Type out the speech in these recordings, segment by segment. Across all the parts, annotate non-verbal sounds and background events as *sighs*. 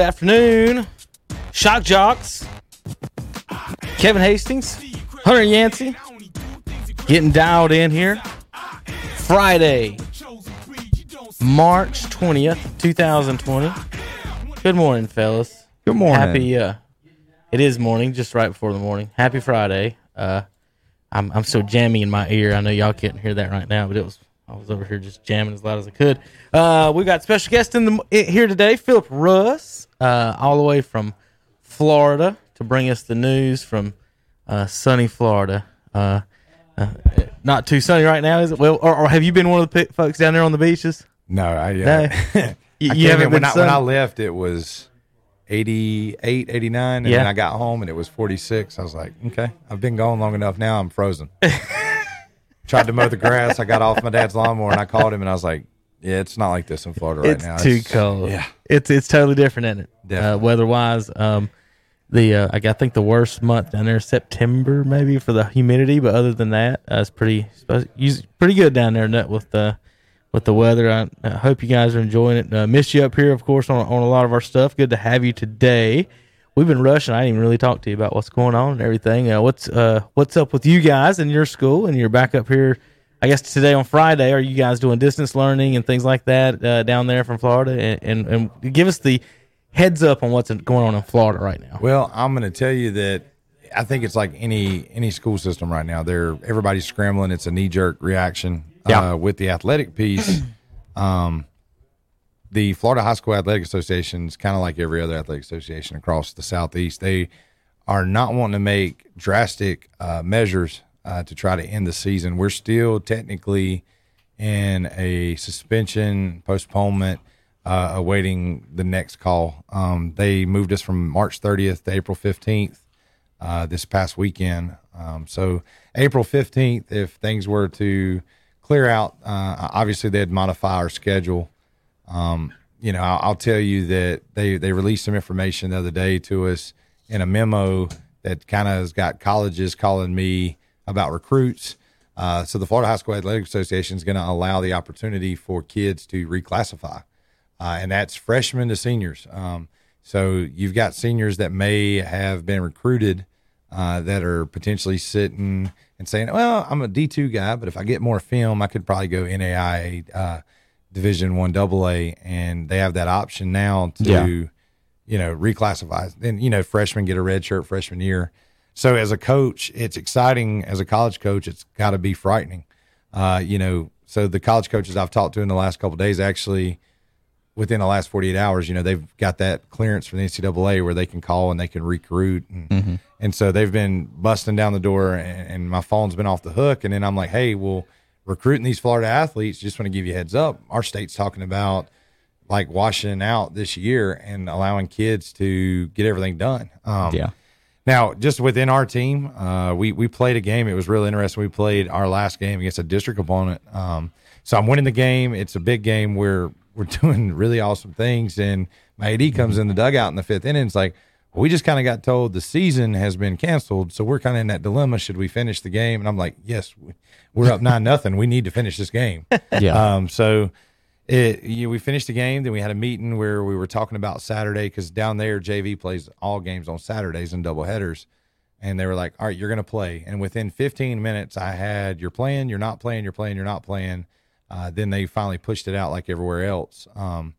good afternoon, Shock Jocks, Kevin Hastings, Hunter Yancey, getting dialed in here. Friday, March 20th, 2020. Good morning, fellas. Good morning. Happy, uh, it is morning, just right before the morning. Happy Friday. Uh, I'm, I'm so jammy in my ear. I know y'all can't hear that right now, but it was, I was over here just jamming as loud as I could. Uh, we got special guest in the here today, Philip Russ, uh, all the way from Florida to bring us the news from uh, sunny Florida. Uh, uh, not too sunny right now, is it? Well, or, or have you been one of the folks down there on the beaches? No, I, No. uh, *laughs* You, I you haven't when I, when I left, it was 88, 89. And Yeah. then I got home and it was 46. I was like, okay, I've been gone long enough now. I'm frozen. *laughs* Tried to mow the grass. I got off my dad's lawnmower and I called him and I was like, yeah, it's not like this in Florida right now. it's now. too cold. Yeah. it's it's totally different, isn't it? Uh, weather wise, um, the uh, I, think the worst month down there is September maybe for the humidity, but other than that, uh, it's pretty pretty good down there Nut, with the with the weather. I, I hope you guys are enjoying it. Uh, missed you up here, of course, on on a lot of our stuff. Good to have you today. We've been rushing. I didn't even really talk to you about what's going on and everything. Uh, what's uh what's up with you guys and your school and you're back up here? I guess today on Friday, are you guys doing distance learning and things like that uh, down there from Florida? And, and and give us the heads up on what's going on in Florida right now. Well, I'm going to tell you that I think it's like any any school system right now. They're everybody's scrambling. It's a knee jerk reaction Yeah. uh, with the athletic piece. *clears throat* um, the Florida High School Athletic Association is kind of like every other athletic association across the southeast. They are not wanting to make drastic uh, measures uh, to try to end the season. We're still technically in a suspension postponement, uh, awaiting the next call. Um, they moved us from March 30th to April 15th uh, this past weekend. Um, so April 15th, if things were to clear out, uh, obviously they'd modify our schedule. Um, you know, I'll, I'll tell you that they, they released some information the other day to us in a memo that kind of has got colleges calling me about recruits. Uh, so the Florida High School Athletic Association is going to allow the opportunity for kids to reclassify, uh, and that's freshmen to seniors. Um, so you've got seniors that may have been recruited uh, that are potentially sitting and saying, "Well, I'm a D2 guy, but if I get more film, I could probably go NAIA uh, Division One AA," and they have that option now to, Yeah. you know, reclassify. Then you know, freshmen get a red shirt freshman year. So as a coach, it's exciting. As a college coach, it's got to be frightening. Uh, you know, so the college coaches I've talked to in the last couple of days actually within the last 48 hours, you know, they've got that clearance from the NCAA where they can call and they can recruit. And, and so they've been busting down the door and, and my phone's been off the hook. And then I'm like, hey, well, recruiting these Florida athletes, just want to give you a heads up. Our state's talking about like washing out this year and allowing kids to get everything done. Um, Yeah. Now, just within our team, uh, we we played a game. It was really interesting. We played our last game against a district opponent. Um, so I'm winning the game. It's a big game. We're we're *laughs* doing really awesome things, and my AD comes in the dugout in the fifth inning. It's like we just kind of got told the season has been canceled, so we're kind of in that dilemma. Should we finish the game? And I'm like, yes, we- we're up nine nothing. We need to finish this game. *laughs* Yeah. Um, so It, you, we finished the game, then we had a meeting where we were talking about Saturday because down there JV plays all games on Saturdays and double headers, and they were like, "All right, you're going to play." And within 15 minutes, I had you're playing, you're not playing, you're playing, you're not playing. Uh, then they finally pushed it out like everywhere else. Um,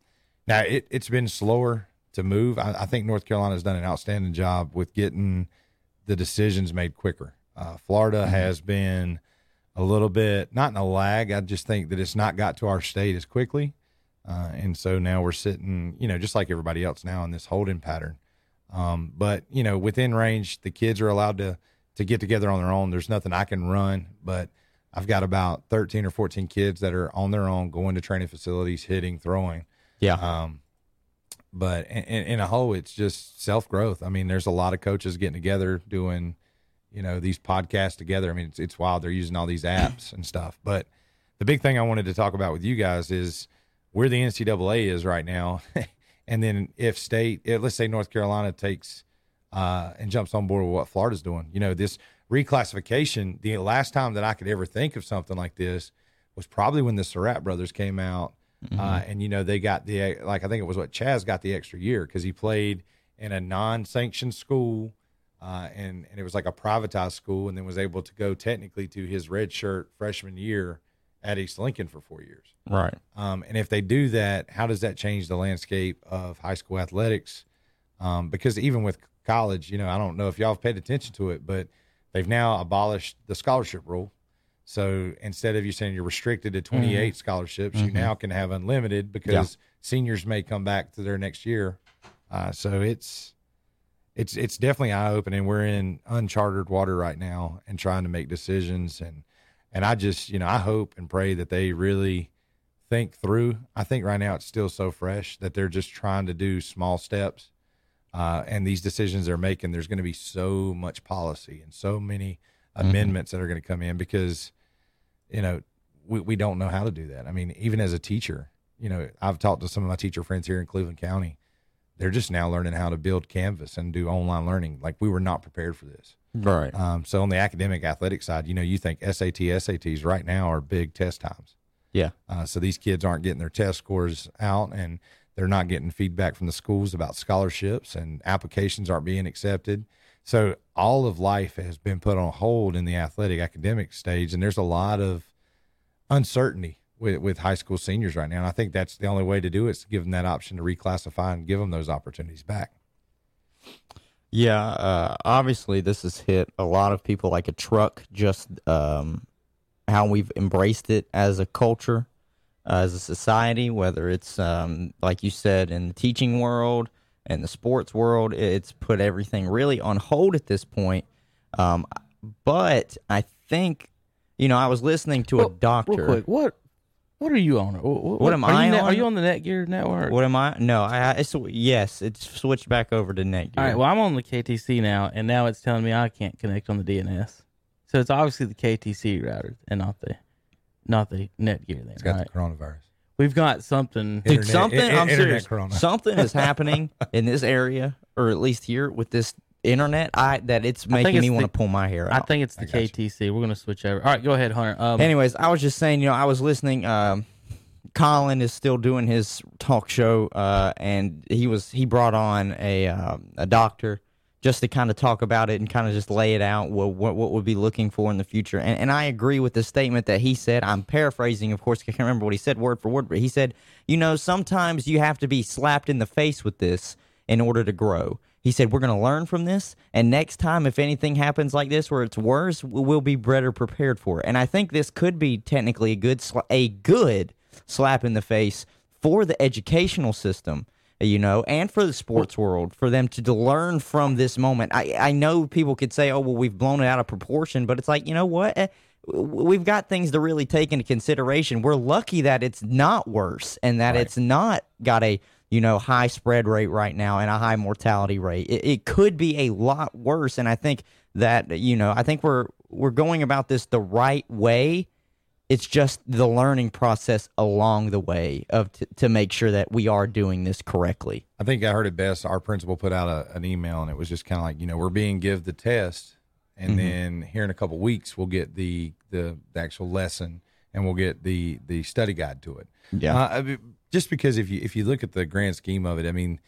now it, it's been slower to move. I, I think North Carolina has done an outstanding job with getting the decisions made quicker. Uh, Florida has been a little bit not in a lag. I just think that it's not got to our state as quickly, uh, and so now we're sitting, you know, just like everybody else now in this holding pattern. Um, but you know, within range, the kids are allowed to to get together on their own. There's nothing I can run, but I've got about 13 or 14 kids that are on their own, going to training facilities, hitting, throwing. Yeah. Um, but in, in a whole, it's just self growth. I mean, there's a lot of coaches getting together doing, you know, these podcasts together. I mean, it's, it's wild. They're using all these apps and stuff. But the big thing I wanted to talk about with you guys is where the NCAA is right now. *laughs* and then if state, let's say North Carolina takes uh, and jumps on board with what Florida's doing, you know, this reclassification, the last time that I could ever think of something like this was probably when the Surratt brothers came out uh, and you know they got the like I think it was what Chazz got the extra year because he played in a non-sanctioned school, uh, and and it was like a privatized school, and then was able to go technically to his red shirt freshman year at East Lincoln for four years. Right. Um, and if they do that, how does that change the landscape of high school athletics? Um, because even with college, you know, I don't know if y'all have paid attention to it, but they've now abolished the scholarship rule. So instead of you saying you're restricted to 28 scholarships, you now can have unlimited because Yeah. seniors may come back to their next year. Uh, so it's it's it's definitely eye opening. We're in uncharted water right now and trying to make decisions and and I just you know I hope and pray that they really think through. I think right now it's still so fresh that they're just trying to do small steps. Uh, and these decisions they're making, there's going to be so much policy and so many amendments that are going to come in because, you know, we, we don't know how to do that. I mean, even as a teacher, you know, I've talked to some of my teacher friends here in Cleveland County. They're just now learning how to build Canvas and do online learning. Like we were not prepared for this. Right. Um, so on the academic athletic side, you know, you think SAT, SATs right now are big test times. Yeah. Uh, so these kids aren't getting their test scores out and they're not getting feedback from the schools about scholarships and applications aren't being accepted. So all of life has been put on hold in the athletic academic stage. And there's a lot of uncertainty with, with high school seniors right now. And I think that's the only way to do it is to give them that option to reclassify and give them those opportunities back. Yeah, uh, obviously this has hit a lot of people like a truck. Just um, how we've embraced it as a culture, uh, as a society. Whether it's um, like you said in the teaching world and the sports world, it's put everything really on hold at this point. Um, but I think, you know, I was listening to a doctor. Real quick, what what are you on? What, What am are I you ne- on? Are you on the Netgear network? What am I? No, I, I it's, yes, it's switched back over to Netgear. All right. Well, I'm on the KTC now, and now it's telling me I can't connect on the DNS. So it's obviously the KTC router and not the not the Netgear. Then, It's got right? the coronavirus. We've got something. Dude, something i- i- I'm internet serious. corona. Something is *laughs* happening in this area, or at least here with this internet. I that it's making it's me want to pull my hair out. I think it's the got you. KTC. We're gonna switch over. All right, go ahead, Hunter. Um, Anyways, I was just saying, you know, I was listening. Um, Colin is still doing his talk show, uh, and he was he brought on a um, a doctor just to kind of talk about it and kind of just lay it out what what what we'll be looking for in the future. And and I agree with the statement that he said. I'm paraphrasing, of course. I can't remember what he said word for word, but he said, you know, sometimes you have to be slapped in the face with this in order to grow. He said, We're going to learn from this. And next time, if anything happens like this where it's worse, we- we'll be better prepared for it. And I think this could be technically a good, sla- a good slap in the face for the educational system, you know, and for the sports world, for them to, to learn from this moment. I, I know people could say, oh, well, we've blown it out of proportion, but it's like, you know what? Eh, We've got things to really take into consideration. We're lucky that it's not worse and that it's not got a you know high spread rate right now and a high mortality rate. It, it could be a lot worse, and I think that you know I think we're we're going about this the right way. It's just the learning process along the way of t- to make sure that we are doing this correctly. I think I heard it best. Our principal put out a, an email, and it was just kind of like, you know, we're being give the test, and then here in a couple weeks we'll get the, the the actual lesson, and we'll get the the study guide to it. Yeah. Uh, just because if you if you look at the grand scheme of it, I mean,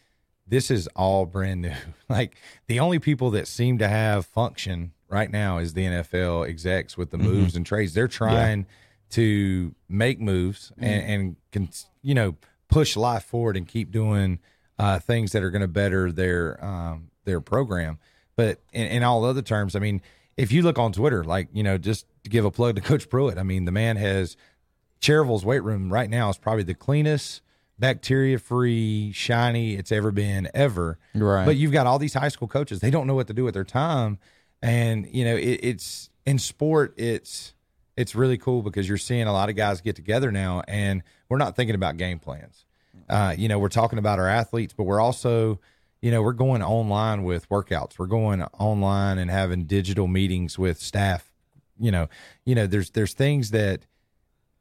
this is all brand new. *laughs* like the only people that seem to have function right now is the NFL execs with the Mm-hmm. moves and trades. They're trying to make moves Mm-hmm. and, and can, you know push life forward and keep doing uh, things that are going to better their um, their program. But in, in all other terms, I mean, if you look on Twitter, like you know, just to give a plug to Coach Pruitt, I mean, the man has Cherryville's weight room right now is probably the cleanest, bacteria free, shiny it's ever been ever. Right. But you've got all these high school coaches; they don't know what to do with their time, and you know, it, it's in sport, it's it's really cool because you're seeing a lot of guys get together now, and we're not thinking about game plans. Uh, you know, we're talking about our athletes, but we're also you know, we're going online with workouts. We're going online and having digital meetings with staff. You know, you know, there's there's things that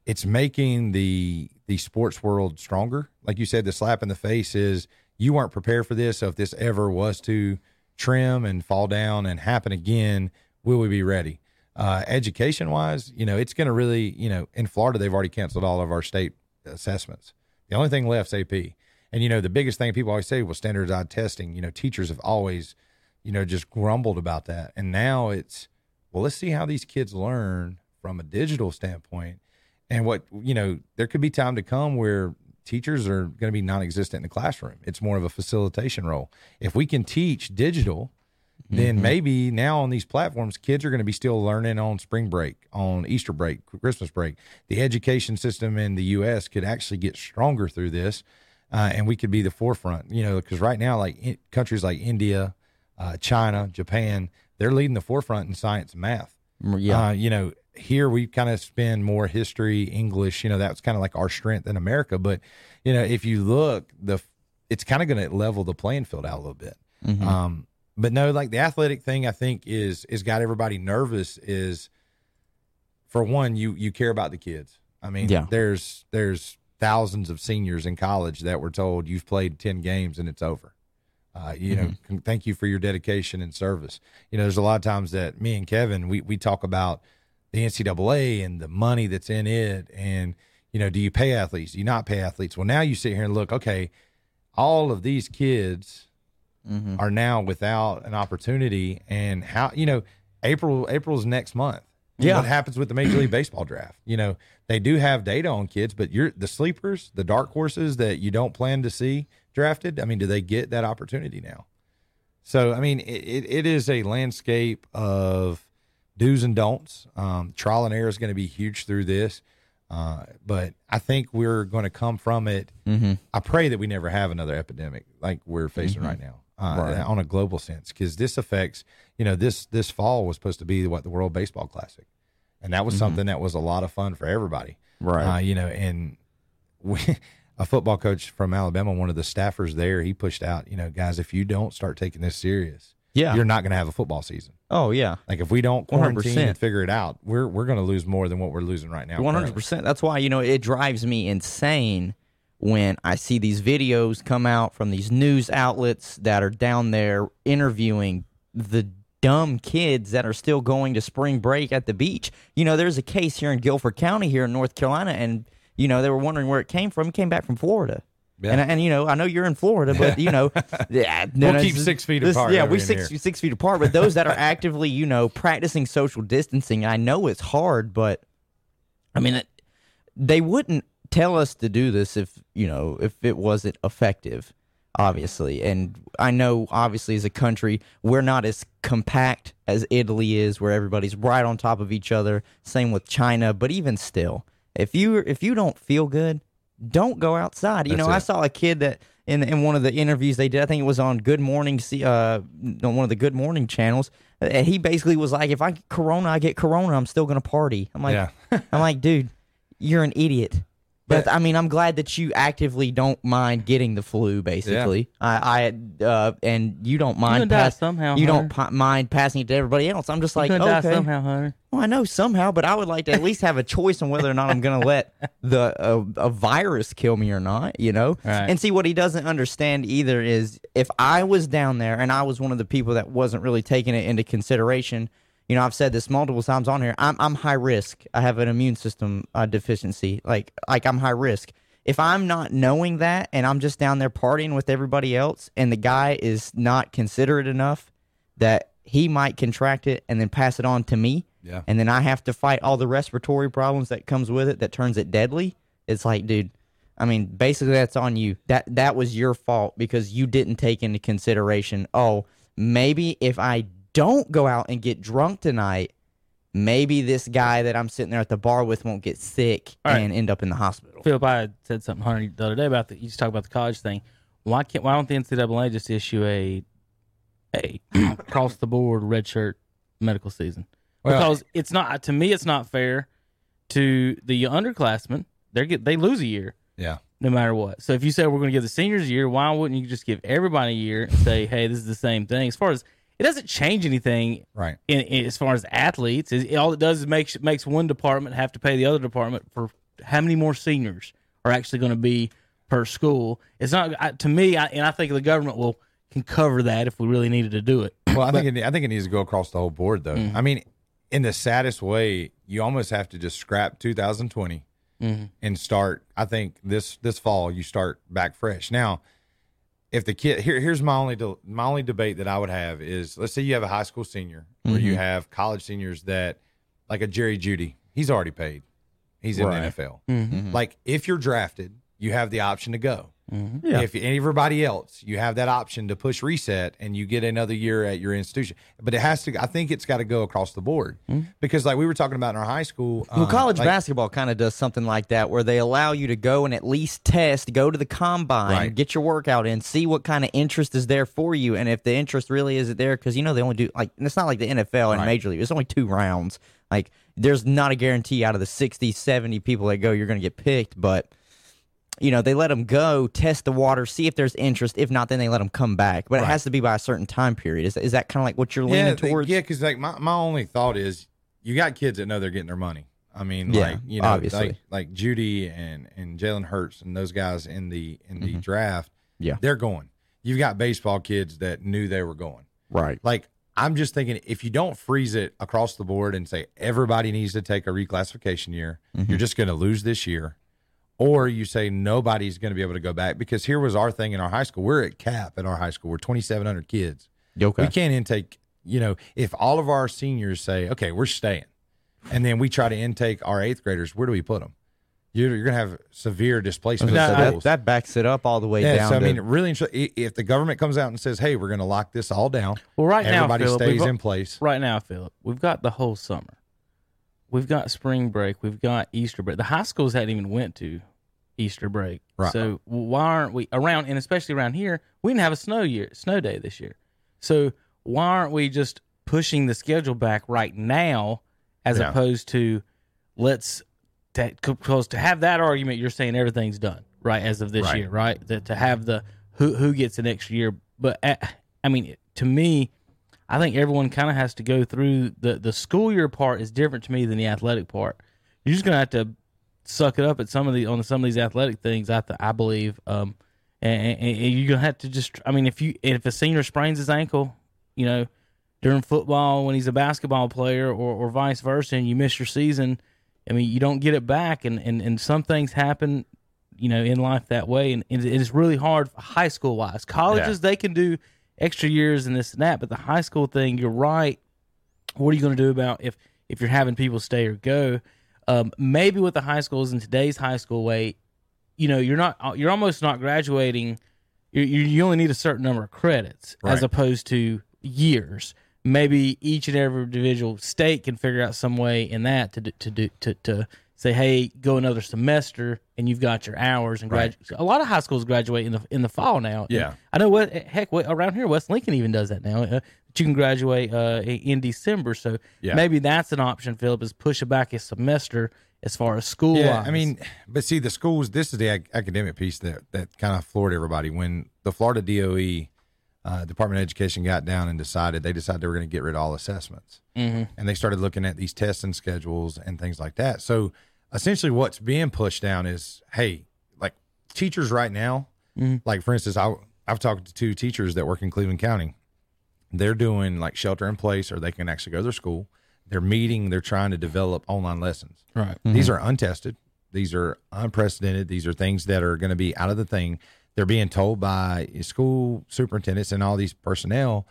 it's making the the sports world stronger. Like you said, the slap in the face is you weren't prepared for this. So if this ever was to trim and fall down and happen again, will we be ready? Uh, education wise, you know, it's going to really, you know, in Florida, they've already canceled all of our state assessments. The only thing left is AP. And, you know, the biggest thing people always say was standardized testing. You know, teachers have always, you know, just grumbled about that. And now it's, well, let's see how these kids learn from a digital standpoint. And what, you know, there could be time to come where teachers are going to be non existent in the classroom. It's more of a facilitation role. If we can teach digital, then maybe now on these platforms, kids are going to be still learning on spring break, on Easter break, Christmas break. The education system in the U.S. could actually get stronger through this, uh, and we could be the forefront. You know, because right now, like in, countries like India, uh, China, Japan, they're leading the forefront in science and math. Yeah. Uh, you know, here we kind of spend more history, English. You know, that's kind of like our strength in America. But you know, if you look, the it's kind of going to level the playing field out a little bit. Um, but no, like the athletic thing, I think is is got everybody nervous. Is for one, you you care about the kids. I mean, Yeah. there's there's thousands of seniors in college that were told you've played ten games and it's over. Uh, you know, con- thank you for your dedication and service. You know, there's a lot of times that me and Kevin we we talk about the NCAA and the money that's in it, and you know, do you pay athletes? Do you not pay athletes? Well, now you sit here and look. Okay, all of these kids mm-hmm. are now without an opportunity, and how you know April April's next month. Yeah. what happens with the Major League Baseball draft? You know, they do have data on kids, but you're the sleepers, the dark horses that you don't plan to see drafted. I mean, do they get that opportunity now? So, I mean, it, it is a landscape of do's and don'ts. Um, trial and error is going to be huge through this. Uh, but I think we're going to come from it. I pray that we never have another epidemic like we're facing right now uh, on a global sense, because this affects, you know, this this fall was supposed to be what the World Baseball Classic, and that was something that was a lot of fun for everybody, Right. Uh, you know, and we, *laughs* a football coach from Alabama, one of the staffers there, he pushed out, you know, guys, if you don't start taking this serious, Yeah. you're not going to have a football season. oh yeah. Like if we don't quarantine 100%. and figure it out, we're we're going to lose more than what we're losing right now. One hundred percent. That's why you know it drives me insane when I see these videos come out from these news outlets that are down there interviewing the dumb kids that are still going to spring break at the beach. You know, there's a case here in Guilford County here in North Carolina, and you know they were wondering where it came from. It came back from Florida. Yeah. And, and you know I know you're in Florida, but you know, *laughs* yeah, uh, We'll no, keep this- six feet this- apart Yeah, we six here. six feet apart. But those that are actively, you know, practicing social distancing, I know it's hard, but I mean, it, they wouldn't tell us to do this if you know if it wasn't effective, obviously. And I know, obviously, as a country, we're not as compact as Italy is, where everybody's right on top of each other. Same with China, but even still, if you if you don't feel good, don't go outside. You That's know, I saw a kid that in in one of the interviews they did. I think it was on Good Morning, uh, on one of the Good Morning channels. And he basically was like, "If I get Corona, I get Corona. I'm still gonna party." I'm like, Yeah. *laughs* I'm like, dude, you're an idiot. But I mean, I'm glad that you actively don't mind getting the flu. Basically, I, I, uh, and you don't mind. gonna die somehow, You don't Hunter. pi- mind passing it to everybody else. I'm just like, You're gonna okay, die somehow, Hunter. well, I know somehow, but I would like to at least have a choice on whether or not I'm going *laughs* to let the uh, a virus kill me or not. You know, Right. and see what he doesn't understand either is if I was down there and I was one of the people that wasn't really taking it into consideration. You know, I've said this multiple times on here. I'm I'm high risk. I have an immune system uh, deficiency. Like like I'm high risk. If I'm not knowing that and I'm just down there partying with everybody else, and the guy is not considerate enough that he might contract it and then pass it on to me, Yeah. and then I have to fight all the respiratory problems that comes with it that turns it deadly. It's like, dude, I mean, basically that's on you. That that was your fault because you didn't take into consideration, oh, maybe if I don't go out and get drunk tonight, maybe this guy that I'm sitting there at the bar with won't get sick All right. and end up in the hospital. Philip, I said something Hunter the other day about the you just talk about the college thing. Why can't why don't the NCAA just issue a a *clears throat* across the board red shirt medical season? Well- because it's not to me it's not fair to the underclassmen. They get they lose a year Yeah. no matter what. So if you say we're going to give the seniors a year, why wouldn't you just give everybody a year and say, hey, this is the same thing? As far as it doesn't change anything Right. in, in, as far as athletes, is all it does is makes makes one department have to pay the other department for how many more seniors are actually going to be per school. It's not I, to me, I, and I think the government will can cover that if we really needed to do it. Well, I think it, I think it needs to go across the whole board, though. Mm-hmm. I mean, in the saddest way, you almost have to just scrap 2020 mm-hmm. and start. I think this this fall you start back fresh. Now, if the kid here here's my only de- my only debate that I would have is let's say you have a high school senior or you mm-hmm. have college seniors that like a Jerry Jeudy, he's already paid, he's in Right. the NFL. Mm-hmm. Like if you're drafted, you have the option to go. If everybody else, you have that option to push reset and you get another year at your institution. But it has to. I think it's got to go across the board because, like we were talking about in our high school, Well, uh, college like- basketball kind of does something like that, where they allow you to go and at least test, go to the combine, Right. get your workout in, see what kind of interest is there for you, and if the interest really isn't there, because you know they only do like it's not like the NFL and Right. Major League. It's only two rounds. Like there's not a guarantee out of the 60, 70 people that go, you're going to get picked, but. You know, they let them go, test the water, see if there's interest. If not, then they let them come back. But it has to be by a certain time period. Is, is that kind of like what you're leaning th- towards? yeah. Because like my, my only thought is you got kids that know they're getting their money. I mean, Yeah, like you know, obviously. like like Jeudy and and Jalen Hurts and those guys in the in Mm-hmm. the draft. Yeah. they're going. You've got baseball kids that knew they were going. Right. Like I'm just thinking, if you don't freeze it across the board and say everybody needs to take a reclassification year, Mm-hmm. you're just going to lose this year, or you say nobody's going to be able to go back because here was our thing in our high school. We're at cap in our high school. We're 2,700 kids. Okay. We can't intake. You know, if all of our seniors say, "Okay, we're staying," and then we try to intake our eighth graders, where do we put them? You're, you're going to have severe displacement. So that, schools. that backs it up all the way yeah, down. so I to- mean, really, inter- if the government comes out and says, "Hey, we're going to lock this all down," Well, right now, everybody stays in place. Right now, Philip, we've got the whole summer. We've got spring break. We've got Easter break. The high schools hadn't even went to Easter break. Right. So why aren't we around? And especially around here, we didn't have a snow year, snow day this year. So why aren't we just pushing the schedule back right now, as Yeah. opposed to let's because to have that argument, you're saying everything's done right as of this Right. year, right? That to have the who who gets an extra year, but uh, I mean, to me, I think everyone kind of has to go through the the school year part is different to me than the athletic part. You're just gonna have to suck it up at some of the on some of these athletic things. I th- I believe, um, and, and, and you're gonna have to just. I mean, if you if a senior sprains his ankle, you know, during football when he's a basketball player, or or vice versa, and you miss your season, I mean, you don't get it back, and and and some things happen. You know, in life that way, and it- it's really hard high school wise. Colleges they can do extra years and this and that, but the high school thing, you're right. What are you going to do about if if you're having people stay or go? Um, maybe with the high schools in today's high school way, you know, you're not you're almost not graduating. You you only need a certain number of credits as opposed to years. Maybe each and every individual state can figure out some way in that to do, to do to to say, hey, go another semester and you've got your hours and Right. graduate. A lot of high schools graduate in the in the fall now. Yeah. I know what heck what, around here West Lincoln even does that now. Uh, you can graduate uh, in December, so Yeah. maybe that's an option. Philip is push it back a semester as far as school. Yeah, I mean, but see, the schools. This is the ac- academic piece that that kind of floored everybody when the Florida DOE, uh, Department of Education, got down and decided they decided they were going to get rid of all assessments, mm-hmm. and they started looking at these testing schedules and things like that. So essentially, what's being pushed down is, hey, like teachers right now, like for instance, I I've talked to two teachers that work in Cleveland County. they're doing like shelter in place, or they can actually go to their school. They're meeting. They're trying to develop online lessons. Right. These are untested. These are unprecedented. These are things that are going to be out of the thing. They're being told by school superintendents and all these personnel.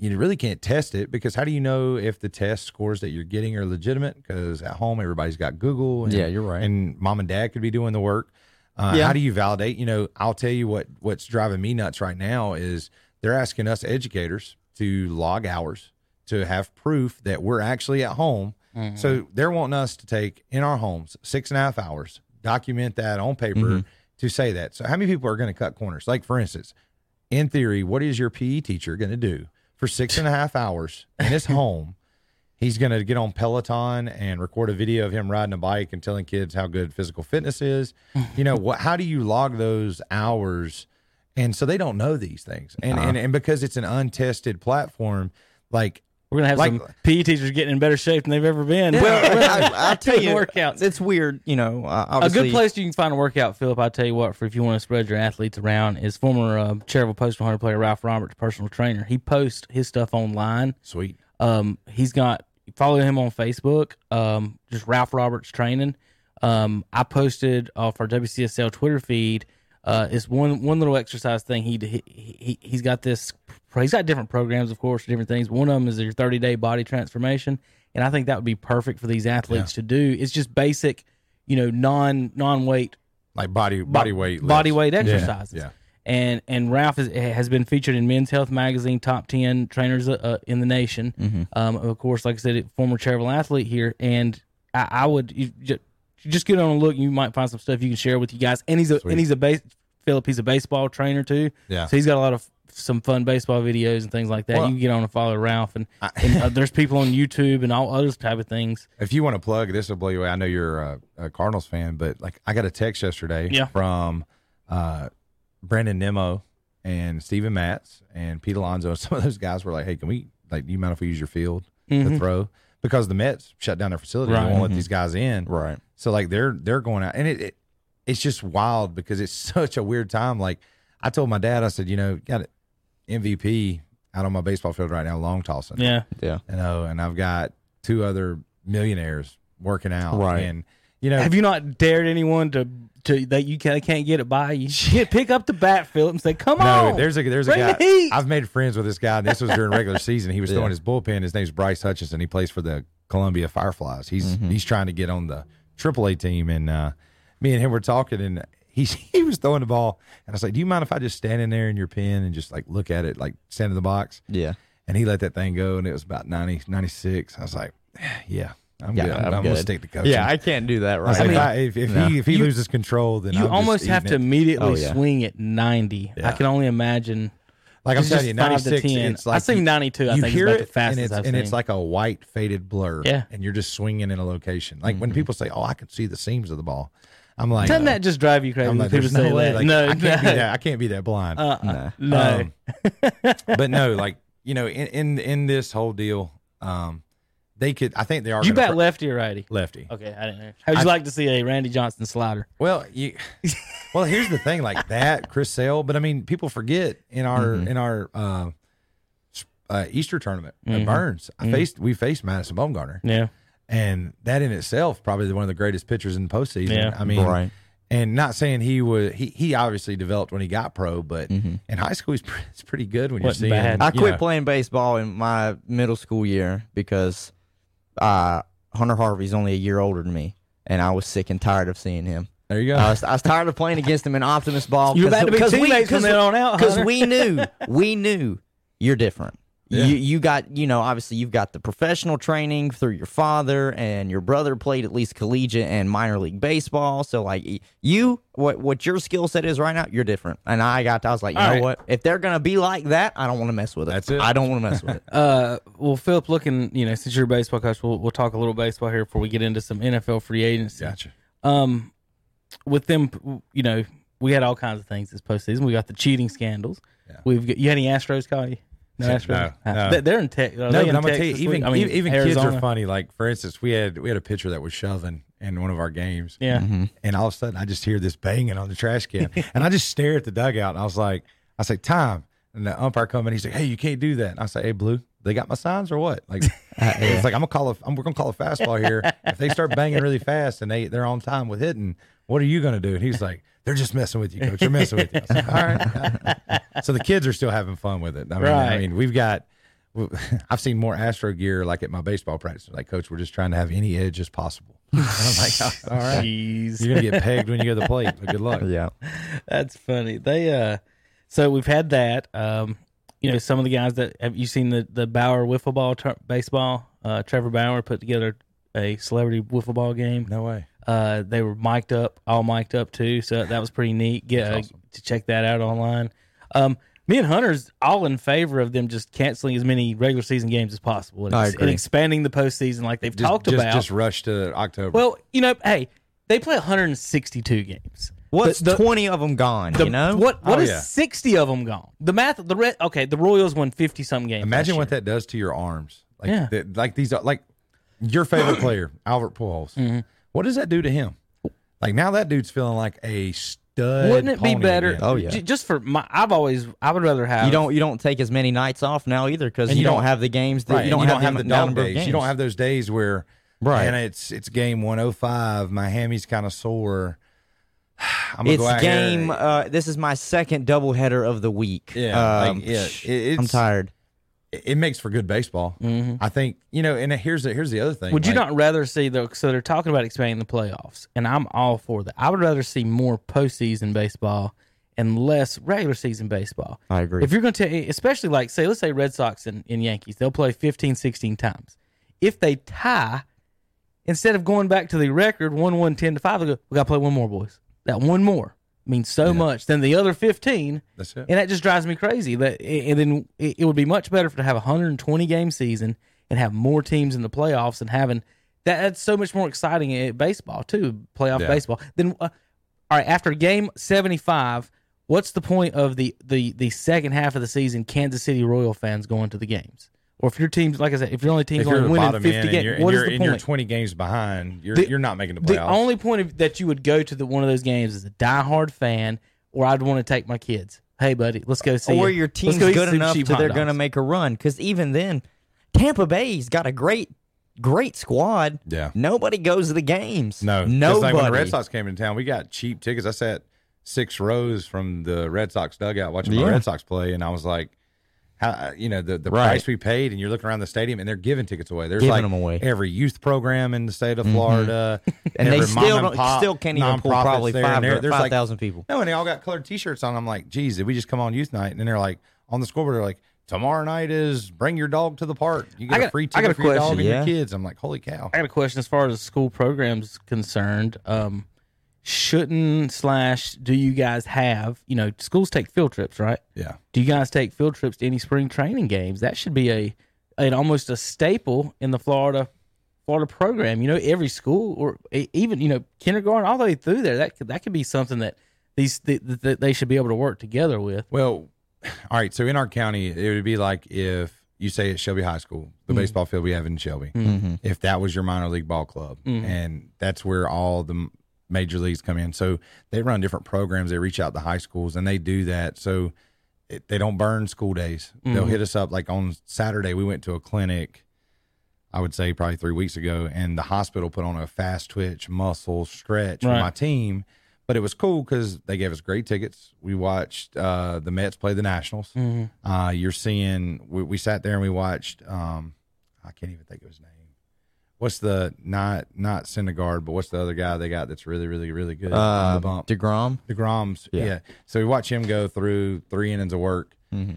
You really can't test it because how do you know if the test scores that you're getting are legitimate? Because at home everybody's got Google. And, Yeah, you're right. And mom and dad could be doing the work. Uh, Yeah. How do you validate? You know, I'll tell you what. What's driving me nuts right now is they're asking us educators to log hours to have proof that we're actually at home. So they're wanting us to take in our homes six and a half hours, document that on paper to say that. So how many people are going to cut corners? Like for instance, in theory, what is your PE teacher going to do for six and a half hours in his home? *laughs* He's going to get on Peloton and record a video of him riding a bike and telling kids how good physical fitness is. You know, what? How do you log those hours? And so they don't know these things, and uh-huh. and, and because it's an untested platform, like We're gonna have Like- some PE teachers getting in better shape than they've ever been. Well, I, I *laughs* tell you, workouts. it's weird. You know, uh, a good place you can find a workout, Philip. I tell you what, for if you want to spread your athletes around, is former uh, Cherryville Postal Hunter player Ralph Roberts, personal trainer. He posts his stuff online. sweet. Um, he's got follow him on Facebook. Um, just Ralph Roberts Training. Um, I posted off our WCSL Twitter feed. Uh, it's one one little exercise thing. He he he he's got this. He's got different programs, of course, different things. One of them is your thirty day body transformation, and I think that would be perfect for these athletes to do. It's just basic, you know, non non weight Like body body weight body weight Yeah, exercises. Yeah. And and Ralph is, has been featured in Men's Health magazine, top ten trainers uh, in the nation. Mm-hmm. Um, of course, like I said, former Cherryville athlete here, and I, I would you just, just get on a look. You might find some stuff you can share with you guys. And he's a Sweet. and he's a base Philip. He's a baseball trainer too. Yeah. So he's got a lot of some fun baseball videos and things like that. Well- you can get on and follow Ralph, and, and uh, *laughs* there's people on YouTube and all other type of things. If you want to plug, this will blow you away. I know you're a, a Cardinals fan, but like I got a text yesterday Yeah. from uh, Brandon Nimmo and Steven Matz and Pete Alonso. *laughs* Some of those guys were like, "Hey, can we like? Do you mind if we use your field to throw?" Because the Mets shut down their facility, Right. they won't let these guys in. right? So like they're they're going out, and it, it it's just wild because it's *laughs* such a weird time. Like I told my dad, I said, you know, got it MVP out on my baseball field right now, long tossing. Yeah. Yeah. you know, and I've got two other millionaires working out, Right. And you know, Have you not dared anyone to to that you can't, can't get it by you? *laughs* Get, pick up the bat, Philip, and say, "Come no, on." there's a there's a guy. the. I've made friends with this guy. And this was during regular *laughs* season. He was throwing his bullpen. His name's Bryce Hutchinson. He plays for the Columbia Fireflies. He's Mm-hmm. he's trying to get on the AAA team, and uh, me and him were talking, and he *laughs* he was throwing the ball, and I was like, "Do you mind if I just stand in there in your pen and just like look at it, like stand in the box?" Yeah. And he let that thing go, and it was about 90, 96. I was like, "Yeah, I'm Yeah, good. I'm, I'm I'm gonna stick to coaching." Yeah, I can't do that right. said, now. if, I, if, if No. he if he You- loses control, then you I'm just almost have to it. immediately Oh, yeah. swing at 90. I can only imagine. Like I'm It's telling you, just five to 96. 10. It's like I think 92, I you think, is hear about it, the fastest and it's, I've and it's seen. like a white faded blur. Yeah. Mm-hmm. and you're just swinging in a location. Like when people say, "Oh, I can see the seams of the ball," I'm like, Doesn't uh, that just drive you crazy? I'm when like, people there's say no way. that? Like, no, I can't no. be that. I can't be that blind. Uh-uh. No. no. Um, but no, like you know, in in, in this whole deal, um, they could. I think they are. you bet pro- lefty or righty? lefty. Okay, I didn't know. How'd you I- like to see a Randy Johnson slider? Well, you. Well, here's the thing, like that, Chris Sale. But I mean, people forget in our Mm-hmm. in our uh, uh, Easter tournament Mm-hmm. at Burns, I faced we faced Madison Bumgarner, Yeah. and that in itself probably one of the greatest pitchers in the postseason. Yeah. I mean, Right. And not saying he was he he obviously developed when he got pro, but in high school he's pretty, it's *laughs* pretty good when you're seeing. bad. I you quit know, playing baseball in my middle school year because uh, Hunter Harvey's only a year older than me, and I was sick and tired of seeing him. There you go. I was, I was tired of playing against him in Optimus Ball. *laughs* You're about to be we- teammates from then on out, Because we knew, we knew you're different. Yeah. You you got you know obviously you've got the professional training through your father and your brother played at least collegiate and minor league baseball. So like you what what your skill set is right now, you're different. And I got I was like, you All know right. what? If they're gonna be like that, I don't want to mess with it. That's it. I don't want to mess with it. *laughs* Uh, well, Philip, looking, you know, since you're a baseball coach, we'll, we'll talk a little baseball here before we get into some NFL free agency. gotcha. Um, with them, you know, we had all kinds of things this postseason. We got the cheating scandals. Yeah. We've got, you had any Astros call you? No, No, no. Uh, they- They're in tech. No, but I'm gonna tell you, even I mean, even, even kids are funny. Like for instance, we had we had a pitcher that was shoving in one of our games. Yeah. Mm-hmm. And all of a sudden, I just hear this banging on the trash can, *laughs* and I just stare at the dugout, and I was like, I say, like, Tom. And the umpire come in, he's like, "Hey, you can't do that." And I say, "Hey, Blue, they got my signs or what?" Like, *laughs* it's like I'm gonna call a, I'm we're gonna call a fastball here. if they start banging really fast and they they're on time with hitting, what are you gonna do? And he's like, "They're just messing with you, coach. They're messing with you." I *laughs* like, All right. so the kids are still having fun with it. I mean, I mean, we've got. *laughs* I've seen more Astro gear like at my baseball practice. Like, coach, we're just trying to have any edge as possible. *laughs* I'm like, all right. Jeez. You're gonna get pegged when you go to the plate. But good luck. Yeah. That's funny. They uh so we've had that. Um you know, some of the guys that have you seen the the Bauer wiffle ball tur baseball? Uh Trevor Bauer put together a celebrity wiffle ball game. No way. Uh they were mic'd up, all mic'd up too, so that was pretty neat. Get uh, to check that out online. Um me and Hunter's all in favor of them just canceling as many regular season games as possible and, I ex- agree. and expanding the postseason like they've Just, talked just, about. just rush to October. well, you know, hey, they play 162 games. What's The- the- 20 of them gone, The, you know? what? What Oh, is yeah. sixty of them gone? The math. The red. Okay, the Royals won fifty some games. Imagine what that does to your arms. Like, Yeah. the- like these, are like your favorite *coughs* player, Albert Pujols. Mm-hmm. What does that do to him? Like now, that dude's feeling like a stud. Wouldn't it be pony better? again. Oh, yeah. j- just for my. I've always. I would rather have. you don't you don't take as many nights off now either because And you, you don't, don't- have the games. That, Right, you and don't have, the the dog number of days. You don't have those days where, Right. And it's it's game one oh five. My hammy's kind of sore. *sighs* I'm gonna It's go out here- game. Uh, this is my second doubleheader of the week. Yeah, like, Um, yeah. It, I'm tired. It, makes for good baseball. Mm-hmm. I think you know. And here's the here's the other thing. Would you like- not rather see though? So they're talking about expanding the playoffs, and I'm all for that. I would rather see more postseason baseball and less regular season baseball. I agree. If you're going to, especially like say, let's say Red Sox and, and Yankees, they'll play 15, 16 times. If they tie, instead of going back to the record one one ten to five, go, we got to play one more, boys. That one more means so much than the other fifteen. That's it. And that just drives me crazy. That and then it, it would be much better to have a 120 game season and have more teams in the playoffs and having that. That's so much more exciting at baseball too, playoff Yeah. baseball. Then, uh, all right, after game 75, what's the point of the the the second half of the season? Kansas City Royal fans going to the games, or if your team's like I said, if your only team's If only winning 50 end and games, you're, and what is the and you're point? 20 games behind, you're The- you're not making the playoffs. The only point of, that you would go to the one of those games is a diehard fan, or I'd want to take my kids. Hey, buddy, let's go see. or it. your team's go good enough cheap to they're going to make a run. Because even then, Tampa Bay's got a great, great squad. Yeah. Nobody goes to the games. No. nobody. Like when the Red Sox came into town, we got cheap tickets. I sat six rows from the Red Sox dugout watching Yeah. the Red Sox play, and I was like, "How you know the the Right. price we paid?" And you're looking around the stadium, and they're giving tickets away. There's Giving like them away. every youth program in the state of Florida, *laughs* And they still and don't- pop still can't even pull probably there, five and there- there's like 5,000 people. No, and they all got colored T-shirts on. I'm like, "Geez, did we just come on youth night?" And then they're like, on the scoreboard, they're like. Tomorrow night is bring your dog to the park. You get I a got- free I got ticket a for your dog question. and Yeah. your kids. I'm like, holy cow! I got a question as far as school programs concerned. Um, shouldn't slash do you guys have you know schools take field trips right? Yeah. Do you guys take field trips to any spring training games? That should be a an almost a staple in the Florida Florida program. You know, every school or even you know kindergarten all the way through there. That could, that could be something that these that that they should be able to work together with. Well, all right. So in our county, it would be like if you say at Shelby High School, the Mm-hmm. baseball field we have in Shelby, if that was your minor league ball club, Mm-hmm. and that's where all the major leagues come in. So they run different programs. They reach out to high schools and they do that. So it, they don't burn school days. They'll Mm-hmm. hit us up. Like on Saturday, we went to a clinic. I would say probably three weeks ago, and the hospital put on a fast twitch muscle stretch for my team. But it was cool because they gave us great tickets. We watched uh, the Mets play the Nationals. Uh, you're seeing we, we sat there and we watched. Um, I can't even think of his name. What's the not not Syndergaard, but what's the other guy they got that's really really really good? on Uh, the bump. DeGrom. Degrom's, yeah. Yeah. So we watch him go through three innings of work.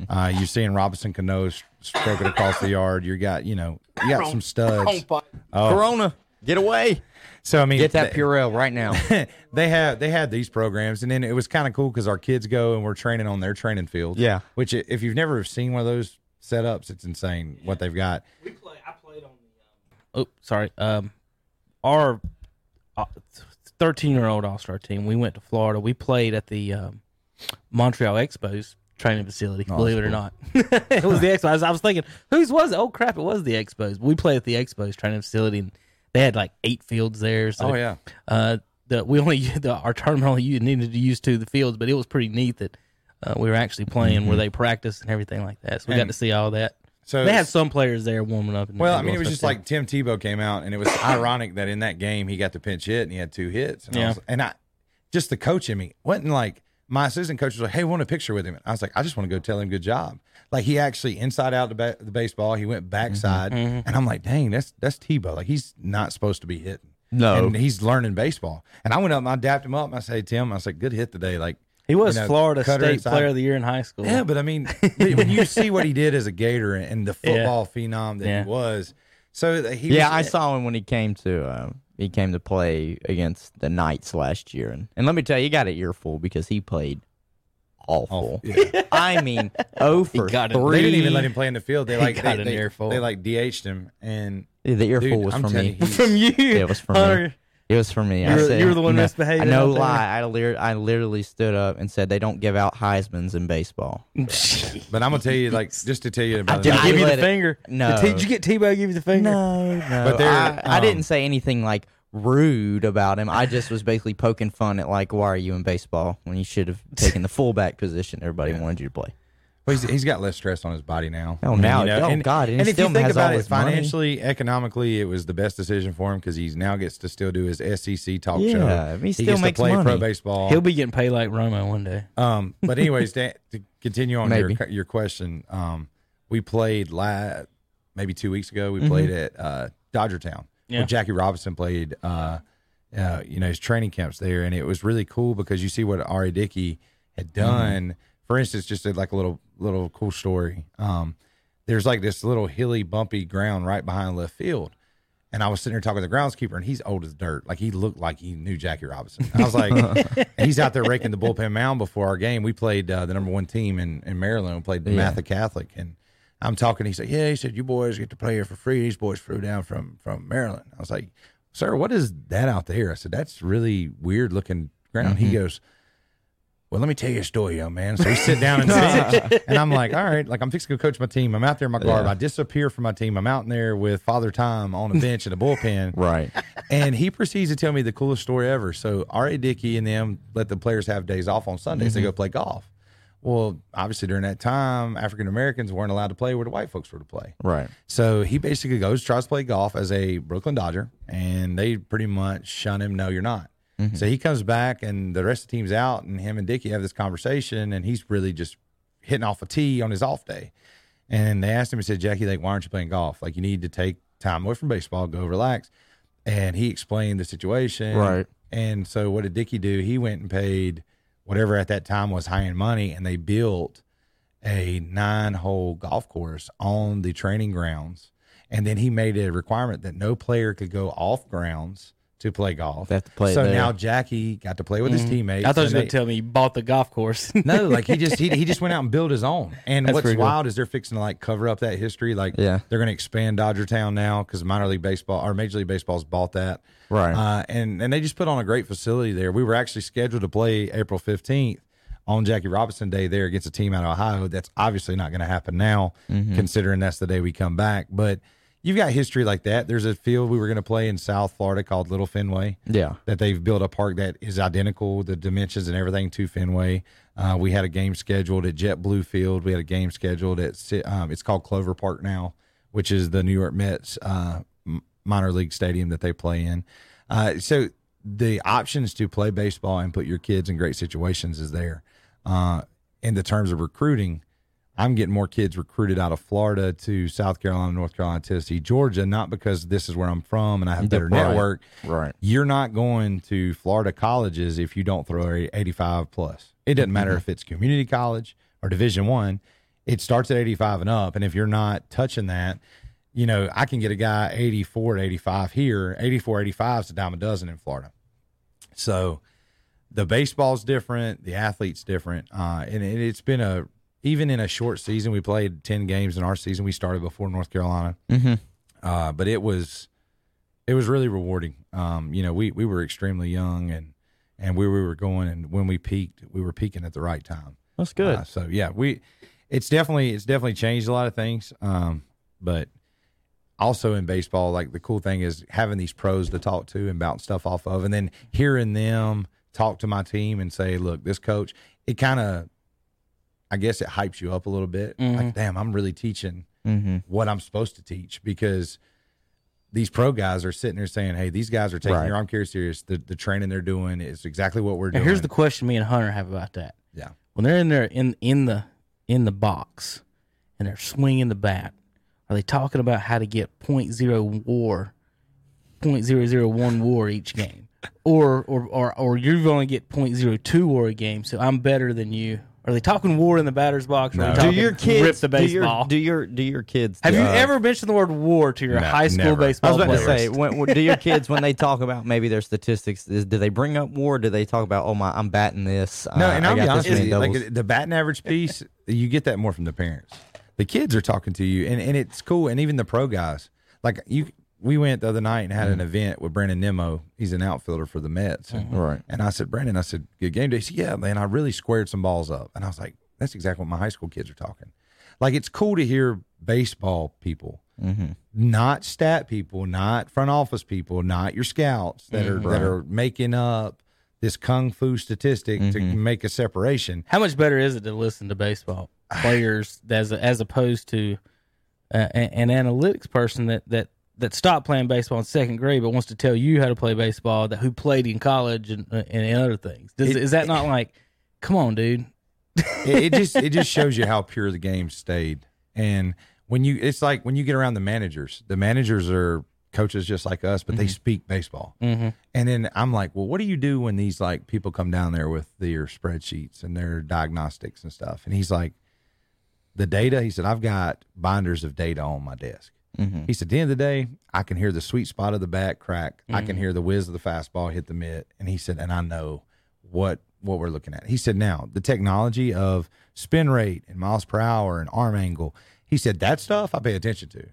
Uh, you're seeing Robinson Cano s- stroke it across the yard. You got, you know, you got some studs. Corona, get away. So I mean, Get that they- Purell right now. *laughs* they have they had these programs, and then it was kind of cool because our kids go and we're training on their training field. Yeah. Which i- if you've never seen one of those setups, it's insane what they've got. We play. I played on the. Um, oh, sorry. Um, our thirteen-year-old All-Star team. We went to Florida. We played at the um, Montreal Expos training facility. believe it or not, *laughs* it was the Expos. I was, I was thinking, whose was it? Oh crap! It was the Expos. We played at the Expos training facility, and they had like eight fields there. So, Oh, yeah. Uh, the we only *laughs* the, our tournament *laughs* only needed to use two of the fields, but it was pretty neat that. Uh, we were actually playing where they practiced and everything like that, so we got to see all that. So They had some players there warming up. And Well, I mean, it was just like Tim Tebow came out, and it was *laughs* ironic that in that game he got the pinch hit and he had two hits. And I, Yeah. was, and I just the coach in me wasn't like my assistant coach was like, "Hey, want a picture with him?" I was like, "I just want to go tell him good job." Like he actually inside out the, ba- the baseball, he went backside, Mm-hmm. and I'm like, "Dang, that's that's Tebow. Like he's not supposed to be hitting." No. and he's learning baseball. And I went up and I dapped him up and I said, "Tim, I was like, good hit today." Like he was you know, Florida cutter State inside. Player of the Year in high school. Yeah, but I mean, when you see what he did as a Gator and the football phenom that Yeah. he was, so he Yeah, I saw him when he came to uh, he came to play against the Knights last year, and, and let me tell you, he got an earful because he played awful. Yeah. *laughs* I mean, oh for got it. three. They didn't even let him play in the field. They like got they, an they, earful. they like DH'd him, and Yeah, The earful Dude, was I'm from me. you, *laughs* from you, Yeah, it was from me. Hunter. It was for me. I You were- said, you were the one no, misbehaving No out lie. I, lit- I literally stood up and said they don't give out Heisman's in baseball. but I'm gonna tell you, like, just to tell you about Did it. he give you the it- finger? No. Did, did you get Tebow give you the finger? No, no. But there, I, I um, didn't say anything like rude about him. I just was basically poking fun at like, why are you in baseball when you should have taken the fullback position? Everybody wanted you to play. Well, he's, he's got less stress on his body now. Oh, I now- you know, oh, and, God, and and if still you think about it his money. financially, economically, it was the best decision for him because he now gets to still do his SEC talk show. Yeah, he still gets makes to play pro baseball. He'll be getting paid like Romo one day. Um, but *laughs* anyways, to, to continue on your Maybe. your question, um, we played la- maybe two weeks ago. We Mm-hmm. played at uh, Dodgertown. Yeah. Where Jackie Robinson played. Uh, uh, you know his training camps there, and it was really cool because you see what Ari Dickey had Mm-hmm. done. For instance, just a, like a little little cool story. Um, there's like this little hilly, bumpy ground right behind left field. And I was sitting there talking to the groundskeeper, and he's old as dirt. Like he looked like he knew Jackie Robinson. I was like, *laughs* he's out there raking the bullpen mound before our game. We played uh, the number one team in, in Maryland. We played Yeah. Matha Catholic, and I'm talking. He said, "Yeah," he said, "You boys get to play here for free. These boys flew down from from Maryland." I was like, "Sir, what is that out there?" I said, "That's really weird looking ground." He goes. Well, let me tell you a story, young man. So we sit down and *laughs* sit, and I'm like, all right, like I'm fixing to go coach my team. I'm out there in my garb. I disappear from my team. I'm out in there with Father Time on a bench in a bullpen. *laughs* Right. And he proceeds to tell me the coolest story ever. So R.A. Dickey and them let the players have days off on Sundays. They mm-hmm. go play golf. Well, obviously during that time, African Americans weren't allowed to play where the white folks were to play. Right. So he basically goes, tries to play golf as a Brooklyn Dodger, and they pretty much shun him. No, you're not. Mm-hmm. So he comes back, and the rest of the team's out, and him and Dickie have this conversation, and he's really just hitting off a tee on his off day. And they asked him, he said, Jackie, like, why aren't you playing golf? Like, you need to take time away from baseball, go relax. And he explained the situation. Right. And so what did Dickie do? He went and paid whatever at that time was high end money, and they built a nine hole golf course on the training grounds. And then he made a requirement that no player could go off grounds to play golf. They have to play so there. now Jackie got to play with his teammates. Mm-hmm. I thought you and was going to tell me he bought the golf course. *laughs* no, like he just he, he just went out and built his own. And That's what's pretty cool. wild is they're fixing to like cover up that history. Like Yeah. they're going to expand Dodger Town now because minor league baseball or Major League Baseball's bought that. Right. Uh, and and they just put on a great facility there. We were actually scheduled to play April fifteenth on Jackie Robinson Day there against a team out of Ohio. That's obviously not going to happen now, Mm-hmm. considering that's the day we come back. But you've got history like that. There's a field we were going to play in South Florida called Little Fenway Yeah. that they've built a park that is identical, the dimensions and everything to Fenway. Uh, we had a game scheduled at JetBlue Field. We had a game scheduled at um, it's called Clover Park now, which is the New York Mets uh, minor league stadium that they play in. Uh, so the options to play baseball and put your kids in great situations is there. Uh, in the terms of recruiting, I'm getting more kids recruited out of Florida to South Carolina, North Carolina, Tennessee, Georgia, not because this is where I'm from and I have a better Right. network. Right. You're not going to Florida colleges if you don't throw 85 plus. It doesn't matter if it's community college or Division One. It starts at 85 and up, and if you're not touching that, you know I can get a guy 84 to 85 here. 84, 85 is a dime a dozen in Florida. So the baseball's different, the athlete's different, uh, and it, it's been a even in a short season. We played 10 games in our season. We started before North Carolina, Mm-hmm. uh, but it was it was really rewarding. Um, you know, we we were extremely young and and where we were going, and when we peaked, we were peaking at the right time. That's good. Uh, so yeah, we it's definitely it's definitely changed a lot of things. Um, but also in baseball, like the cool thing is having these pros to talk to and bounce stuff off of, and then hearing them talk to my team and say, "Look, this coach," it kind of I guess it hypes you up a little bit. Mm-hmm. Like, damn, I'm really teaching Mm-hmm. what I'm supposed to teach because these pro guys are sitting there saying, "Hey, these guys are taking Right. your arm care serious. The the training they're doing is exactly what we're Now, doing." here's the question me and Hunter have about that. yeah. When they're in there in in the in the box and they're swinging the bat, are they talking about how to get point zero war, point zero zero one war each game, *laughs* or or or or you only get point zero two war a game, so I'm better than you? Are they talking war in the batter's box? Or are they Do your kids rip the do your- Do your do your kids? have you uh, ever mentioned the word war to your No, high school never. I baseball was about to say, when, when- do your kids when they talk about maybe their statistics, is, do they bring up war? Do they talk about, oh my, I'm batting this? No, uh, and I I'll be honest this with you, like the batting average piece, you get that more from the parents. The kids are talking to you, and, and it's cool. And even the pro guys, like you, we went the other night and had Mm. an event with Brandon Nimmo. He's an outfielder for the Mets, and, Right. And I said, Brandon, I said, good game day. He said, yeah, man, I really squared some balls up, and I was like, that's exactly what my high school kids are talking. Like it's cool to hear baseball people, Mm-hmm. not stat people, not front office people, not your scouts that Mm-hmm. are that are making up this kung fu statistic to Mm-hmm. make a separation. How much better is it to listen to baseball players as as opposed to uh, an, an analytics person that that that stopped playing baseball in second grade but wants to tell you how to play baseball that who played in college and uh, and other things? Does, It- is that not *laughs* like, come on, dude? it, it just it just *laughs* shows you how pure the game stayed. And when you, it's like when you get around the managers. The managers are coaches just like us, but they speak baseball. Mm-hmm. And then I'm like, well, what do you do when these like people come down there with their spreadsheets and their diagnostics and stuff? And he's like, the data. He said, I've got binders of data on my desk. Mm-hmm. He said, at the end of the day, I can hear the sweet spot of the bat crack. I can mm-hmm. hear the whiz of the fastball hit the mitt. And he said, and I know what what we're looking at. He said, now the technology of spin rate and miles per hour and arm angle. He said that stuff I pay attention to.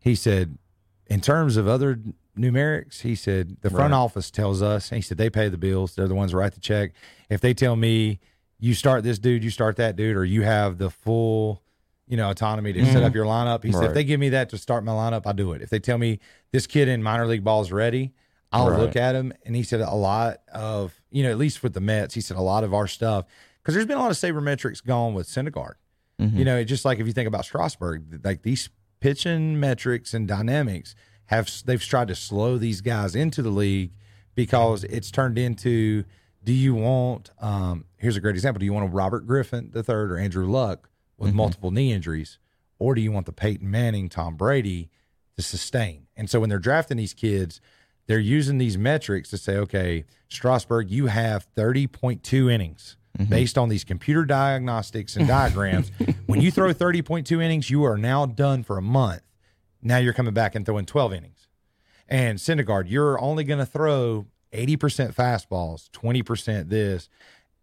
He said, in terms of other numerics, he said the front office tells us. He said they pay the bills. They're the ones who write the check. If they tell me you start this dude, you start that dude, or you have the full, you know, autonomy to set up your lineup. He said if they give me that to start my lineup, I'll do it. If they tell me this kid in minor league ball is ready, I'll Right. look at him. And he said a lot of, you know, at least with the Mets, he said a lot of our stuff because there's been a lot of sabermetrics gone with Syndergaard. You know, it's just like if you think about Strasburg, like these pitching metrics and dynamics have they've tried to slow these guys into the league because it's turned into do you want um here's a great example do you want a Robert Griffin the third or Andrew Luck with mm-hmm. multiple knee injuries or do you want the Peyton Manning Tom Brady to sustain? And so when they're drafting these kids they're using these metrics to say okay Strasburg you have 30.2 innings mm-hmm. based on these computer diagnostics and diagrams. *laughs* When you throw 30.2 innings you are now done for a month. Now you're coming back and throwing 12 innings. And Syndergaard, you're only going to throw 80% fastballs, 20% this.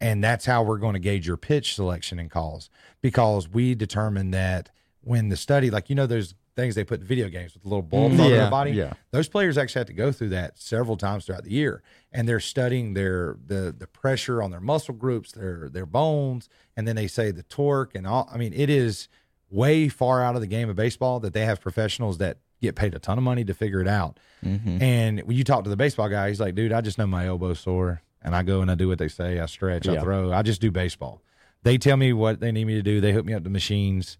And that's how we're going to gauge your pitch selection and calls because we determine that when the study, like, you know, those things they put in video games with the little bulbs mm, on Yeah, their body, yeah. those players actually have to go through that several times throughout the year. And they're studying their, the, the pressure on their muscle groups, their, their bones. And then they say the torque and all. I mean, it is, way far out of the game of baseball that they have professionals that get paid a ton of money to figure it out. Mm-hmm. And when you talk to the baseball guy, he's like, dude, I just know my elbow sore and I go and I do what they say. I stretch, I Yeah. throw, I just do baseball. They tell me what they need me to do. They hook me up to machines.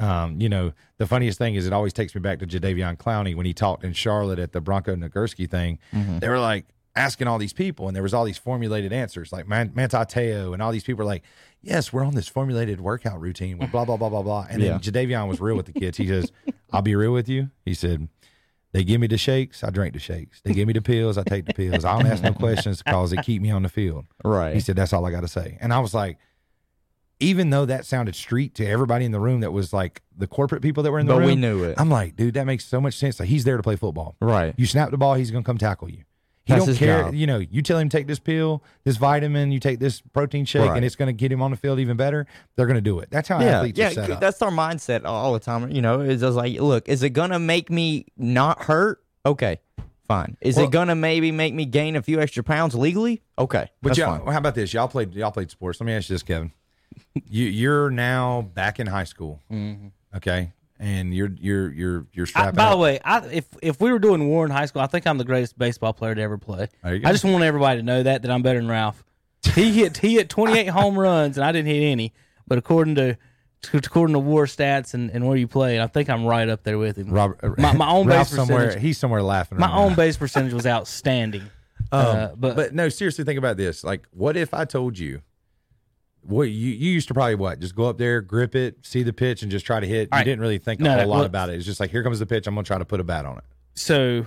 Um, you know, the funniest thing is it always takes me back to Jadeveon Clowney when he talked in Charlotte at the Bronco Nagurski thing. They were like asking all these people, and there was all these formulated answers, like Man- Manti Te'o, and all these people were like, "Yes, we're on this formulated workout routine with blah blah blah blah blah." And Yeah. then Jadeveon was real with the kids. He says, *laughs* "I'll be real with you." He said. They give me the shakes, I drink the shakes. They give me the pills, I take the pills. I don't ask no *laughs* questions because it keep me on the field. Right. He said, That's all I got to say. And I was like, even though that sounded street to everybody in the room that was like the corporate people that were in the But room, But we knew it. I'm like, dude, that makes so much sense. Like he's there to play football. Right. You snap the ball, he's gonna come tackle you. He That's don't care. job. You know, you tell him take this pill, this vitamin, you take this protein shake, Right. and it's gonna get him on the field even better. They're gonna do it. That's how yeah, athletes yeah, are set up. that's our mindset all the time. You know, it's just like, look, is it gonna make me not hurt? Okay, fine. Is Well- it gonna maybe make me gain a few extra pounds legally? Okay, But fine. how about this? Y'all played y'all played sports. Let me ask you this, Kevin. you you're now back in high school. Mm-hmm. Okay. And you're you're you're you're Mm-hmm. I, strapping by the way, I, if if we were doing war in high school, I think I'm the greatest baseball player to ever play. There you go. I just want everybody to know that that I'm better than Ralph. He hit he hit 28 *laughs* home runs and I didn't hit any. but according to according to War Stats and, and where you play, and I think I'm right up there with him. Robert, my, my own Ralph base somewhere. percentage. He's somewhere laughing. My right own now. base percentage was *laughs* outstanding. Um, uh, but, but no, seriously, think about this. Like, what if I told you, what you you used to probably what? Just go up there, grip it, see the pitch, and just try to hit. All you right. didn't really think a No, whole no, lot well- about it. It's just like, here comes the pitch. I'm gonna try to put a bat on it. so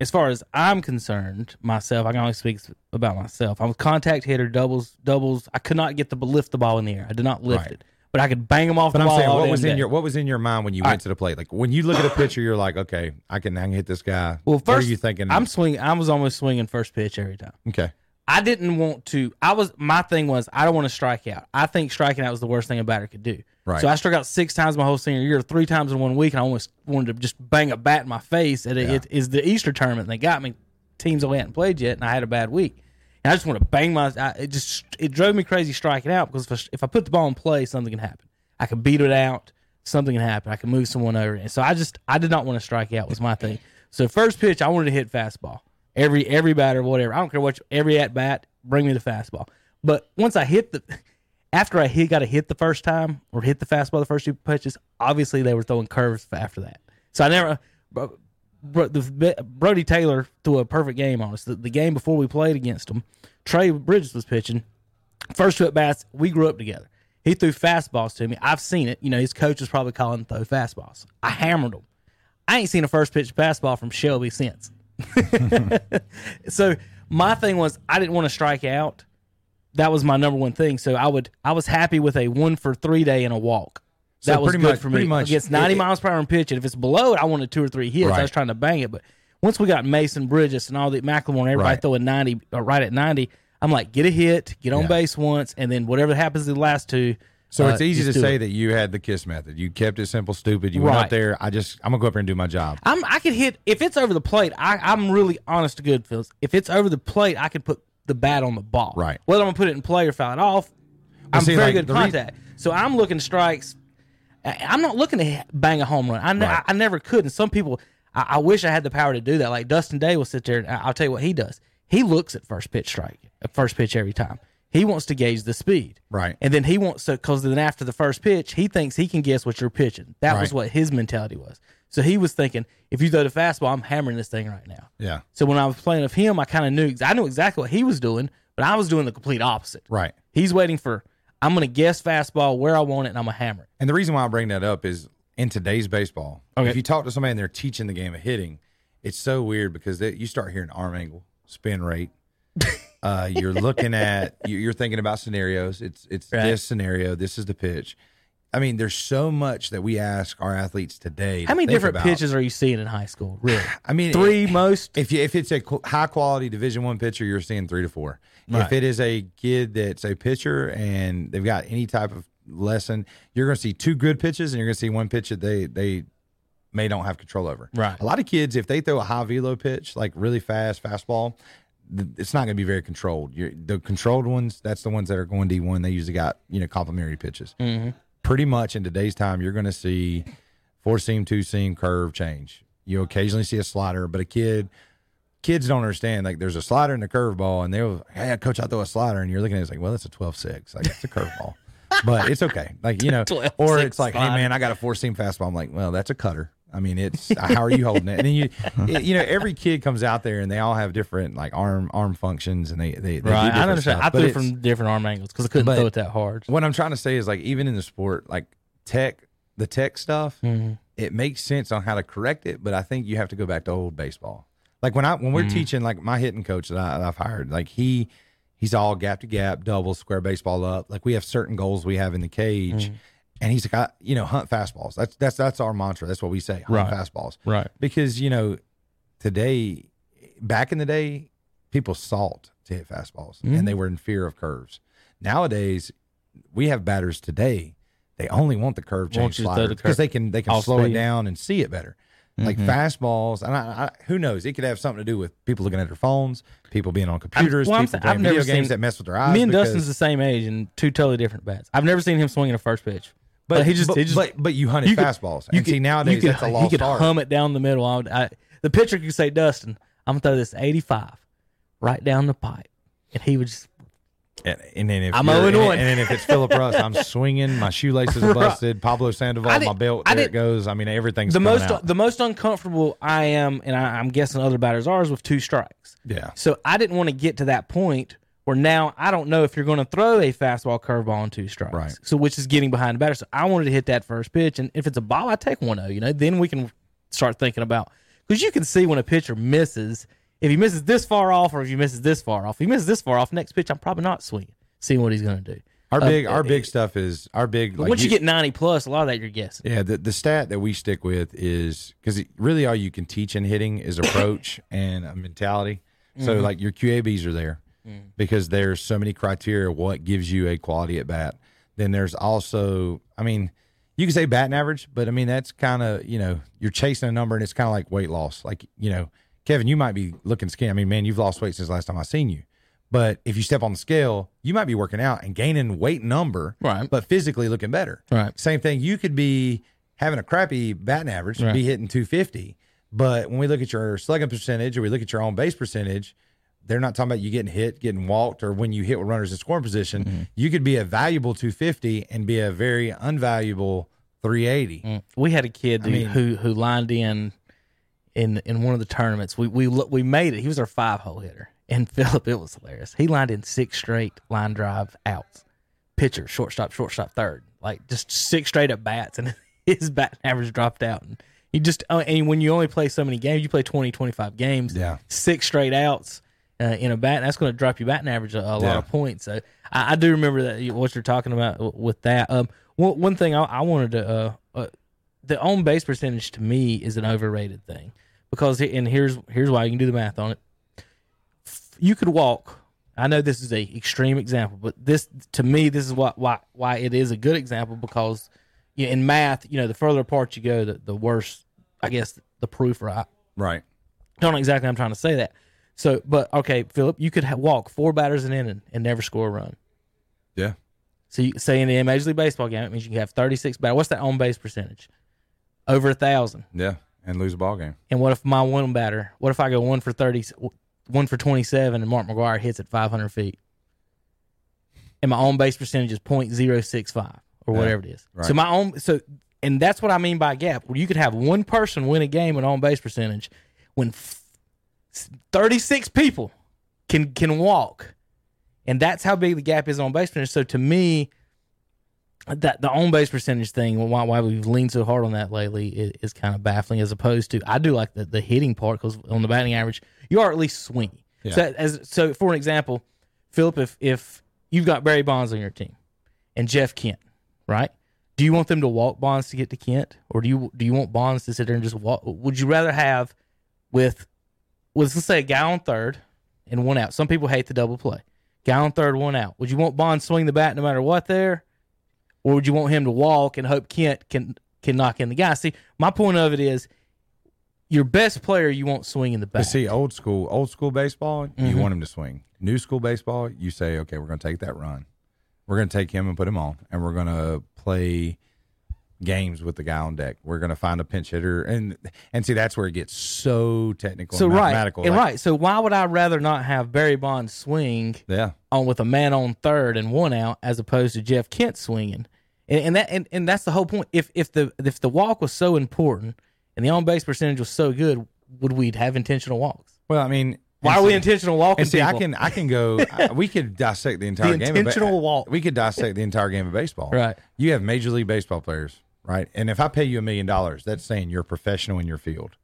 as far as I'm concerned, myself, I can only speak about myself. I'm a contact hitter, doubles, doubles. I could not get the lift the ball in the air. I did not lift Right. it, but I could bang them off But the I'm ball. saying, all what damn was in day. your what was in your mind when you went to the plate? Like when you look at a pitcher, you're like, okay, I can I can hit this guy. Well, what first are you thinking? I'm swinging. I was almost swinging first pitch every time. okay. I didn't want to. I was my thing was I don't want to strike out. I think striking out was the worst thing a batter could do. Right. So I struck out six times my whole senior year, three times in one week, and I almost wanted to just bang a bat in my face. And it, Yeah. it is the Easter tournament. And they got me teams that we hadn't played yet, and I had a bad week. And I just want to bang my. I, it just it drove me crazy striking out because if I, if I put the ball in play, something can happen. I can beat it out. Something can happen. I can move someone over. And so I just I did not want to strike out was my thing. So first pitch, I wanted to hit fastball. Every every batter, whatever. I don't care what every at bat, bring me the fastball. But once I hit the after I hit got to hit the first time or hit the fastball the first two pitches, obviously they were throwing curves after that. So I never bro, bro, the Brody Taylor threw a perfect game on us. The, the game before we played against him, Trey Bridges was pitching. First two at bats, we grew up together. He threw fastballs to me. I've seen it. You know, his coach was probably calling throw fastballs. I hammered him. I ain't seen a first pitch fastball from Shelby since. *laughs* so my thing was I didn't want to strike out. That was my number one thing. So I would I was happy with a one for three day and a walk. So That was pretty good much- for me. much Against ninety it- miles per hour and pitch, and if it's below it, I wanted two or three hits. I was trying to bang it, but once we got Mason Bridges and all the McLemore and everybody Right. throwing ninety or right at ninety, I'm like, get a hit, get on Yeah. base once, and then whatever happens in the last two. So uh, it's easy to say it. that you had the kiss method. You kept it simple, stupid. You went out there. I just I'm gonna go up there and do my job. I'm I could hit if it's over the plate. I, I'm really honest to good, Phils. If it's over the plate, I can put the bat on the ball. Right. Whether I'm gonna put it in play or foul it off, I'm see, very like, good contact. so I'm looking strikes. I'm not looking to bang a home run. I, ne- Right. I, I never could. And some people, I, I wish I had the power to do that. Like Dustin Day will sit there and I- I'll tell you what he does. He looks at first pitch strike, at first pitch every time. He wants to gauge the speed. Right. And then he wants to, because then after the first pitch, he thinks he can guess what you're pitching. That was what his mentality was. So he was thinking, if you throw the fastball, I'm hammering this thing right now. Yeah. So when I was playing with him, I kind of knew, I knew exactly what he was doing, but I was doing the complete opposite. Right. He's waiting for, I'm going to guess fastball where I want it, and I'm going to hammer it. And the reason why I bring that up is in today's baseball, Okay. if you talk to somebody and they're teaching the game of hitting, it's so weird because they, you start hearing arm angle, spin rate. Uh, you're looking at, *laughs* you- you're thinking about scenarios. It's it's Right. this scenario. This is the pitch. I mean, there's so much that we ask our athletes today. How many different about. pitches are you seeing in high school? Really? *sighs* I mean, Three most? If you, if it's a high quality Division One pitcher, you're seeing three to four. Right. If it is a kid that's a pitcher and they've got any type of lesson, you're going to see two good pitches and you're going to see one pitch that they they may don't have control over. Right. A lot of kids, if they throw a high velo pitch, like really fast fastball, it's not going to be very controlled. You're, the controlled ones, that's the ones that are going D1. They usually got you know complementary pitches. Mm-hmm. Pretty much in today's time, you're going to see four seam, two seam, curve change. You occasionally see a slider, but a kid, kids don't understand. Like there's a slider and a curveball, and they'll, hey, coach, I throw a slider, and you're looking at it, it's like, well, that's a 12 6. Like it's a curveball, *laughs* but it's okay. Like you *laughs* know, 12-6 or it's like, hey man, I got a four seam fastball. I'm like, well, that's a cutter. I mean, it's how are you holding it? And then you, *laughs* it- you know, every kid comes out there and they all have different like arm arm functions, and they they, they do right. I understand. stuff. I threw from different arm angles because I couldn't throw it that hard. what I'm trying to say is like even in the sport, like tech, the tech stuff, Mm-hmm. it makes sense on how to correct it. But I think you have to go back to old baseball. Like when I when we're Mm-hmm. teaching, like my hitting coach that, I, that I've hired, like he he's all gap to gap, double, square baseball up. Like we have certain goals we have in the cage, Mm-hmm. And he's like, I, you know, hunt fastballs. That's that's that's our mantra. That's what we say, hunt Right. fastballs. Right. Because you know, today, back in the day, people sought to hit fastballs, Mm-hmm. and they were in fear of curves. Nowadays, we have batters today. They only want the curve change you to throw slider because they can they can slow it down and see it better. Like Mm-hmm. fastballs, and I, I, who knows? It could have something to do with people looking at their phones, people being on computers, well, people saying- playing I've video never games seen- that mess with their eyes. Me and because- Dustin's the same age and two totally different bats. I've never seen him swing in a first pitch. But Like, he just but, he just but, but you hunted you could- fastballs. You and see could- nowadays you could, that's a he lost could art. hum it down the middle. I would, I, the pitcher could say, "Dustin, I'm gonna throw this 85 right down the pipe," and he would just And, and then if I'm you're- 0 and, and then if it's Philip *laughs* Russ, I'm swinging. My shoelaces are *laughs* busted. Pablo Sandoval, my belt. There it goes. I mean, everything's the most out. the most uncomfortable I am, and I, I'm guessing other batters are, is with two strikes. yeah. So I didn't want to get to that point where now I don't know if you're going to throw a fastball curveball on two strikes. Right. So which is getting behind the batter. So I wanted to hit that first pitch, and if it's a ball, I take one zero. You know, then we can start thinking about because you can see when a pitcher misses. If he misses this far off, or if he misses this far off, if he misses this far off, next pitch I'm probably not swinging, seeing what he's going to do. Our Uh, big, our uh, big stuff is our big. Like once you, get 90 plus, a lot of that you're guessing. Yeah, the the stat that we stick with is because really all you can teach in hitting is *coughs* approach and a mentality. So like your QABs are there Mm. because there's so many criteria what gives you a quality at bat. Then there's also, I mean, you can say batting average, but I mean that's kind of you know you're chasing a number and it's kind of like weight loss. Like you know, Kevin, you might be looking skinny. I mean, man, you've lost weight since the last time I seen you. But if you step on the scale, you might be working out and gaining weight number, Right. But physically looking better, Right. same thing. You could be having a crappy batting average, Right. be hitting 250. But when we look at your slugging percentage or we look at your own base percentage, they're not talking about you getting hit, getting walked, or when you hit with runners in scoring position. Mm-hmm. You could be a valuable 250 and be a very unvaluable 380. We had a kid who, mean- who who lined in in in one of the tournaments. We we we made it. He was our five hole hitter, and *laughs* Philip, it was hilarious. He lined in six straight line drive outs, pitcher, shortstop, shortstop, third, like just six straight at bats, and *laughs* his batting average dropped out. And you just uh, and when you only play so many games, you play 20, 25 games, Yeah. six straight outs. Uh, in a bat, that's going to drop your batting average a, a lot of points. So I, I do remember that what you're talking about with that. Um, one, one thing I, I wanted to uh, uh, the on base percentage to me is an overrated thing because and here's here's why you can do the math on it. You could walk. I know this is a extreme example, but this to me this is what why why it is a good example because you know, in math, you know, the further apart you go, the, the worse I guess the proof right. Right. Don't know exactly I'm trying to say that. So, but okay, Philip, you could ha- walk four batters in an inning and never score a run. Yeah. So, you, say in a Major League Baseball game, it means you can have 36 batters. What's that on base percentage? Over a thousand. Yeah. And lose a ball game. And what if my one batter? What if I go one for 30, one for 27, and Mark McGwire hits at 500 feet? And my on base percentage is .065 or Yeah, whatever it is. So my own so and that's what I mean by gap. Where you could have one person win a game in on base percentage when 36 people can can walk. And that's how big the gap is on base percentage. So to me, that the on base percentage thing, why, why we've leaned so hard on that lately, is, is kind of baffling. As opposed to, I do like the, the hitting part because on the batting average, you are at least swingy. Yeah. So as so for an example, Philip, if if you've got Barry Bonds on your team and Jeff Kent, right? Do you want them to walk Bonds to get to Kent, or do you do you want Bonds to sit there and just walk? Would you rather have with with let's say a guy on third and one out? Some people hate the double play. Guy on third, one out. Would you want Bond swing the bat no matter what there, or would you want him to walk and hope Kent can can knock in the guy? See, my point of it is, your best player you won't swing in the But bat. see, old school, old school baseball, Mm-hmm. you want him to swing. New school baseball, you say, okay, we're going to take that run. We're going to take him and put him on, and we're going to play games with the guy on deck. We're going to find a pinch hitter, and and see that's where it gets so technical, so and right, and Like, right. So why would I rather not have Barry Bonds swing yeah, on with a man on third and one out as opposed to Jeff Kent swinging. And, and that and, and that's the whole point. If if the if the walk was so important and the on base percentage was so good, would we have intentional walks? Well, I mean, Why are we intentional walking? And see, I can I can go. *laughs* I- we could dissect the entire The game. intentional of, ba- walk. We could dissect the entire game of baseball. Right. You have major league baseball players, right? And if I pay you a million dollars, that's saying you're a professional in your field.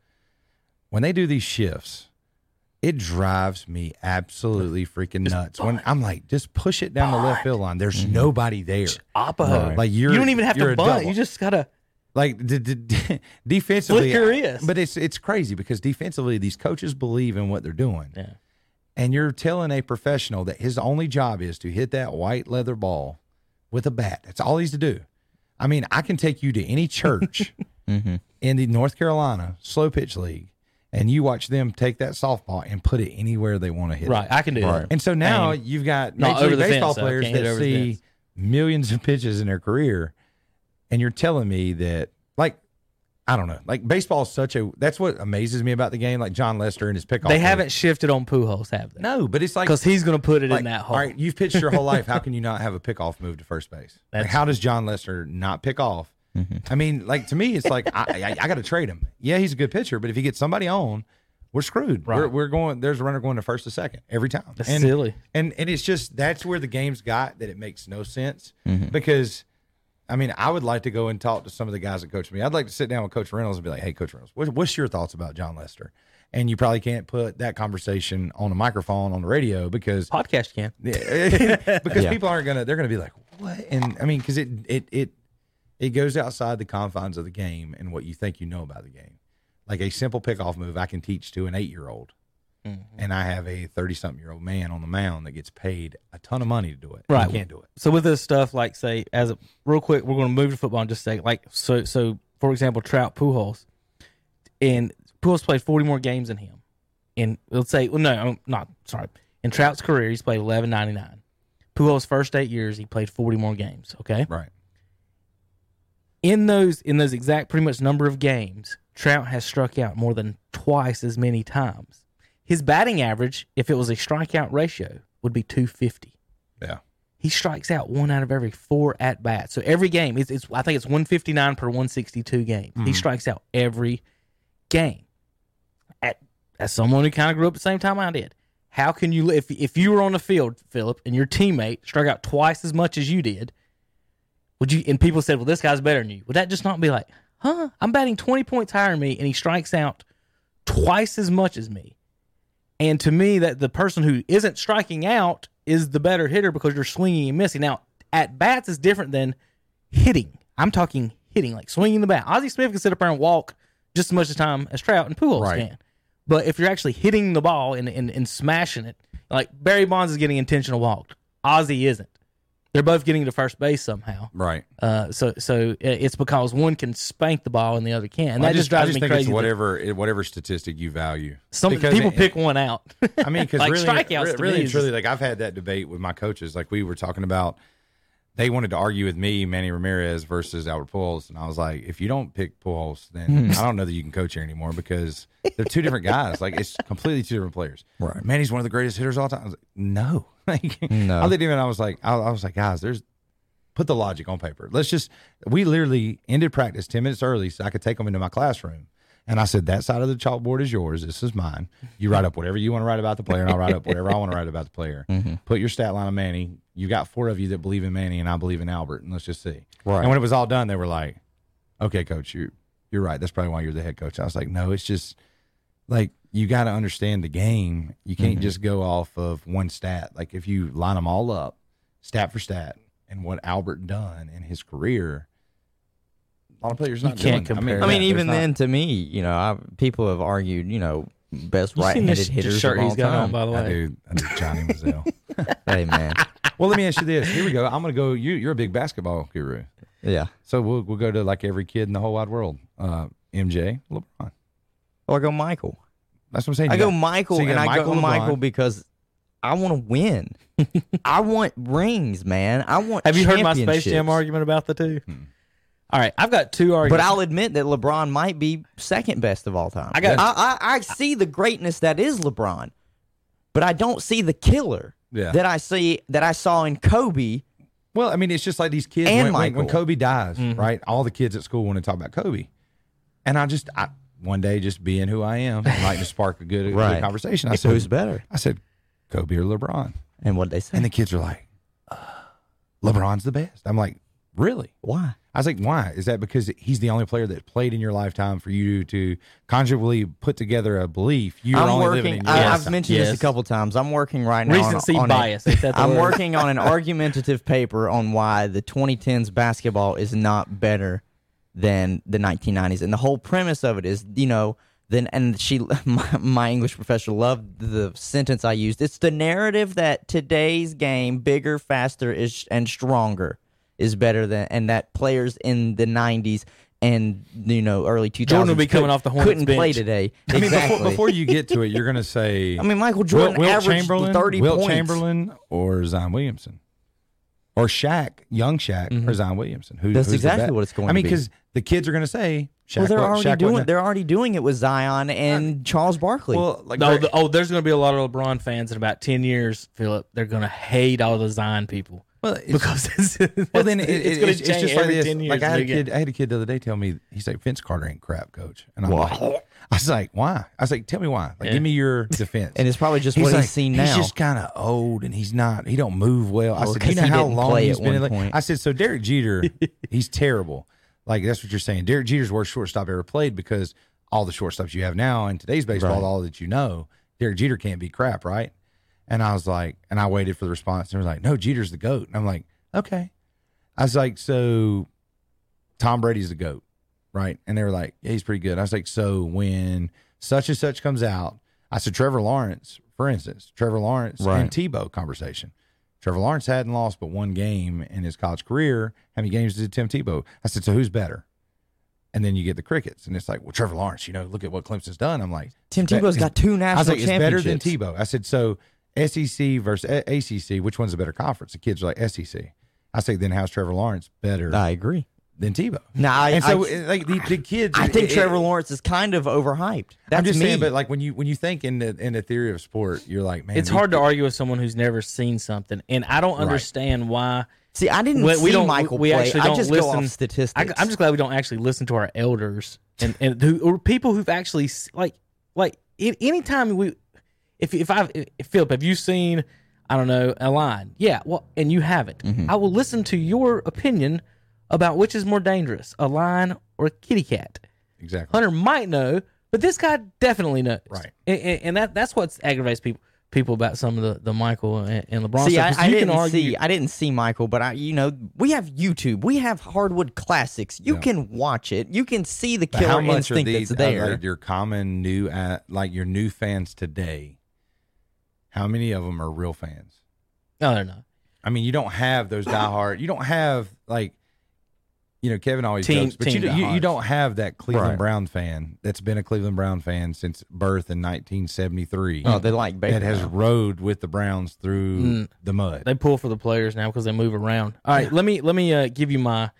When they do these shifts, it drives me absolutely freaking nuts. When I'm like, just push it down the left field line. There's mm-hmm. nobody there. Oppo. Like you're, you don't even have to bunt. You just gotta. Like d- d- d- *laughs* defensively, Flick but it's it's crazy because defensively these coaches believe in what they're doing, Yeah. and you're telling a professional that his only job is to hit that white leather ball with a bat. That's all he's to do. I mean, I can take you to any church *laughs* mm-hmm. in the North Carolina slow pitch league, and you watch them take that softball and put it anywhere they want to hit it. Right. I can do that. And so now And- you've got Major League Baseball fence, players Can't that see millions of pitches in their career, and you're telling me that, like, I don't know. Like baseball is such a that's what amazes me about the game. Like Jon Lester and his pickoff. They haven't shifted on Pujols, have they? No, but it's like because he's going to put it like, in that hole. All right, you've pitched your whole life. How *laughs* can you not have a pickoff move to first base? Like, how does Jon Lester not pick off? I mean, like to me, it's like I, I, I got to trade him. Yeah, he's a good pitcher, but if he gets somebody on, we're screwed. We're, we're going. There's a runner going to first to second every time. That's and, silly. And and it's just that's where the game's got that it makes no sense Mm-hmm. because. I mean, I would like to go and talk to some of the guys that coach me. I'd like to sit down with Coach Reynolds and be like, "Hey, Coach Reynolds, what, what's your thoughts about Jon Lester?" And you probably can't put that conversation on a microphone on the radio because Podcast can. yeah, *laughs* because Yeah. people aren't gonna. They're gonna be like, "What?" And I mean, because it it it it goes outside the confines of the game and what you think you know about the game. Like a simple pickoff move, I can teach to an eight year old, Mm-hmm. and I have a thirty something year old man on the mound that gets paid a ton of money to do it. Right. you can't do it. So with this stuff, like say, as a real quick, we're going to move to football in just a second. Like so, so for example, Trout Pujols, and Pujols played forty more games than him. And let's say, well, no, I'm not sorry. In Trout's career, he's played eleven ninety nine. Pujols' first eight years, he played forty more games. Okay, Right. in those in those exact pretty much number of games, Trout has struck out more than twice as many times. His batting average, if it was a strikeout ratio, would be two fifty. Yeah. he strikes out one out of every four at bats. So every game, it's, it's I think it's 159 per 162 games. He hmm. strikes out every game. At as someone who kind of grew up at the same time I did, how can you if if you were on the field, Philip, and your teammate struck out twice as much as you did, would you? And people said, "Well, this guy's better than you." Would that just not be like, "Huh? I'm batting 20 points higher than me, and he strikes out twice as much as me." And to me, that the person who isn't striking out is the better hitter because you're swinging and missing. Now, at bats is different than hitting. I'm talking hitting, like swinging the bat. Ozzie Smith can sit up there and walk just as much as time as Trout and Pujols Right. can. But if you're actually hitting the ball and, and, and smashing it, like Barry Bonds is getting intentional walked, Ozzie isn't. They're both getting to first base somehow. Right. Uh, so so it's because one can spank the ball and the other can't, and I that just, I drives just me think crazy. it's that whatever whatever statistic you value. Some Because people it- pick one out. I mean, because *laughs* Like really, strikeouts really, is truly, like I've had that debate with my coaches. Like we were talking about, they wanted to argue with me, Manny Ramirez versus Albert Pujols, and I was like, if you don't pick Pujols, then hmm. I don't know that you can coach here anymore because they're two different guys. Like it's completely two different players. Right. Manny's one of the greatest hitters of all time. I was like, no, *laughs* like, No. I didn't even. I was like, I, I was like, guys, there's put the logic on paper. Let's just. We literally ended practice ten minutes early so I could take them into my classroom. And I said, that side of the chalkboard is yours. This is mine. You write up whatever you want to write about the player, and I'll write up whatever I want to write about the player. *laughs* Mm-hmm. Put your stat line on Manny. You got four of you that believe in Manny, and I believe in Albert. And let's just see. Right. And when it was all done, they were like, okay, coach, you, you're right. That's probably why you're the head coach. I was like, no, it's just like you got to understand the game. You can't mm-hmm. just go off of one stat. Like if you line them all up, stat for stat, and what Albert done in his career, a lot of players not can't doing. compare I mean, I mean, even there's not- then, to me, you know, I, people have argued, you know, best You seen right-handed this hitters shirt of all he's got on, time. by the I way. do, I do Johnny Manziel. *laughs* *laughs* hey, man, well, let me ask you this. Here we go. I'm going to go. You, you're a big basketball guru, yeah. so we'll we'll go to like every kid in the whole wide world. Uh, MJ, LeBron. Well, I go Michael. That's what I'm saying. I You go got- Michael, so you and got I go LeBron. Michael because I want to win. *laughs* I want rings, man. I want. Have you heard my Space Jam argument about the two? All right, I've got two arguments. But I'll admit that LeBron might be second best of all time. I got- I, I, I see the greatness that is LeBron, but I don't see the killer Yeah. that I see that I saw in Kobe. Well, I mean, it's just like these kids. And when, when, when Michael. Kobe dies, right? All the kids at school want to talk about Kobe, and I just, I one day just being who I am, I like to spark a good, a good conversation. I said, Who's better? I said, Kobe or LeBron, And what they say? and the kids are like, uh, LeBron's the best. I'm like, really? Why? I was like, why? Is that because he's the only player that played in your lifetime for you to conjugally put together a belief? You're I'm only living in your I, I've mentioned Yes. this a couple times. I'm working right now. on- Recency on, bias, ain't that the *laughs* I'm word? working on an argumentative paper on why the 2010s basketball is not better than the 1990s, and the whole premise of it is, you know, then and she, *laughs* my, my English professor loved the sentence I used. It's the narrative that today's game, bigger, faster, is and stronger, is better than, and that players in the 90s. And you know, early 2000s Jordan would be coming could- off the Hornets couldn't play today. I mean, exactly. before, before you get to it, you're going to say, *laughs* I mean, Michael Jordan Wilt, Wilt averaged Chamberlain, 30 Wilt points. Chamberlain, or Zion Williamson, or Shaq, young Shaq, or Zion Williamson. Who, Mm-hmm. That's who's exactly best? what it's going I mean, because the kids are going to say well, they're already Shaq doing. wasn't- They're already doing it with Zion and Charles Barkley. Well, like No, the, oh, there's going to be a lot of LeBron fans in about ten years, Philip. They're going to hate all the Zion people well, it's- because it's, *laughs* Well, then it, it's it, going it's, to it's change just like every this. ten years. Like I had a kid, I had a kid the other day tell me he's like Vince Carter ain't crap, coach, and I'm like, I was like, why? I was like, tell me why. Like, Yeah. give me your *laughs* defense. and it's probably just he's what like, he's seen He's now. just kind of old, and he's not. He don't move well. I Well, said, 'cause you know how long play he's at been in. one point. I said, so Derek Jeter, *laughs* he's terrible. Like that's what you're saying. Derek Jeter's worst shortstop ever played because all the shortstops you have now in today's baseball, Right. all that you know, Derek Jeter can't be crap, right? And I was like, and I waited for the response. And they was like, no, Jeter's the goat. And I'm like, okay. I was like, so Tom Brady's the goat, right? And they were like, yeah, he's pretty good. I was like, so when such and such comes out, I said Trevor Lawrence, for instance, Trevor Lawrence Right. and Tebow conversation. Trevor Lawrence hadn't lost but one game in his college career. How many games did Tim Tebow? I said, so who's better? And then you get the crickets, and it's like, well, Trevor Lawrence. You know, look at what Clemson's done. I'm like, Tim that Tebow's is- got two I was national like, it's better than. Tebow. I said, so SEC versus A- ACC, which one's a better conference? The kids are like SEC. I say, then how's Trevor Lawrence better I agree. than Tebow? Now, I, and so, I, like the, the kids, I think it- Trevor it- Lawrence is kind of overhyped. That's I'm just me. saying, but like when you when you think in the in the theory of sport, you're like, man, it's these- hard to argue with someone who's never seen something, and I don't understand why. See, I didn't We- see we don't- Michael we play. actually I don't just go listen- off statistics. I, I'm just glad we don't actually listen to our elders and and who or people who've actually like like a- anytime we if if I if Philip have you seen I don't know a line yeah well and you haven't Mm-hmm. I will listen to your opinion about which is more dangerous a lion or a kitty cat exactly. Hunter might know but this guy definitely knows Right. and, and, and that that's what aggravates people people about some of the the Michael and, and LeBron See, stuff, I, 'cause I you didn't argue see. I didn't see Michael, but I, you know, we have YouTube. We have Hardwood Classics. You Yeah. can watch it. You can see the But killer how much are instinct these that's there. uh, like your common new uh, like your new fans today? How many of them are real fans? no they're not I mean, you don't have those diehard. You don't have like, you know, Kevin always Team- jokes, but you, team do- you you diehards. don't have that Cleveland Right. Brown fan that's been a Cleveland Brown fan since birth in 1973. oh, they like Baker that has now. rode with the Browns through Mm. the mud. They pull for the players now because they move around. All right, let me let me uh, give you my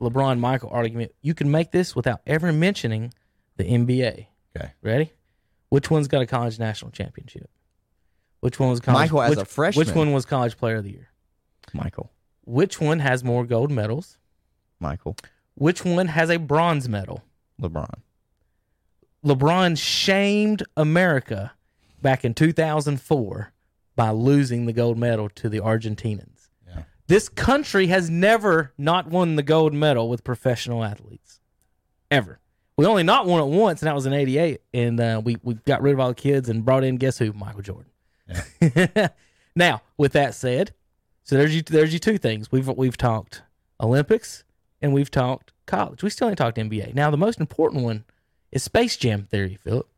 LeBron Michael argument. You can make this without ever mentioning the NBA. Okay. Ready? Which one's got a college national championship? Which one was college? Michael as which, a freshman. Which one was college player of the year? Michael. Which one has more gold medals? Michael. Which one has a bronze medal? LeBron. LeBron shamed America back in 2004 by losing the gold medal to the Argentinians. Yeah. This country has never not won the gold medal with professional athletes. Ever. We only not won it once, and that was in 88. And uh, we, we got rid of all the kids and brought in, guess who? Michael Jordan. *laughs* now, with that said, so there's you, there's you two things. We've, we've talked Olympics and we've talked college. We still ain't talked NBA. Now, the most important one is Space Jam theory, Philip.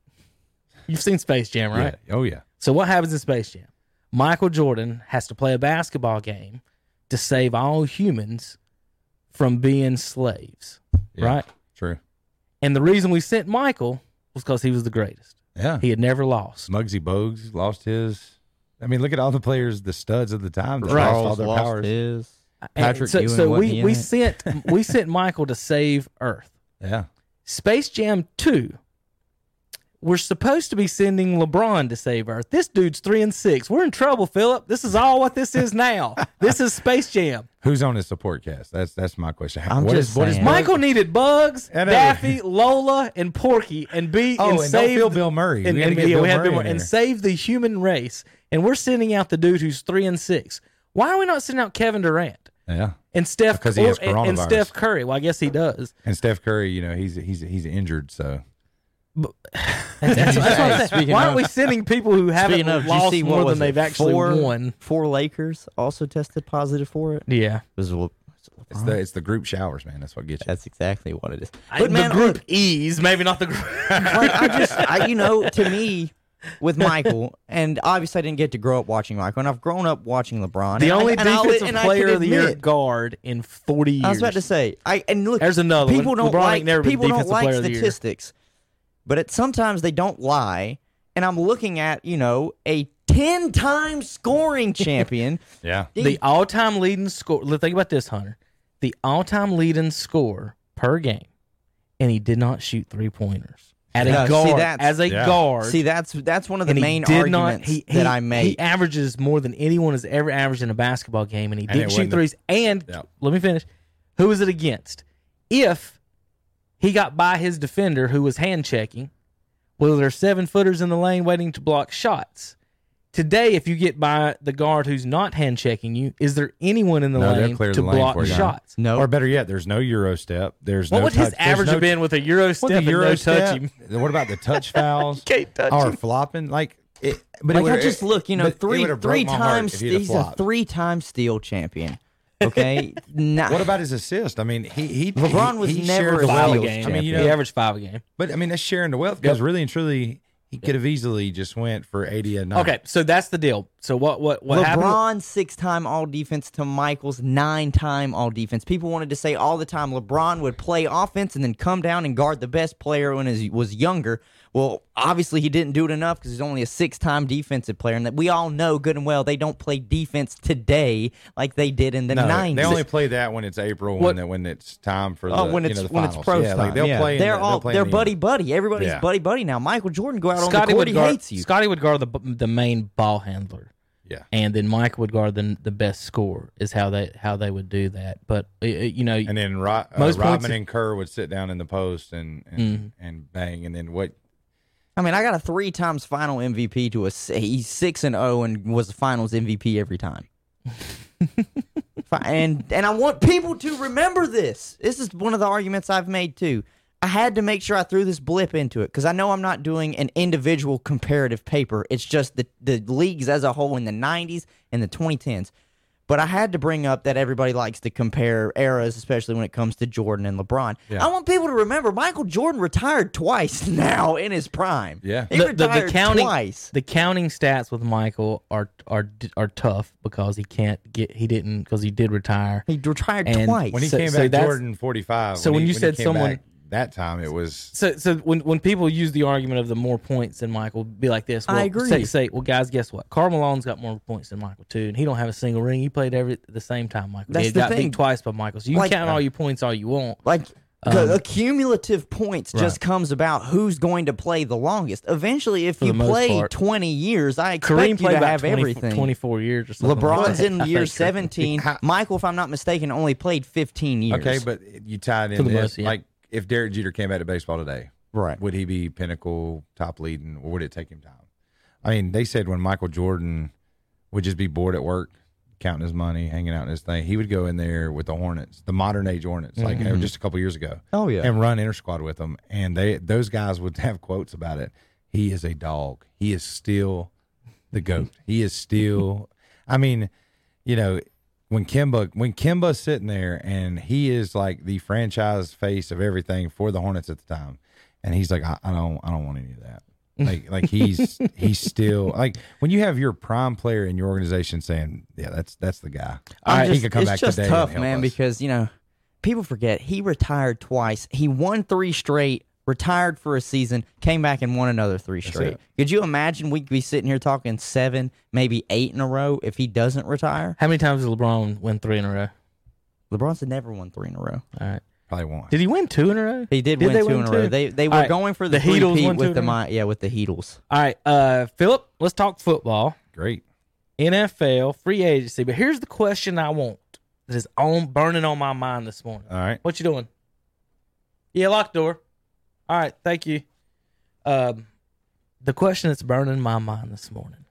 You've seen Space Jam, right? Yeah. Oh yeah. So what happens in Space Jam? Michael Jordan has to play a basketball game to save all humans from being slaves, Yeah. right? True. And the reason we sent Michael was because he was the greatest. Yeah. He had never lost. Muggsy Bogues lost his. I mean, look at all the players, the studs of the time that Right. lost all their lost powers. his. And Patrick so, Ewing so we, we it? sent we sent Michael to save Earth. *laughs* Yeah. Space Jam 2, we're supposed to be sending LeBron to save Earth. This dude's three and six. We're in trouble, Philip. This is all what this is now. *laughs* this is Space Jam. Who's on his support cast? That's that's my question. I'm What just is- what is saying. Michael needed Bugs, I know. Daffy, Lola, and Porky, and be Oh, and and don't save feel Bill Murray. And, We and- yeah, Bill we Murray Bill in Murray and save the human race. And we're sending out the dude who's three and six. Why are we not sending out Kevin Durant Yeah. and Steph Because he has or- and, and. Steph Curry? Well, I guess he does. And Steph Curry, you know, he's he's he's injured, so That's, that's what I'm saying. Why aren't we sending people who haven't Speaking of, did lost see more than it? they've actually four, won? Four Lakers also tested positive for it. Yeah, It was Le- it's the it's the group showers, man. That's what gets you. That's exactly what it is. I- But man, the group look, E's, maybe not the group. like I just, I, you know, to me, with Michael, and obviously I didn't get to grow up watching Michael, and I've grown up watching LeBron. the and I- only and I'll- defensive and player of the year guard in 40 years. I was about to say, I and look, There's another people one. don't LeBron like never people don't like player of the year. statistics, but it, sometimes they don't lie. And I'm looking at you know a ten time scoring *laughs* champion. Yeah. the all-time leading score. Think about this, Hunter. The all-time leading score per game and he did not shoot three pointers at a No, see, guard. that's- as a Yeah. guard, See, that's that's one of the main did not. arguments He, that he- I make. He averages more than anyone has ever averaged in a basketball game, and he didn't it shoot wasn't the- threes. And Yeah. let me finish. Who was it against? If he got by his defender who was hand checking, well, there's seven footers in the lane waiting to block shots. Today, if you get by the guard who's not hand checking you, is there anyone in the No, they'll lane clear to the lane block for you. shots? no, Or better yet, there's no Euro step. There's What no would his touch- there's average no- have been with a Euro What, step the and Euro no step? touching? *laughs* What about the touch *laughs* fouls? Can't touch or him. flopping? Like, it, but like it would've- I just look, you know, but it three would've three my heart times if he'd have he's a flopped. three time steel champion. Okay, nah, What about his assist? I mean, he he LeBron he, was he never a Five a game. I mean, you know, he averaged five a game. but I mean that's sharing the wealth because really and truly, he could have easily just went for eighty a night. Okay, so that's the deal. So what what what happened? LeBron six time all defense to Michael's nine time all defense. People wanted to say all the time LeBron would play offense and then come down and guard the best player when he was younger. Well, obviously he didn't do it enough because he's only a six time defensive player, and that we all know good and well they don't play defense today like they did in the No, nineties. they only play that when it's April What- when when it's time for the Oh, when you it's know, the when it's pro yeah, time. like they'll yeah. play. They're the- all they'll play they're the- buddy buddy. Everybody's Yeah. buddy buddy now. Michael Jordan go out on the Scottie court, would he guard hates you. Scottie would guard the the main ball handler, Yeah, and then Mike would guard the the best scorer. Is how they how they would do that. But uh, uh, you know, and then Ro- uh, Most points Rodman and Kerr would sit down in the post and and, Mm-hmm. and bang, and then what? I mean, I got a three times final MVP to a he's six and zero and was the finals MVP every time. *laughs* And and I want people to remember this. This is one of the arguments I've made too. I had to make sure I threw this blip into it because I know I'm not doing an individual comparative paper. It's just the the leagues as a whole in the 90s and the 2010s. But I had to bring up that everybody likes to compare eras, especially when it comes to Jordan and LeBron. Yeah. I want people to remember Michael Jordan retired twice *laughs* now in his prime. Yeah. he the, the, the counting twice. the counting stats with Michael are are are tough because he can't get he didn't because he did retire. He retired And twice. When he So- came so back, that's- Jordan forty five. so when he, you he said someone- back that time, it was So so when when people use the argument of the more points than Michael, be like this. I Well, agree. Say, say well, guys, guess what? Karl Malone's got more points than Michael too, and he don't have a single ring. He played every the same time Michael. That's did. the got thing. beat twice by Michael. So you Like- can count all your points all you want. like Um, accumulative points just comes about who's going to play the longest. Eventually, if For you play part. 20 years, I expect Kareem you to about have 20 everything. 24 years or something. like LeBron's that, in I year 17. *laughs* Michael, if I'm not mistaken, only played 15 years. okay. But you tied For in the this, most, yeah. like if Derek Jeter came back to baseball today, right. would he be pinnacle top leading, or would it take him time? I mean, they said when Michael Jordan would just be bored at work, counting his money, hanging out in his thing, he would go in there with the Hornets, the modern age Hornets, like you know, mm-hmm. just a couple years ago. Oh, yeah. and run inter squad with them, and they those guys would *laughs* have quotes about it. He is a dog. He is still the goat. He is still. I mean, you know, when Kemba when Kemba's sitting there and he is like the franchise face of everything for the Hornets at the time, and he's like, I, I don't I don't want any of that. Like like he's *laughs* he's still like when you have your prime player in your organization saying, yeah, that's that's the guy. He could come it's back just today. tough, man, us. because you know people forget he retired twice. He won three straight, retired for a season, came back and won another three straight. Could you imagine we'd be sitting here talking seven, maybe eight in a row if he doesn't retire? How many times did LeBron win three in a row? LeBron's never won three in a row. All right. probably won't. Did he win two in a row? He did, Did win they two win in a row. two? They they were right. going for the, The Heatles three-peat won two with the a row? Mi- yeah with the Heatles. All right, uh, Philip, let's talk football. Great. NFL, free agency. But here's the question I want that is on burning on my mind this morning. All right. What you doing? Yeah, lock the door. All right, thank you. Um, the question that's burning my mind this morning,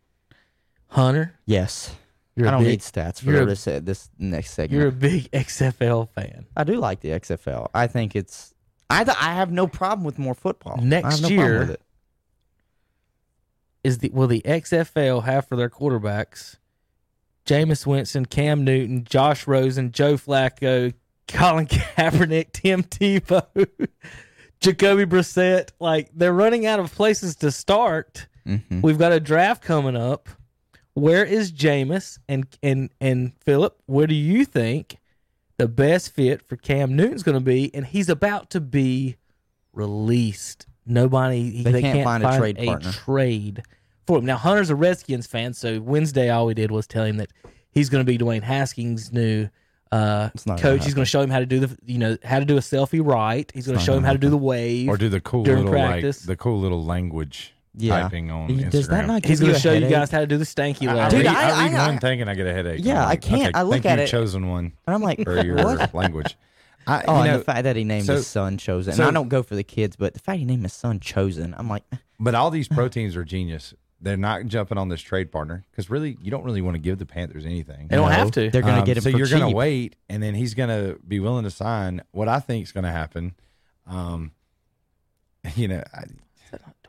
Hunter. Yes, You're I a don't big, need stats for this uh, this next segment. You're a big *laughs* XFL fan. I do like the XFL. I think it's. I th- I have no problem with more football. Next no problem year- with it. Is the will the XFL have for their quarterbacks Jameis Winston, Cam Newton, Josh Rosen, Joe Flacco, Colin *laughs* Kaepernick, Tim Tebow, Jacoby Brissett? Like they're running out of places to start. Mhm. We've got a draft coming up. Where is Jameis and and and Philip? Where do you think the best fit for Cam Newton's going to be? And he's about to be released. Nobody he- They can't find a trade partner. trade for him. Now Hunter's a Redskins fan, so Wednesday all we did was tell him that he's going to be Dwayne Haskins' new uh, It's not gonna coach. He's going to show him how to do the you know how to do a selfie right. He's going to show him how to do the wave. or do the cool during little practice. like the cool little language Yeah. typing on He- Instagram. Does that not give He's going to a show you guys how to do the stanky I, I level. Dude, read, I- I read I- one thing and I get a headache. Yeah, I'm I can't- Okay, I look think at you've it- chosen one And I'm like, for your what? language. I, Oh, you and know, the fact that he named so- his son Chosen. so- and I don't go for the kids, but the fact he named his son Chosen, I'm like, But all these proteins are genius. They're not jumping on this trade partner because really, you don't really want to give the Panthers anything. They don't no, have to. They're gonna Um, get him so for you're gonna wait, and then he's gonna be willing to sign what I think is gonna happen. Um, *laughs* you know, I,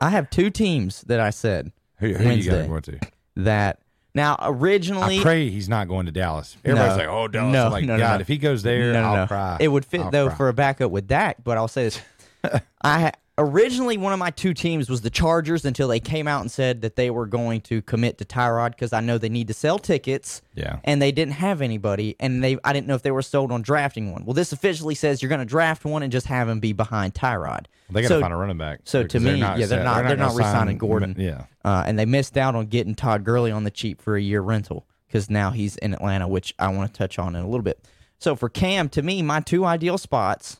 I have two teams that I said who, who you got Wednesday. going to? that. Now, originally, I pray he's not going to Dallas. Everybody's No. like, "Oh, Dallas!" No, I'm like, no, no, God, no. if he goes there, no, no, I'll no. cry. It would fit I'll though cry. for a backup with Dak, but I'll say this: *laughs* I ha- originally one of my two teams was the Chargers until they came out and said that they were going to commit to Tyrod because I know they need to sell tickets. Yeah. and they didn't have anybody, and they I didn't know if they were sold on drafting one. Well, this officially says you're going to draft one and just have him be behind Tyrod. They got to So- find a running back. so to they're me, yeah, they're not- they're not gonna re-signing sign- Gordon. Yeah, Uh, and they missed out on getting Todd Gurley on the cheap for a year rental because now he's in Atlanta, which I want to touch on in a little bit. So for Cam, to me, my two ideal spots,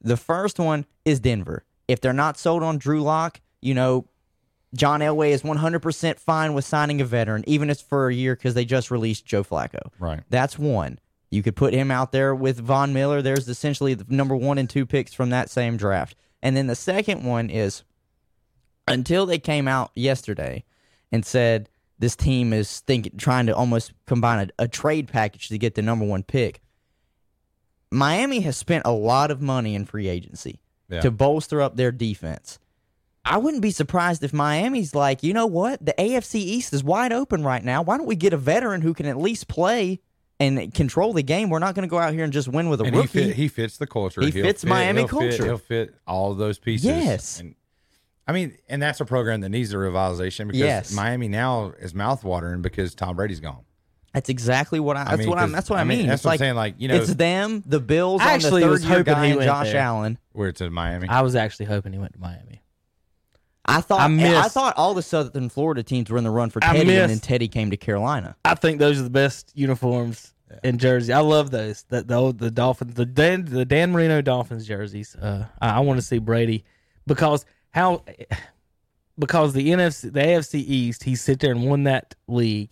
the first one is Denver. If they're not sold on Drew Lock, you know, John Elway is 100% fine with signing a veteran, even if it's for a year because they just released Joe Flacco. right. That's one. You could put him out there with Von Miller. There's essentially the number one and two picks from that same draft. And then the second one is until they came out yesterday and said this team is thinking trying to almost combine a, a trade package to get the number one pick. Miami has spent a lot of money in free agency Yeah. to bolster up their defense. I wouldn't be surprised if Miami's like, you know what? The AFC East is wide open right now. Why don't we get a veteran who can at least play and control the game? We're not going to go out here and just win with a And he, rookie. fit, he fits the culture. He He'll fits fit- Miami he'll fit- culture. he'll fit all of those pieces. Yes. And, I mean, and that's a program that needs a revitalization because Yes. Miami now is mouthwatering because Tom Brady's gone. That's exactly what I. That's mean, what I'm. 'cause- That's what I, I mean, mean. that's It's what I'm like saying, like, you know- it's them, the Bills, I on actually the was third year hoping guy, he and went Josh there. Allen. Where it's in Miami. I was actually hoping he went to Miami. I thought. I missed, I, thought all the Southern Florida teams were in the run for I Teddy, miss- and then Teddy came to Carolina. I think those are the best uniforms in Jersey. I love those. The the, old, the Dolphins, the Dan, the Dan Marino Dolphins jerseys. Uh, I, I want to see Brady because how because the NFC, the AFC East, he sit there and won that league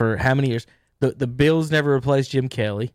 for how many years? The the Bills never replaced Jim Kelly.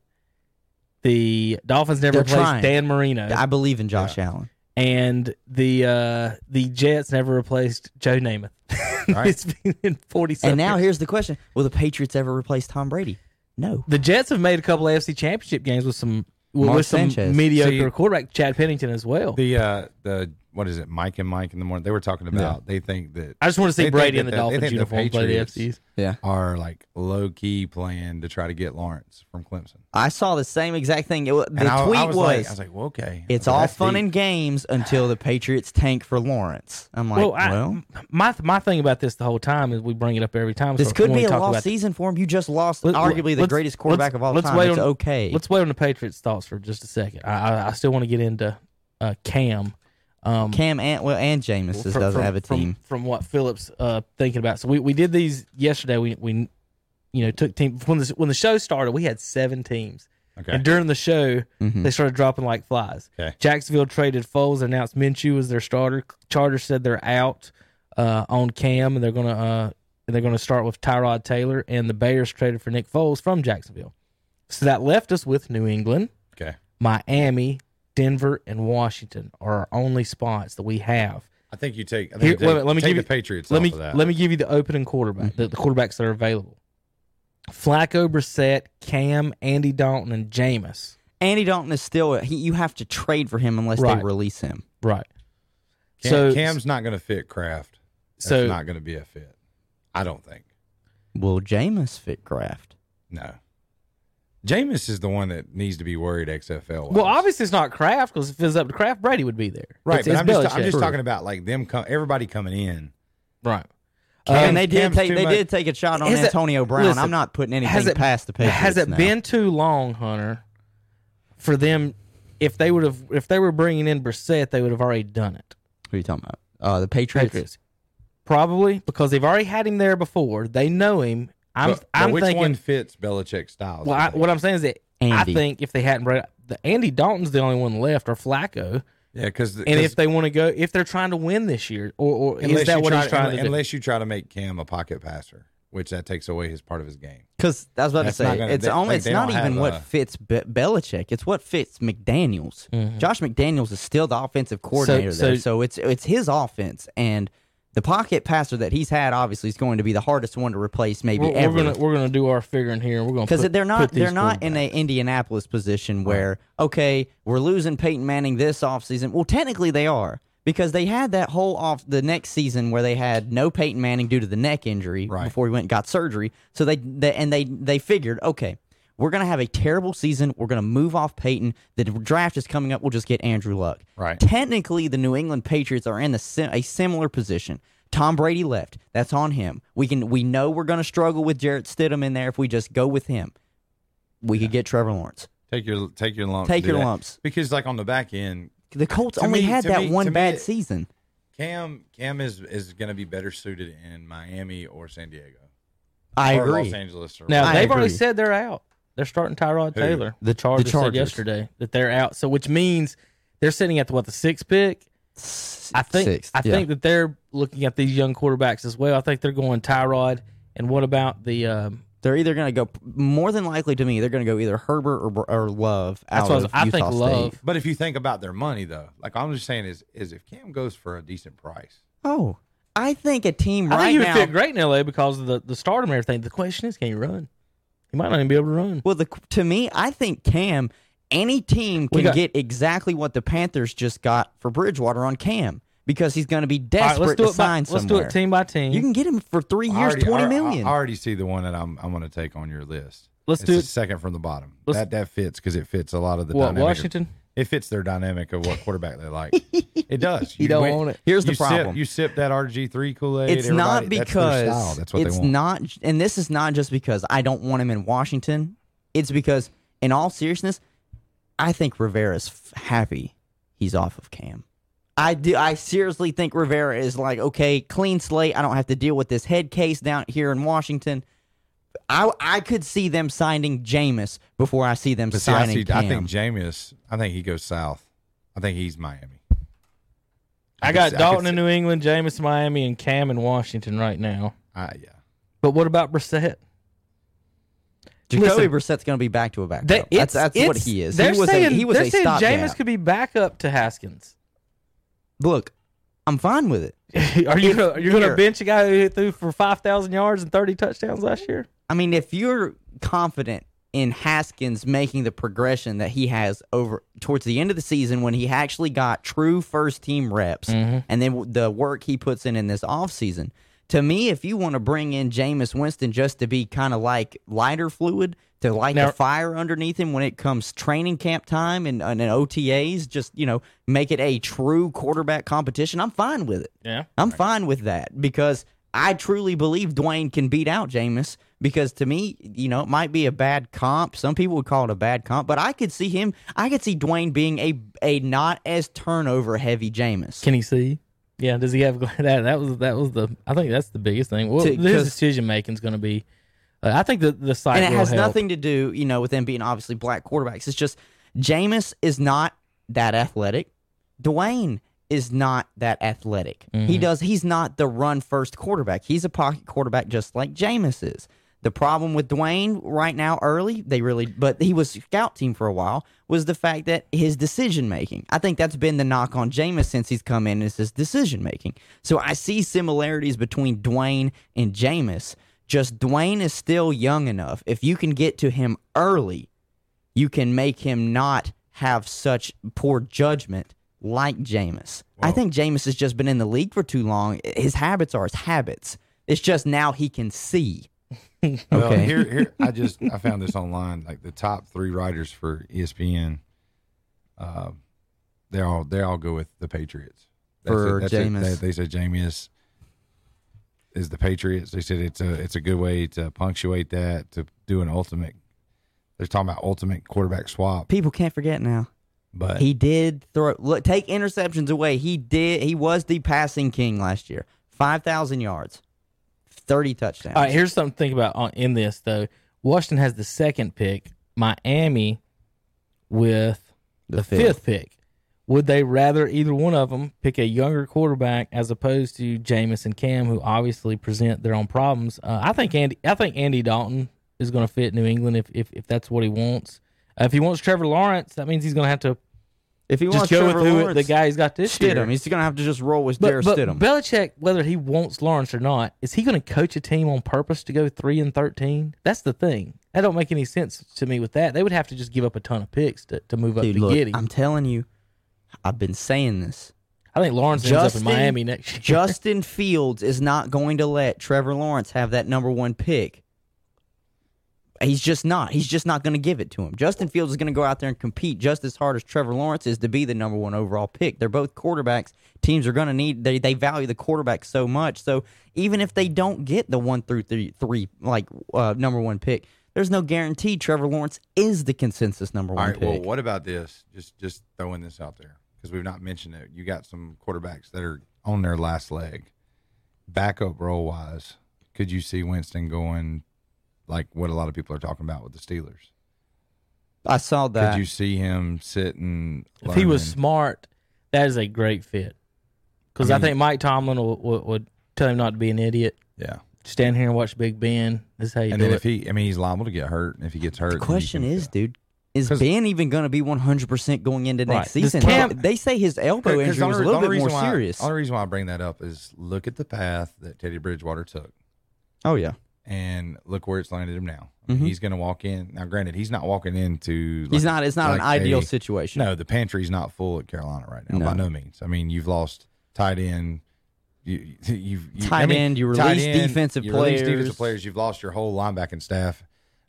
The Dolphins never They're replaced trying. Dan Marino, I believe in Josh Allen. and the uh, the Jets never replaced Joe Namath. *laughs* Right. it's been forty. And now years. here's the question: Will the Patriots ever replace Tom Brady? No. The Jets have made a couple of AFC Championship games with some with Mark some Sanchez. mediocre See- quarterback, Chad Pennington as well. the uh the what is it, Mike and Mike in the morning? They were talking about. They think that I just want to see they Brady that in the the- they Dolphins think uniform play the Patriots- AFCs. Yeah. are like low key plan to try to get Lawrence from Clemson. I saw the same exact thing. It, wa- the And I, tweet I was, was, like, I was like, well, okay. "It's all fun deep. and games until the Patriots tank for Lawrence." I'm like, well, well, I, my my thing about this the whole time is we bring it up every time. this so could when be a talk lost about- season for him. You just lost Let- arguably the let's- greatest quarterback let's- of all let's time. wait It's on- okay. Let's wait on the Patriots' thoughts for just a second. I I, I still want to get into uh, Cam. Um, Cam and well, and Jameis from- doesn't from- have a from- team. From, what Phillips uh, thinking about, so we, we did these yesterday. We we you know took team when the when the show started. We had seven teams, Okay. and during the show Mm-hmm. they started dropping like flies. Okay. Jacksonville traded Foles, announced Minshew as their starter. Chargers said they're out uh, on Cam, and they're gonna uh, they're gonna start with Tyrod Taylor, and the Bears traded for Nick Foles from Jacksonville. So that left us with New England, okay. Miami, Denver, and Washington are our only spots that we have. I think you take. I think Here, you take, wait a let me take give the you Patriots. Let off me of that. let me give you the opening quarterback, the, the quarterbacks that are available: Flacco, Brissett, Cam, Andy Dalton, and Jameis. Andy Dalton is still he, you have to trade for him unless Right. they release him. Right. Cam, so Cam's not going to fit Kraft. That's So- not going to be a fit. I don't think. Will Jameis fit Kraft? No. Jameis is the one that needs to be worried XFL. Well, obviously it's not Kraft because if it was up to Kraft, Brady would be there. right. It's, but it's I'm just, I'm just talking about like them. Com- everybody coming in. right. Cam- and they did Cam's take they much- did take a shot on Has it- Antonio Brown. listen, I'm not putting anything has it- past the Patriots. Has it now. been too long, Hunter, for them? If they would have, if they were bringing in Brissett, they would have already done it. Who are you talking about? Uh, the Patriots. Patriots, probably because they've already had him there before. They know him. I'm, But- but I'm which thinking. one fits Belichick's style? Well, I, what I'm saying is that Andy. I think if they hadn't brought the Andy Dalton's the only one left, or Flacco. Yeah, because And if they want to go, if they're trying to win this year, or, or is unless that you what try, he's trying to do? unless you try to make Cam a pocket passer, which that takes away his part of his game. Because I was about That's to not say gonna- it's they- only like, it's not even what a- fits Be- Belichick. It's what fits McDaniels'. Mm-hmm. Josh McDaniels is still the offensive coordinator so- there, so it's it's his offense and the pocket passer that he's had obviously is going to be the hardest one to replace maybe we're, we're ever. gonna we're gonna do our figuring here. We're gonna because they're not they're not in a. Indianapolis position where okay we're losing Peyton Manning this offseason. Well, technically they are because they had that whole off the next season where they had no Peyton Manning due to the neck injury Right. before he went and got surgery. So they, they and they they figured okay. We're gonna have a terrible season. We're gonna move off Peyton. The draft is coming up. We'll just get Andrew Luck. Right. Technically, the New England Patriots are in the sim- a similar position. Tom Brady left. That's on him. We can we know we're going to struggle with Jarrett Stidham in there if we just go with him. We could get Trevor Lawrence. Take your take your lumps. Take your that. lumps. because like on the back end, The Colts only me- had that me- one bad it- season. Cam Cam is is going to be better suited in Miami or San Diego. I or agree. Los Angeles. Or Now I they've already said they're out. They're starting Tyrod Who? Taylor. The- Chargers, the said yesterday that they're out. So which means they're sitting at the, what the sixth pick. I think Sixth, I yeah. think that they're looking at these young quarterbacks as well. I think they're going Tyrod. And what about the? Um, they're either going to go more than likely to me. They're going to go either Herbert or, or Love That's what I was- of I Utah think State. Love. But if you think about their money though, like I'm just saying is is if Cam goes for a decent price, Oh, I think a team I right think he would now. fit great in LA because of the the stardom and everything. The question is, can you run? He might not even be able to run. Well, the, to me, I think Cam. Any team can got- get exactly what the Panthers just got for Bridgewater on Cam because he's going to be All right, desperate let's do to it. By, sign let's somewhere. do it team by team. You can get him for three years, already- twenty I- I, already see the one that I'm I'm going to take on your list. Let's It's do it. second from the bottom. Let's- that that fits because it fits a lot of the what dynamic of- Washington? It fits their dynamic of what quarterback they like. *laughs* it does. You don't went- want it. Here's the you sip- problem. you sip that RG three Kool Aid. it's not that's because style. that's what it's they want. not, and this is not just because I don't want him in Washington. It's because, in all seriousness, I think Rivera's f- happy he's off of Cam. I do. I seriously think Rivera is like, okay, clean slate. I don't have to deal with this head case down here in Washington. I I could see them signing Jameis before I see them But see, I, signing see, Cam. I think Jameis. I think he goes south. I think he's Miami. I could got see- Dalton could in New England, Jameis Miami, and Cam in Washington right now. Ah, yeah. But what about Brissett? Jacoby Listen, Brissett's going to be back to a backup. They- that's it's- that's what it's- he is. They're He was saying, a he was they're a saying stopgap. Jameis could be back up to Haskins. Look, I'm fine with it. *laughs* are you If- gonna, you're going to bench a guy who threw for five thousand yards and thirty touchdowns last year? I mean, if you're confident in Haskins making the progression that he has over towards the end of the season when he actually got true first team reps Mm-hmm. and then the work he puts in in this offseason, to me, if you want to bring in Jameis Winston just to be kind of like lighter fluid, to light Now- the fire underneath him when it comes training camp time and, and OTAs, just, you know, make it a true quarterback competition, I'm fine with it. Yeah. I'm fine with that because I truly believe Dwayne can beat out Jameis because to me, you know, it might be a bad comp. Some people would call it a bad comp, but I could see him I could see Dwayne being a a not as turnover heavy Jameis. Can he see? Yeah. Does he have *laughs* that? That was that was the. I think that's the biggest thing. Well, To- his decision making is going to be. Uh, I think the the site and it has help. nothing to do, you know, with them being obviously black quarterbacks. It's just Jameis is not that athletic. Dwayne is not that athletic. Mm-hmm. He does he's not the run first quarterback. He's a pocket quarterback just like Jameis is. The problem with Dwayne right now early, they really but he was scout team for a while, was the fact that his decision making. I think that's been the knock on Jameis since he's come in is his decision making. So I see similarities between Dwayne and Jameis. Just Dwayne is still young enough. If you can get to him early, you can make him not have such poor judgment like Jameis. I think Jameis has just been in the league for too long. His habits are his habits. It's just now he can see. Well, here, here, I just I found this online. Like the top three writers for ESPN, uh, they all they all go with the Patriots. For it. Jameis. They, they said Jameis is the Patriots. They said it's a it's a good way to punctuate that to do an ultimate. They're talking about ultimate quarterback swap, People can't forget now. but He did throw look take interceptions away. He did he was the passing king last year. 5,000 yards. 30 touchdowns. All right, here's something to think about on, in this though. Washington has the second pick. Miami with the, The fifth. fifth. pick. Would they rather either one of them pick a younger quarterback as opposed to Jameis and Cam, who obviously present their own problems? Uh, I think Andy. I think Andy Dalton is going to fit New England if, if if that's what he wants. Uh, if he wants Trevor Lawrence, that means he's going to have to If he just wants go Trevor with who Lawrence, the guy he's got this year. Stidham, he's gonna have to just roll with But, but Stidham. Belichick, whether he wants Lawrence or not, is he going to coach a team on purpose to go three and thirteen? That's the thing. That don't make any sense to me with that. They would have to just give up a ton of picks to, to move up Dude, to look, get him. I'm telling you, I've been saying this. I think Lawrence ends up in Miami next year. Justin *laughs* Fields is not going to let Trevor Lawrence have that number one pick. He's just not. He's just not going to give it to him. Justin Fields is going to go out there and compete just as hard as Trevor Lawrence is to be the number one overall pick. They're both quarterbacks. Teams are going to need. They they value the quarterback so much. So even if they don't get the one through three, three like uh, number one pick, there's no guarantee Trevor Lawrence is the consensus number All one right. pick. Well, what about this? Just just throwing this out there because we've not mentioned it. You got some quarterbacks that are on their last leg. Backup role wise, could you see Winston going like what a lot of people are talking about with the Steelers? I saw that. Could you see him sitting? if he was smart, that is a great fit. Because I, I think Mike Tomlin would, would, would tell him not to be an idiot. yeah. Stand here and watch Big Ben. This is how you And do then it. if he, I mean, he's liable to get hurt. And if he gets hurt, The question can- is, dude, is Ben even going to be 100% going into Right. next Does season? Cam- Well, they say his elbow injury the was a little bit more reason why- serious. The only reason why I bring that up is look at the path that Teddy Bridgewater took. Oh, yeah. And look where it's landed him now. I mean, He's going to walk in. Now, granted, he's not walking into. He's not, it's not an like ideal a- situation. No, the pantry's not full at Carolina right now No. by no means. I mean, you've lost tight end. You, you've you, Tight I mean, end, you release defensive you release players. defensive players. You've lost your whole linebacking staff.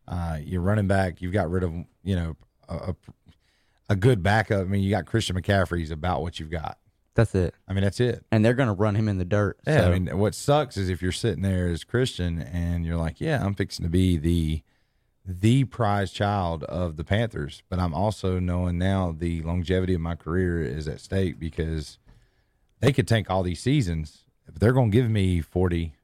Uh, you're running back. You've got rid of you know a, a, a good backup. I mean, you got Christian McCaffrey. He's about what you've got. That's it. I mean, that's it. And they're going to run him in the dirt. Yeah, so. I mean, what sucks is if you're sitting there as Christian and you're like, yeah, I'm fixing to be the the prize child of the Panthers, but I'm also knowing now the longevity of my career is at stake because they could tank all these seasons, but they're going to give me 40,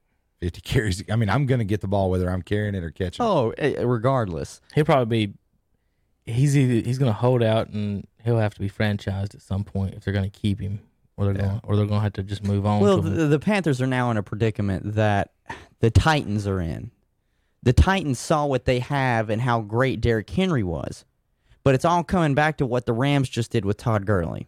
50 *laughs* carries. I mean, I'm going to get the ball whether I'm carrying it or catching. it. oh, eh, regardless. He'll probably be. He's either he's going to hold out and he'll have to be franchised at some point if they're going to keep him, or they're Yeah. going or they're going to have to just move on. Well, the, the Panthers are now in a predicament that the Titans are in. The Titans saw what they have and how great Derrick Henry was. But it's all coming back to what the Rams just did with Todd Gurley.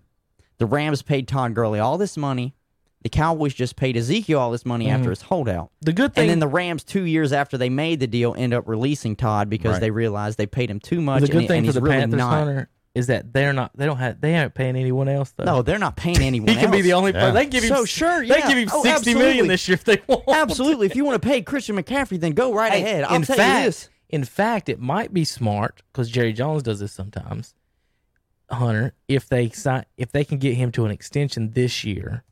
The Rams paid Todd Gurley all this money. The Cowboys just paid Ezekiel all this money after mm-hmm. his holdout. the good thing, And then the Rams, two years after they made the deal, end up releasing Todd because Right. they realized they paid him too much. the and, good he- thing and for he's the really Panthers, not. Hunter, is that they're not. They don't have. They aren't paying anyone else though. No, they're not paying *laughs* anyone he can be the only. Yeah. player. They give him. So, sure, They yeah. give him Oh, sixty million absolutely. this year if they want. Absolutely. if you want to pay Christian McCaffrey, then go right Hey, ahead. I'll in tell fact, you this. in fact, it might be smart because Jerry Jones does this sometimes. Hunter, if they sign, if they can get him to an extension this year,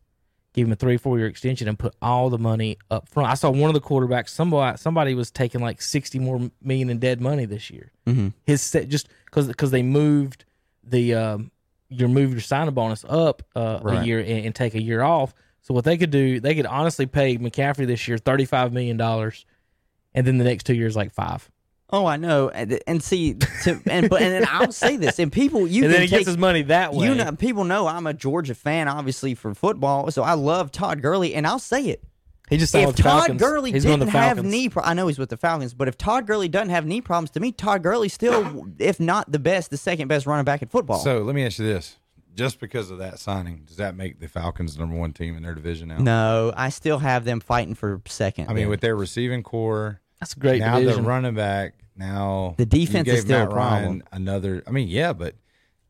give him a three, four year extension, and put all the money up front. I saw one of the quarterbacks. Somebody, somebody was taking like sixty more million in dead money this year. Mm-hmm. His set just because because they moved the um, you moved your signing bonus up uh, a year and, and take a year off. So what they could do, they could honestly pay McCaffrey this year thirty five million dollars, and then the next two years like five. Oh, I know, and, and see, to, and but and I'll say this, and people, you *laughs* and can then he take, gets his money that way. you know, people know I'm a Georgia fan, obviously for football, so I love Todd Gurley, and I'll say it. He just signed If Todd Falcons. Gurley he's didn't the have knee, pro- I know he's with the Falcons, but if Todd Gurley doesn't have knee problems, to me, Todd Gurley's still, if not the best, the second best running back in football. So let me ask you this: just because of that signing, does that make the Falcons the number one team in their division now? no, I still have them fighting for second. I mean, there. with their receiving corps, That's a great now division. the running back, now The defense you is still Matt a problem. Ryan another. I mean, yeah, but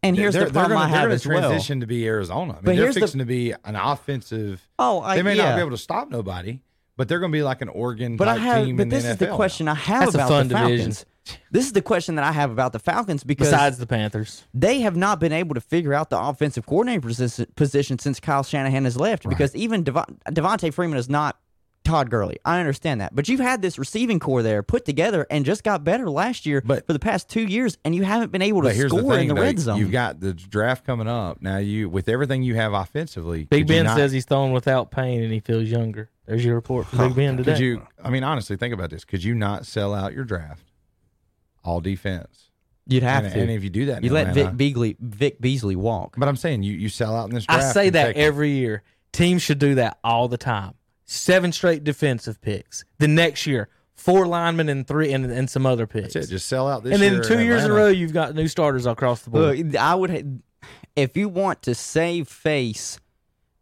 and here's they're, the problem they're I gonna, have they're as gonna well. transition to be Arizona. I mean, But they're here's the- fixing to be an offensive. Oh, I, They may yeah. not be able to stop nobody, but they're going to be like an Oregon But I have, team but in this the is the question now. I have That's about the division. Falcons. This is the question that I have about the Falcons because Besides the Panthers, they have not been able to figure out the offensive coordinator posi- position since Kyle Shanahan has left. Because even Dev- Devonta Freeman is not Todd Gurley. I understand that, but you've had this receiving corps there put together and just got better last year. But- for the past two years, and you haven't been able to score the thing: in the though, red zone. you've got the draft coming up now. You with everything you have offensively. Big Ben not- says he's throwing without pain and he feels younger. There's your report from Big Ben today. Could you? I mean, honestly, think about this. Could you not sell out your draft, all defense, You'd have and, to. and if you do that, in you let Atlanta- Vic Beasley, Vic Beasley walk. But I'm saying you you sell out in this I say that take him. every year. Teams should do that all the time. Seven straight defensive picks. The next year, four linemen and three and, and some other picks. That's it. Just sell out this and year. then two years in a row, you've got new starters across the board. Look, I would, ha- if you want to save face,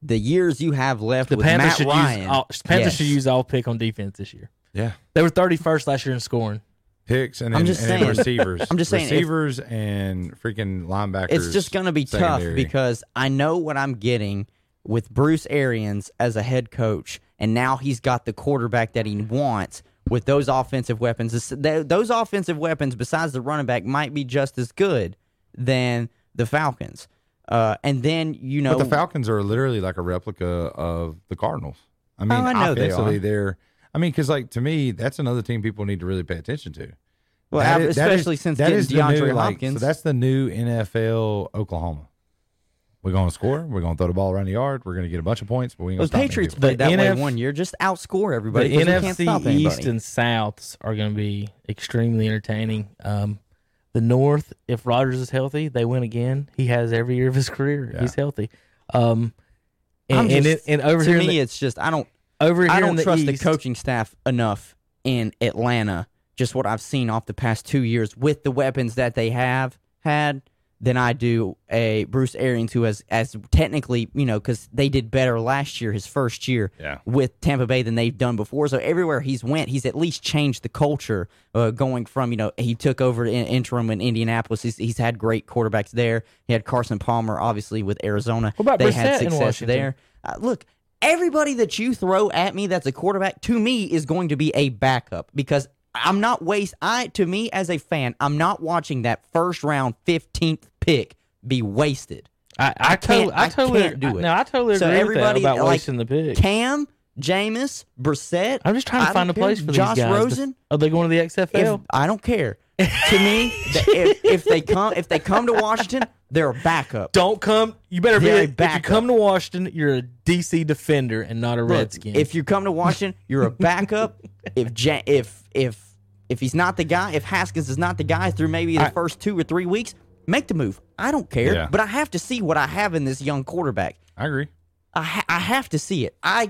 the years you have left the with Panthers Matt should Ryan, use all, Panthers yes. should use all pick on defense this year. Yeah. They were 31st last year in scoring. Picks and I'm then, just and then saying. receivers. *laughs* I'm just saying, if- receivers and freaking linebackers. It's just going to be tough because I know what I'm getting with Bruce Arians as a head coach, and now he's got the quarterback that he wants with those offensive weapons. Those offensive weapons, besides the running back, might be just as good than the Falcons. Uh, and then you know But the Falcons are literally like a replica of the Cardinals. I mean, Oh, I know they are. they're. I mean, because like to me, that's another team people need to really pay attention to. Well, That ab- is- especially since that getting is DeAndre new, like, Hopkins. so that's the new NFL Oklahoma. We're going to score. We're going to throw the ball around the yard. We're going to get a bunch of points, but we ain't Those going to Patriots Stop played that NF way one year, just outscore everybody. The everybody. 'cause we can't stop NFC anybody. East and Souths are going to be extremely entertaining. Um, the North, if Rodgers is healthy, they win again. He has every year of his career. Yeah. He's healthy. Um, and, I'm and, just- it, and over to here, me, the, it's just I don't over here I in don't the trust East, the coaching staff enough in Atlanta. Just what I've seen off the past two years with the weapons that they have had, than I do a Bruce Arians who has as technically you know because they did better last year, his first year Yeah. with Tampa Bay than they've done before. So everywhere he's went, he's at least changed the culture. Uh, going from you know he took over in interim in Indianapolis. He's, he's had great quarterbacks there. He had Carson Palmer, obviously with Arizona. What about they Brissett had success Washington? there. Uh, look, everybody that you throw at me that's a quarterback to me is going to be a backup because I'm not waste. I to me as a fan, I'm not watching that first round 15th pick be wasted. I, I, can't- totally, I I totally, can't do it. No, I totally So agree everybody, with that about like, wasting the pick. Cam, Jameis, Brissett. I'm just trying I to find a care. place for Josh these guys. Rosen. Are they going to the If, XFL? I don't care. to me, th- if, *laughs* if they come if they come to Washington, they're a backup. don't come. You better be. They're a A, if you come to Washington, you're a DC defender and not a Look, Redskin. If you come to Washington, you're a backup. *laughs* if ja- if if if he's not the guy, if Haskins is not the guy through maybe the I- first two or three weeks, make the move. I don't care, Yeah. but I have to see what I have in this young quarterback. I agree. I ha- I have to see it. I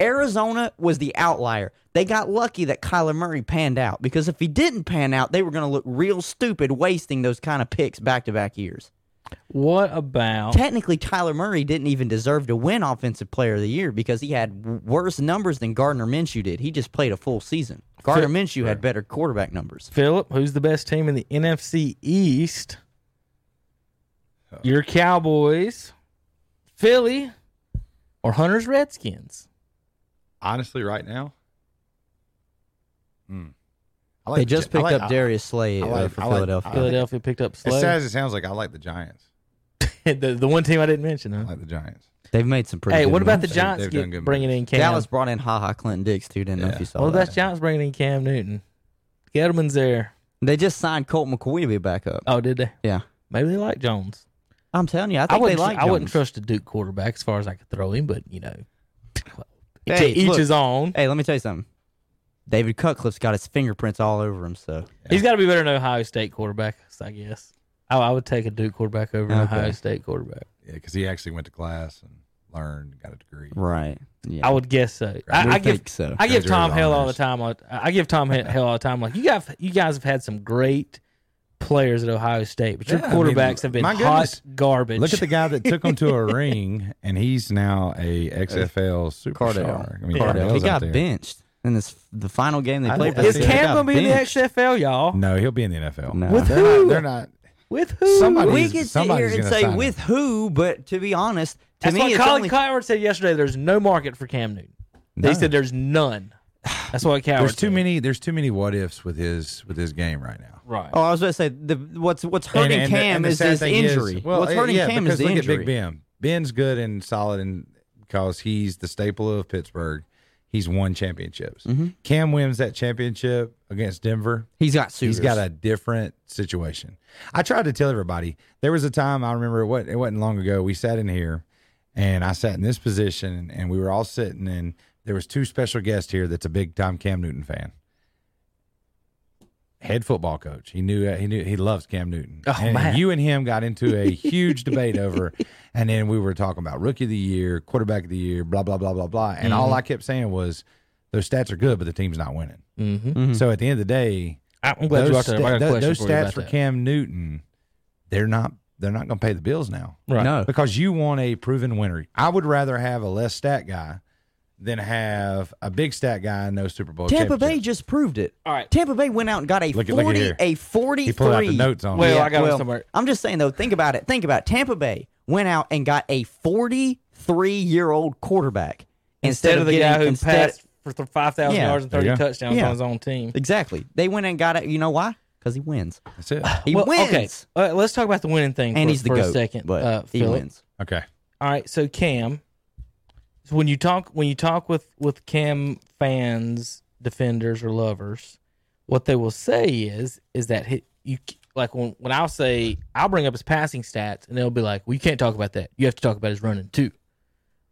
Arizona was the outlier. They got lucky that Kyler Murray panned out because if he didn't pan out, they were going to look real stupid wasting those kind of picks back to back years. what about? Technically, Kyler Murray didn't even deserve to win Offensive Player of the Year because he had worse numbers than Gardner Minshew did. He just played a full season. Gardner Minshew had better quarterback numbers. Philip, who's the best team in the NFC East? Oh. Your Cowboys, Philly, or Hunter's Redskins? Honestly, right now, hmm. I like They the just I picked like- up Darius Slay I uh, like- for I like- Philadelphia. Like- Philadelphia picked up As Slay. sad as it sounds like, I like the Giants. *laughs* the, the one team I didn't mention. I like the Giants. They've made some pretty. Hey, good what about the moves. They've- Giants they've done get, good bringing in Cam? Dallas brought in Ha Ha Clinton Dix too. Didn't know if Yeah. you saw Well, that. that's Giants bringing in Cam Newton. Gettleman's there. They just signed Colt McCoy to be a backup. Oh, did they? Yeah, Maybe they like Jones. I'm telling you, I I, think they wouldn't. like. I wouldn't trust a Duke quarterback as far as I could throw him, but you know, *laughs* to Hey, each look. his own. Hey, let me tell you something. David Cutcliffe's got his fingerprints all over him. So He's got to be better than Ohio State quarterback, I guess. I, I would take a Duke quarterback over an Okay. Ohio State quarterback. Yeah, because he actually went to class and learned, got a degree. right, yeah, I would guess so. I, We I give think so. I give Tom Graduated hell all the time. on- I give Tom he- hell all the time. Like you guys, you guys have had some great players at Ohio State, but your Yeah, I mean, quarterbacks have been my hot goodness. garbage. Look at the guy that took him to a *laughs* ring, and he's now a XFL superstar. Cardale. I mean, Yeah. He got benched in this the final game they I played. Is this Cam he gonna be in the. XFL, y'all? No, he'll be in the NFL. No. With they're who? Not, they're not. With who? Somebody- We Somebody's- could sit somebody's here and gonna say sign him. with who, but to be honest, to That's me what it's Colin only Coward said yesterday. There's no market for Cam Newton. They said there's none. *sighs* That's what Cowherd. There's too said. many. There's too many what ifs with his with his game right now. Right. Oh, I was going to say the what's what's hurting And- and Cam and the is his thing injury. well, what's uh, hurting yeah, Cam is because the look injury. at Big Ben. Ben's good and solid, and because he's the staple of Pittsburgh. He's won championships. Mm-hmm. Cam wins that championship against Denver. He's got suitors. He's got a different situation. I tried to tell everybody. There was a time I remember it wasn't, it wasn't long ago. We sat in here, and I sat in this position, and we were all sitting, and there was two special guests here. That's a big time Cam Newton fan, head football coach. He knew he knew he loves Cam Newton. Oh, and, man. you and him got into a *laughs* huge debate over, and then we were talking about rookie of the year, quarterback of the year, blah blah blah blah blah. And all I kept saying was, those stats are good, but the team's not winning. Mm-hmm. So at the end of the day, I'm glad those, brought that up. I got a sta- question those for stats about for that. Cam Newton, they're not they're not going to pay the bills now Right. No. because you want a proven winner. I would rather have a less stat guy than have a big stat guy and no Super Bowl. Tampa Bay championship. just proved it. All right. Tampa Bay went out and got a Look at- look at 40 here. a 43. He pulled out the notes on it. Well, I got it somewhere. I'm just saying though, think about it. Think about it. Tampa Bay went out and got a 43 year old quarterback Instead, of the getting- guy who instead- passed for th- 5,000 Yeah. yards and There 30 you go. touchdowns Yeah. on his own team. Exactly. They went and got it. You know why? Because he wins. That's it. *sighs* He well, wins. okay. Uh, let's talk about the winning thing And for, he's the for goat. a second. but uh, he Philip. wins. Okay. All right, so Cam, so when you talk when you talk with with Cam fans, defenders or lovers, what they will say is is that he, you like when when I'll say I'll bring up his passing stats and they'll be like, "Well, you can't talk about that. You have to talk about his running too."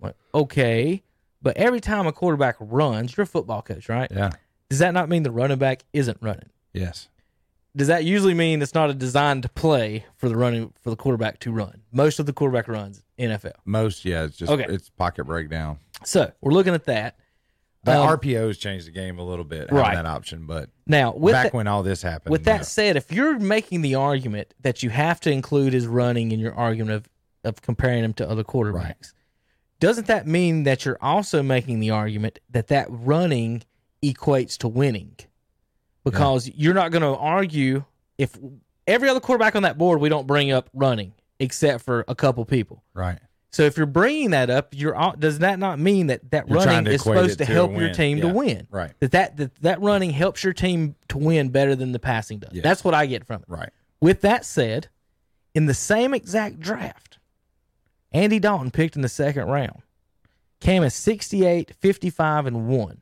I'm like, okay, but every time a quarterback runs, you're a football coach, right? Yeah. Does that not mean the running back isn't running? Yes. Does that usually mean it's not a designed play for the running for the quarterback to run? Most of the quarterback runs NFL. Most, yeah, it's just Okay. it's pocket breakdown. So we're looking at that. The Um, RPOs changed the game a little bit, having Right. that option. But Now, with back that, when all this happened, with that no. said, if you're making the argument that you have to include his running in your argument of, of comparing him to other quarterbacks, doesn't that mean that you're also making the argument that that running equates to winning? Because you're not going to argue if every other quarterback on that board we don't bring up running except for a couple people. right, So if you're bringing that up, you're does that not mean that that You're trying running to is equate supposed it to to a help your win. team to win? Right. That, that that that running helps your team to win better than the passing does. Yes. That's what I get from it. right, With that said, in the same exact draft, Andy Dalton picked in the second round. Cam is 68, 55, and 1.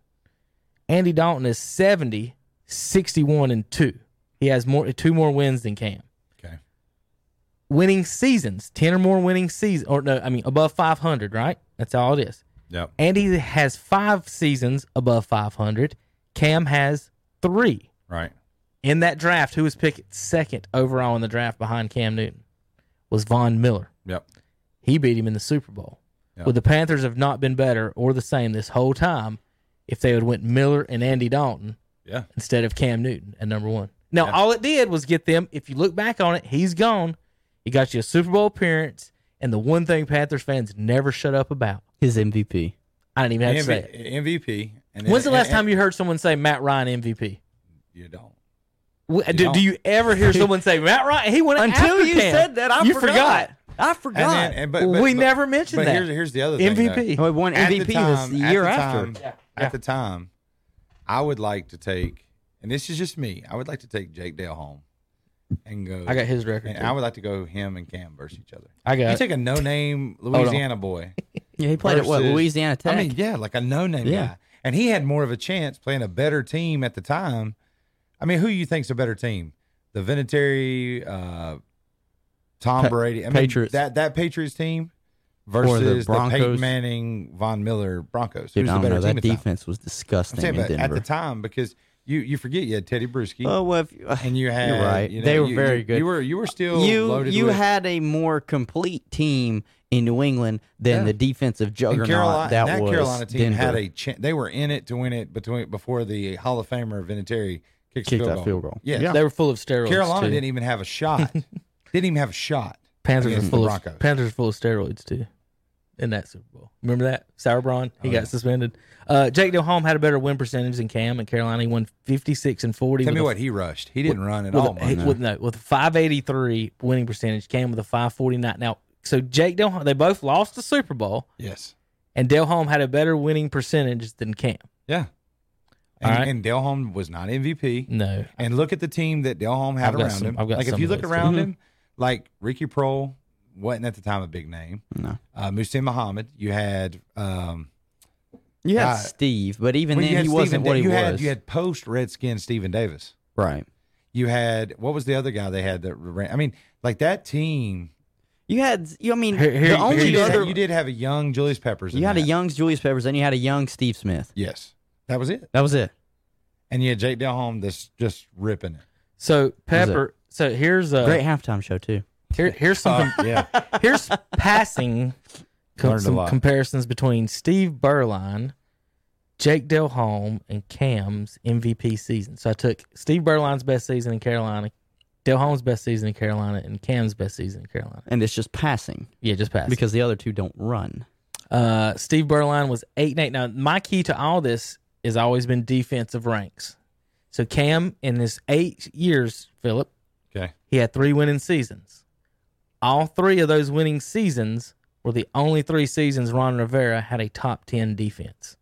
Andy Dalton is 70, 61, and 2. He has more two more wins than Cam. Winning seasons, 10 or more winning seasons, or no, I mean, above 500, right? That's all it is. yep, Andy has five seasons above 500. Cam has three. right, In that draft, who was picked second overall in the draft behind Cam Newton was Von Miller. yep, He beat him in the Super Bowl. Yeah. Would the Panthers have not been better or the same this whole time if they had went Miller and Andy Dalton yeah, instead of Cam Newton at number one? Now, Yeah. all it did was get them. If you look back on it, he's gone. He got you a Super Bowl appearance, and the one thing Panthers fans never shut up about. His MVP. I didn't even have to say it. MVP. And When's the last and- time you heard someone say Matt Ryan MVP? you don't? W- Do, don't. do you ever hear *laughs* someone say Matt Ryan? He went Until after you Cam. said that, I you forgot. I And forgot. then, and, but, but, we but- never mentioned But that. here's here's the other thing. MVP. though. Well, he won At the MVP time- this at year the after. time- Yeah. At the time, I would like to take, and this is just me. I would like to take Jake Delhomme and go. I got his record. And too. I would like to go him and Cam versus each other. I got. You take a no-name. *laughs* Louisiana boy. *laughs* yeah, he played at what Louisiana Tech. I mean, yeah, like a no-name Yeah. guy, and he had more of a chance playing a better team at the time. I mean, who you think's a better team? The Vinatieri, uh, Tom Pa- Brady, I mean, Patriots. That that Patriots team versus the, Broncos. Peyton Manning, Von Miller Broncos. Dude, Who's I the don't better know. team That at time? defense was I'm disgusting saying, in but at the time, because you you forget you had Tedy Bruschi, oh well, if, *sighs* and you had you're right. you know, they were you- very you- good. You were you were still you loaded you with, had a more complete team in New England than Yeah. the defensive and juggernaut Carolina, that, that was Carolina team Denver. had a chance. They were in it to win it between before the Hall of Famer Vinatieri kicked, Kicked field that goal. field goal. Yeah, Yeah. They were full of steroids. Carolina too. didn't even have a shot. didn't even have a shot. Panthers are full of Broncos. Panthers are full of steroids too. In that Super Bowl, remember that Sauerbrun? He Oh, got yeah. suspended. Uh, Jake Delhomme had a better win percentage than Cam in Carolina. He won fifty six and forty. Tell with me a- what he rushed. He didn't run at with all. a, he- with, no, with a 583 winning percentage, came with a 549. Now, so Jake Delhomme, they both lost the Super Bowl, yes. and Delhomme had a better winning percentage than Cam. Yeah. And, right. and Delhomme was not MVP. No, And look at the team that Delhomme had around some- him. Like if you look around too. him, like Ricky Proehl wasn't at the time a big name. No. Uh, Muhsin Muhammad, you had um, You had Uh, Steve, but even well, you then he Stephen wasn't Da- what he you was. Had, you had post Redskin Stephen Davis. right. You had what was the other guy they had that ran? I mean, like that team. You had. You, I mean, Here- here- the only You did, other. you did have a young Julius Peppers. in you had a young Julius Peppers, and you had a young Steve Smith. Yes, that was it. That was it. And you had Jake Delhomme that's just ripping it. So Pepper. So here's a Great halftime show too. Here, here's something. yeah. here's passing com- Learned a some lot. comparisons between Steve Beuerlein, Jake Delhomme, and Cam's MVP season. So I took Steve Beuerlein's best season in Carolina, Delhomme's best season in Carolina, and Cam's best season in Carolina. And it's just passing Yeah, just passing. because the other two don't run. Uh, Steve Beuerlein was eight and eight. Now, my key to all this has always been defensive ranks. So Cam, in his eight years, Philip, Okay. he had three winning seasons. All three of those winning seasons were the only three seasons Ron Rivera had a top ten defense.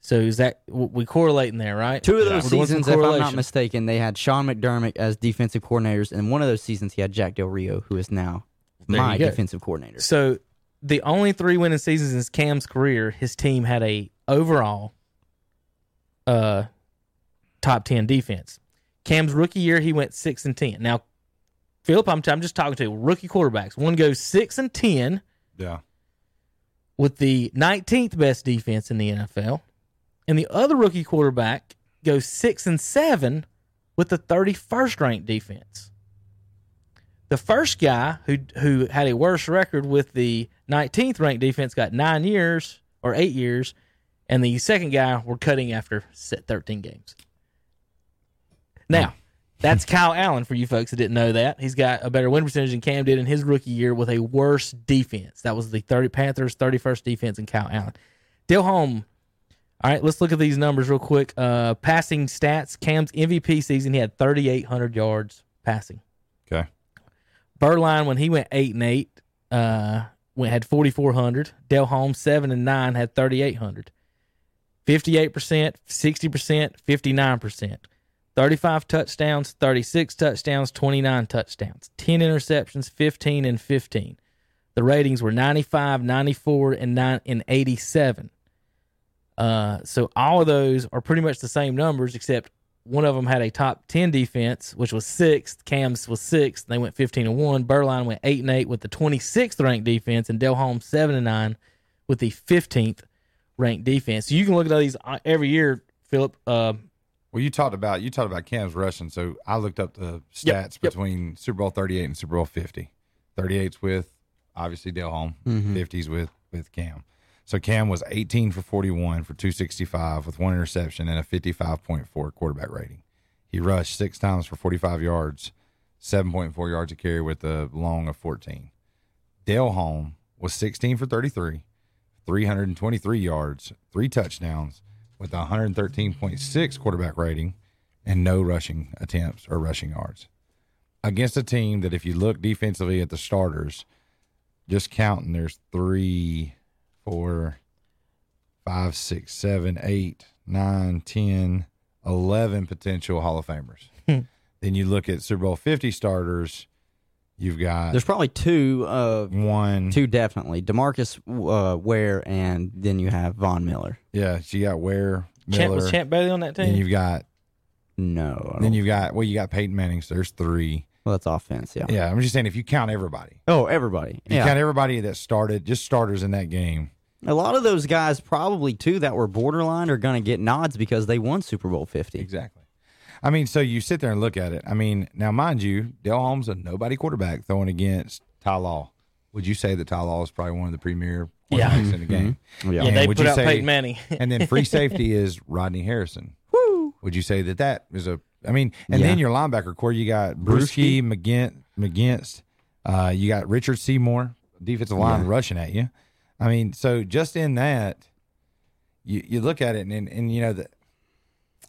So is that w- we correlating there, right? Two of those We're doing some seasons, if I'm not mistaken, they had Sean McDermott as defensive coordinators, and one of those seasons he had Jack Del Rio, who is now There my defensive coordinator. So the only three winning seasons in Cam's career, his team had a overall uh top ten defense. Cam's rookie year, he went six and ten. Now, Philip, I'm, I'm just talking to rookie quarterbacks. One goes six and ten Yeah. with the 19th best defense in the NFL, and the other rookie quarterback goes six and seven with the 31st ranked defense. The first guy who who had a worse record with the 19th ranked defense got nine years or eight years, and the second guy we're cutting after set 13 games. Now, that's Kyle Allen for you folks that didn't know that. He's got a better win percentage than Cam did in his rookie year with a worse defense. That was the 30 Panthers 31st defense in Kyle Allen. Delhomme. All right, let's look at these numbers real quick. Uh, passing stats. Cam's MVP season, he had 3,800 yards passing. Okay. Beuerlein, when he went eight and eight, uh, went had 4,400. Delhomme seven and nine had 3,800. 58%, 60%, 59%. 35 touchdowns, 36 touchdowns, 29 touchdowns, 10 interceptions, 15 and 15. The ratings were 95, 94, and 9 and 87. Uh, so all of those are pretty much the same numbers, except one of them had a top 10 defense, which was sixth. Cam's was sixth. They went 15 and 1. Beuerlein went 8 and 8 with the 26th ranked defense, and Delhomme 7 and 9 with the 15th ranked defense. So you can look at all these uh, every year, Philip. Uh, Well, you talked about you talked about Cam's rushing, so I looked up the stats Yep, yep. between Super Bowl thirty eight and Super Bowl fifty. 38's with obviously Delhomme, 50's mm-hmm. with with Cam. So Cam was eighteen for forty one for two sixty five with one interception and a fifty five point four quarterback rating. He rushed six times for forty five yards, seven point four yards a carry with a long of fourteen. Delhomme was sixteen for thirty three, three hundred and twenty three yards, three touchdowns with a 113.6 quarterback rating and no rushing attempts or rushing yards. Against a team that, if you look defensively at the starters, just counting, there's three, four, five, six, seven, eight, nine, 10, 11 potential Hall of Famers. Hmm. then you look at Super Bowl 50 starters, you've got There's probably two, uh, one. two definitely. Demarcus uh, Ware, and then you have Von Miller. Yeah, so you got Ware, Champ Miller. was Champ Bailey on that then team? you've got No, then you've got well you got Peyton Manning, so there's three. well, that's offense. Yeah. Yeah, I'm just saying if you count everybody, Oh, everybody. if you Yeah. count everybody that started, just starters in that game. A lot of those guys, probably too, that were borderline, are going to get nods because they won Super Bowl 50. Exactly. I mean, so you sit there and look at it. I mean, now mind you, Delhomme's a nobody quarterback throwing against Ty Law. Would you say that Ty Law is probably one of the premier Yeah. quarterbacks in the game? Yeah. yeah, And they would put you out say- Peyton Manning. *laughs* and then free *laughs* safety is Rodney Harrison. Woo! Would you say that that is a? I mean, and Yeah. then your linebacker core, you got Bruschi, McGint, McGinest, uh, you got Richard Seymour, defensive line rushing at you. I mean, so just in that, you you look at it and and, and you know that.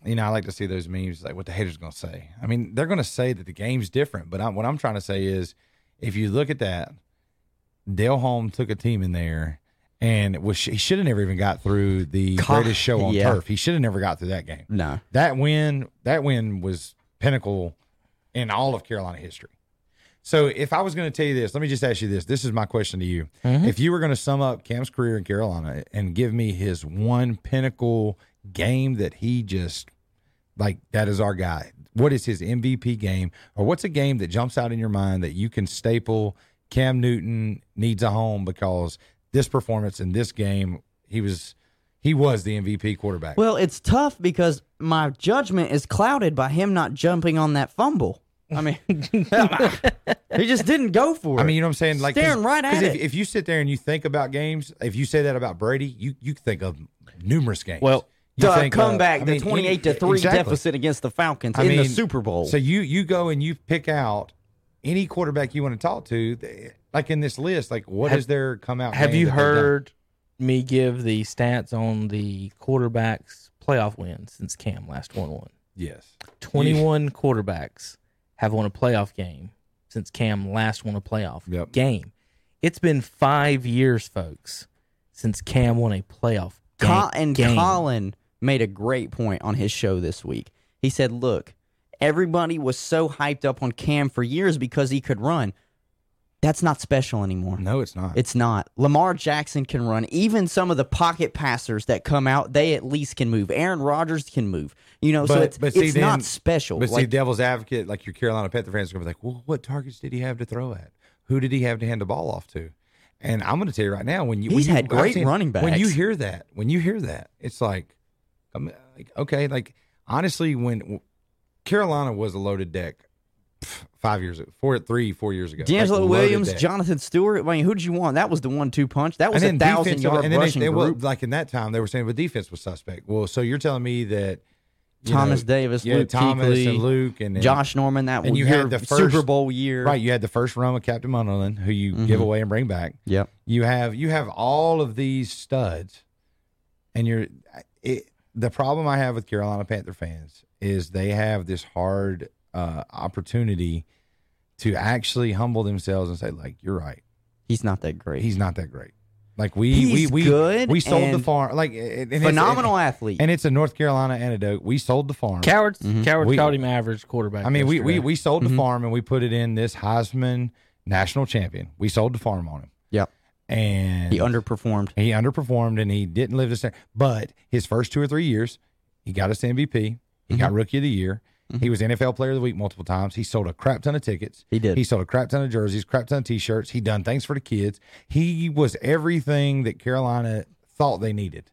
You know, I like to see those memes like what the haters going to say. I mean, they're going to say that the game's different, but I'm, what I'm trying to say is, if you look at that, Delhomme took a team in there, and was he should have never even got through the *laughs* God, greatest show on yeah. turf. He should have never got through that game. No. That win, that win was pinnacle in all of Carolina history. So if I was going to tell you this, let me just ask you this. This is my question to you. Mm-hmm. If you were going to sum up Cam's career in Carolina and give me his one pinnacle game that he just like that is our guy. What is his MVP game or what's a game that jumps out in your mind that you can staple Cam Newton needs a home because this performance in this game he was He was the MVP quarterback. Well, it's tough because my judgment is clouded by him not jumping on that fumble. I mean, *laughs* he just didn't go for it. I mean, you know what I'm saying? Like 'cause- Staring right 'cause at if, it. if you sit there and you think about games, if you say that about Brady, you you think of numerous games. Well, You the think of- comeback, I the mean, you- twenty-eight to three exactly. deficit against the Falcons I in the Super Bowl. So you you go and you pick out any quarterback you want to talk to, like in this list. Like, what Have- is their come out? Have you that they've done? heard me give the stats on the quarterbacks playoff wins since Cam last won one? Yes. 21 quarterbacks have won a playoff game since Cam last won a playoff Yep. game. It's been five years, folks, since Cam won a playoff game. Co- and game. Colin made a great point on his show this week. He said, "Look, everybody was so hyped up on Cam for years because he could run. That's not special anymore. No, it's not. It's not. Lamar Jackson can run. Even some of the pocket passers that come out, they at least can move. Aaron Rodgers can move. You know, so it's, but see, it's then- not special. But see, Like, devil's advocate, like your Carolina Panther fans, are gonna be like, "Well, what targets did he have to throw at? Who did he have to hand the ball off to?" And I'm going to tell you right now, when you when you- had great seen- running When you hear that, when you hear that, it's like, I'm like, okay, like honestly, when Carolina was a loaded deck five years, ago, four, three, four years ago, DeAngelo like, Williams, deck. Jonathan Stewart. I mean, who did you want? That was the one-two punch. That was a thousand defense, yard and then rushing they, they, well, group. like in that time, they were saying the defense was suspect. Well, so you're telling me that Thomas know, Davis, yeah, Luke Thomas Kuechly, and Luke, and Josh Norman. That and you had the Super first- Bowl year. Right, you had the first run with Captain Munnerlyn, who you Mm-hmm. give away and bring back. Yep. You have you have all of these studs, and you're it, the problem I have with Carolina Panther fans is they have this hard uh, opportunity to actually humble themselves and say, like, you're right, He's not that great. he's not that great. Like we He's we we good we sold the and farm like and it's- phenomenal athlete. and it's a North Carolina antidote. We sold the farm. Cowherd, Mm-hmm. Cowherd We- called him average quarterback. I mean, we, we yesterday. we sold Mm-hmm. the farm and we put it in this Heisman national champion. We sold the farm on him, yep. And He underperformed. he underperformed and he didn't live the same. But his first two or three years, he got us MVP. He Mm-hmm. got Rookie of the Year. He was NFL Player of the Week multiple times. He sold a crap ton of tickets. He did. He sold a crap ton of jerseys, crap ton of T-shirts. He done things for the kids. He was everything that Carolina thought they needed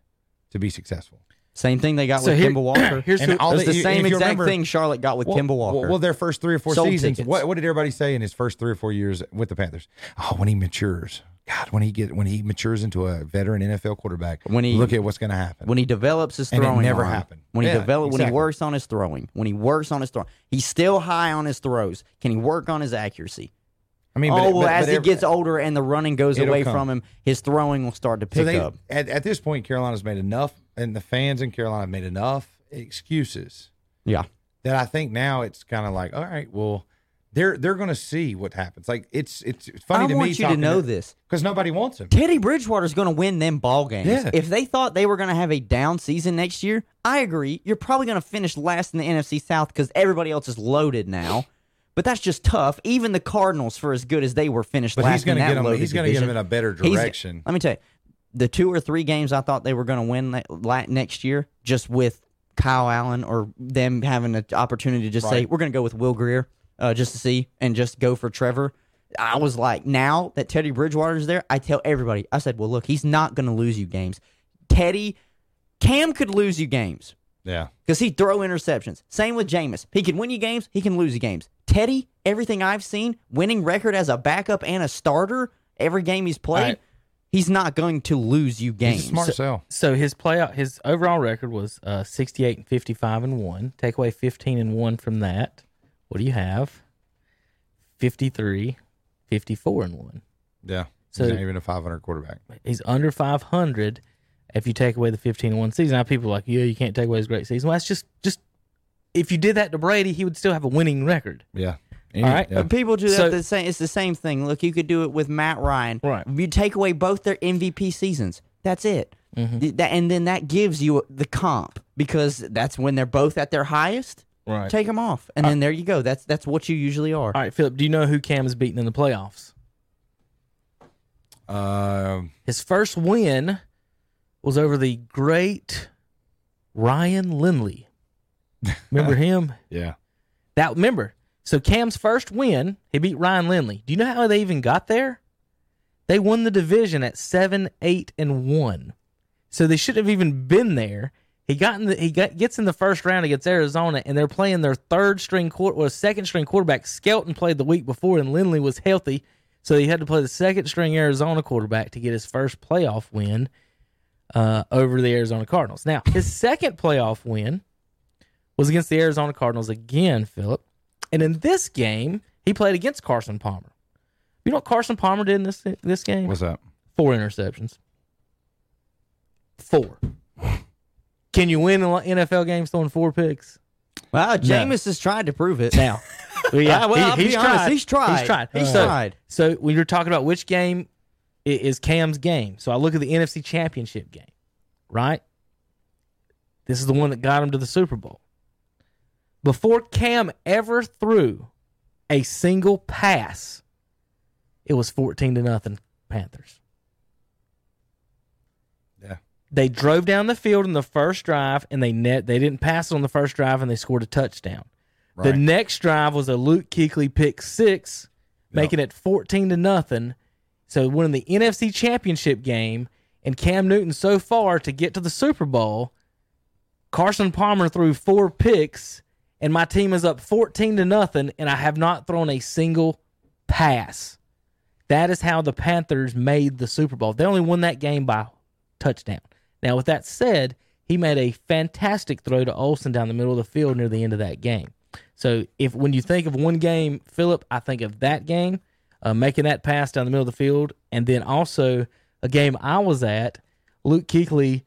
to be successful. Same thing they got So with here- Kemba Walker. *coughs* here's And who- all It's that- the same exact remember- thing Charlotte got with well, Kemba Walker. Well, well, their first three or four Sold seasons. What, what did everybody say in his first three or four years with the Panthers? Oh, when he matures, God, when he get when he matures into a veteran NFL quarterback, When he- look at what's going to happen. when he develops his And it throwing, never arm, happened. When he Yeah, develop, when he works on his throwing, when he works on his throwing, he's still high on his throws. Can he work on his accuracy? I mean, oh but, well, but- as but he every- gets older and the running goes away come. from him, his throwing will start to pick so they, up. at, at this point, Carolina's made enough, and the fans in Carolina have made enough excuses Yeah, that I think now it's kind of like, all right, well, they're they're going to see what happens. Like it's it's funny I to me. want you to know this. because nobody wants him. Teddy Bridgewater's going to win them ball games. Yeah. If they thought they were going to have a down season next year, I agree. You're probably going to finish last in the NFC South because everybody else is loaded now. But that's just tough. Even the Cardinals, for as good as they were, finished But last he's going in to get loaded He's going to get division. in a better He's- direction. let me tell you, the two or three games I thought they were going to win la- next year, just with Kyle Allen or them having an opportunity to just say we're going to go with Will Grier, uh, just to see and just go for Trevor. I was like, now that Teddy Bridgewater's there, I tell everybody, I said, well, look, he's not going to lose you games. Teddy, Cam could lose you games yeah. because he'd throw interceptions. Same with Jameis. He can win you games, he can lose you games. Teddy, everything I've seen, winning record as a backup and a starter every game he's played, Right. he's not going to lose you games. He's a smart sell. So his playoff, his overall record was uh, 68 and 55 and one. Take away 15 and one from that. What do you have? 53, 54 and one. Yeah. So- he's not even a 500 quarterback. He's under 500 if you take away the 15 and one season. Now people are like, yeah, you can't take away his great season. Well, that's just just if you did that to Brady, he would still have a winning record. Yeah. All right. Yeah. People do that. So- the same. It's the same thing. Look, you could do it with Matt Ryan. Right. You take away both their MVP seasons. That's it. Mm-hmm. Th- that- and then that gives you the comp because that's when they're both at their highest. Right. Take them off, and then there you go. That's that's what you usually are. All right, Philip, do you know who Cam has beaten in the playoffs? Um, His first win was over the great Ryan Lindley. *laughs* Remember him? yeah. That remember. So Cam's first win, he beat Ryan Lindley. Do you know how they even got there? They won the division at seven, eight, and one. So they shouldn't have even been there. He got in the he got gets in the first round against Arizona, and they're playing their third string quarter or second string quarterback. Skelton played the week before, and Lindley was healthy, so he had to play the second string Arizona quarterback to get his first playoff win uh, over the Arizona Cardinals. Now his second playoff win was against the Arizona Cardinals again, Philip, and in this game he played against Carson Palmer. You know what Carson Palmer did in this this game? What's that? Four interceptions. Four. Can you win in NFL games throwing four picks? Well, Jameis has tried to prove it. Now, *laughs* Yeah, well, I'll be honest, he's tried. He's tried. He's so, tried. So when you're talking about which game is Cam's game, so I look at the NFC Championship game, right? This is the one that got him to the Super Bowl. Before Cam ever threw a single pass, it was 14 to nothing Panthers. They drove down the field in the first drive and they net they didn't pass it on the first drive and they scored a touchdown. The next drive was a Luke Kuechly pick six, making it 14 to nothing. So winning the NFC championship game and Cam Newton so far to get to the Super Bowl, Carson Palmer threw four picks and my team is up 14 to nothing and I have not thrown a single pass. That is how the Panthers made the Super Bowl. They only won that game by touchdown. Now, with that said, he made a fantastic throw to Olsen down the middle of the field near the end of that game. So, if when you think of one game, Philip, I think of that game, uh, making that pass down the middle of the field, and then also a game I was at. Luke Kuechly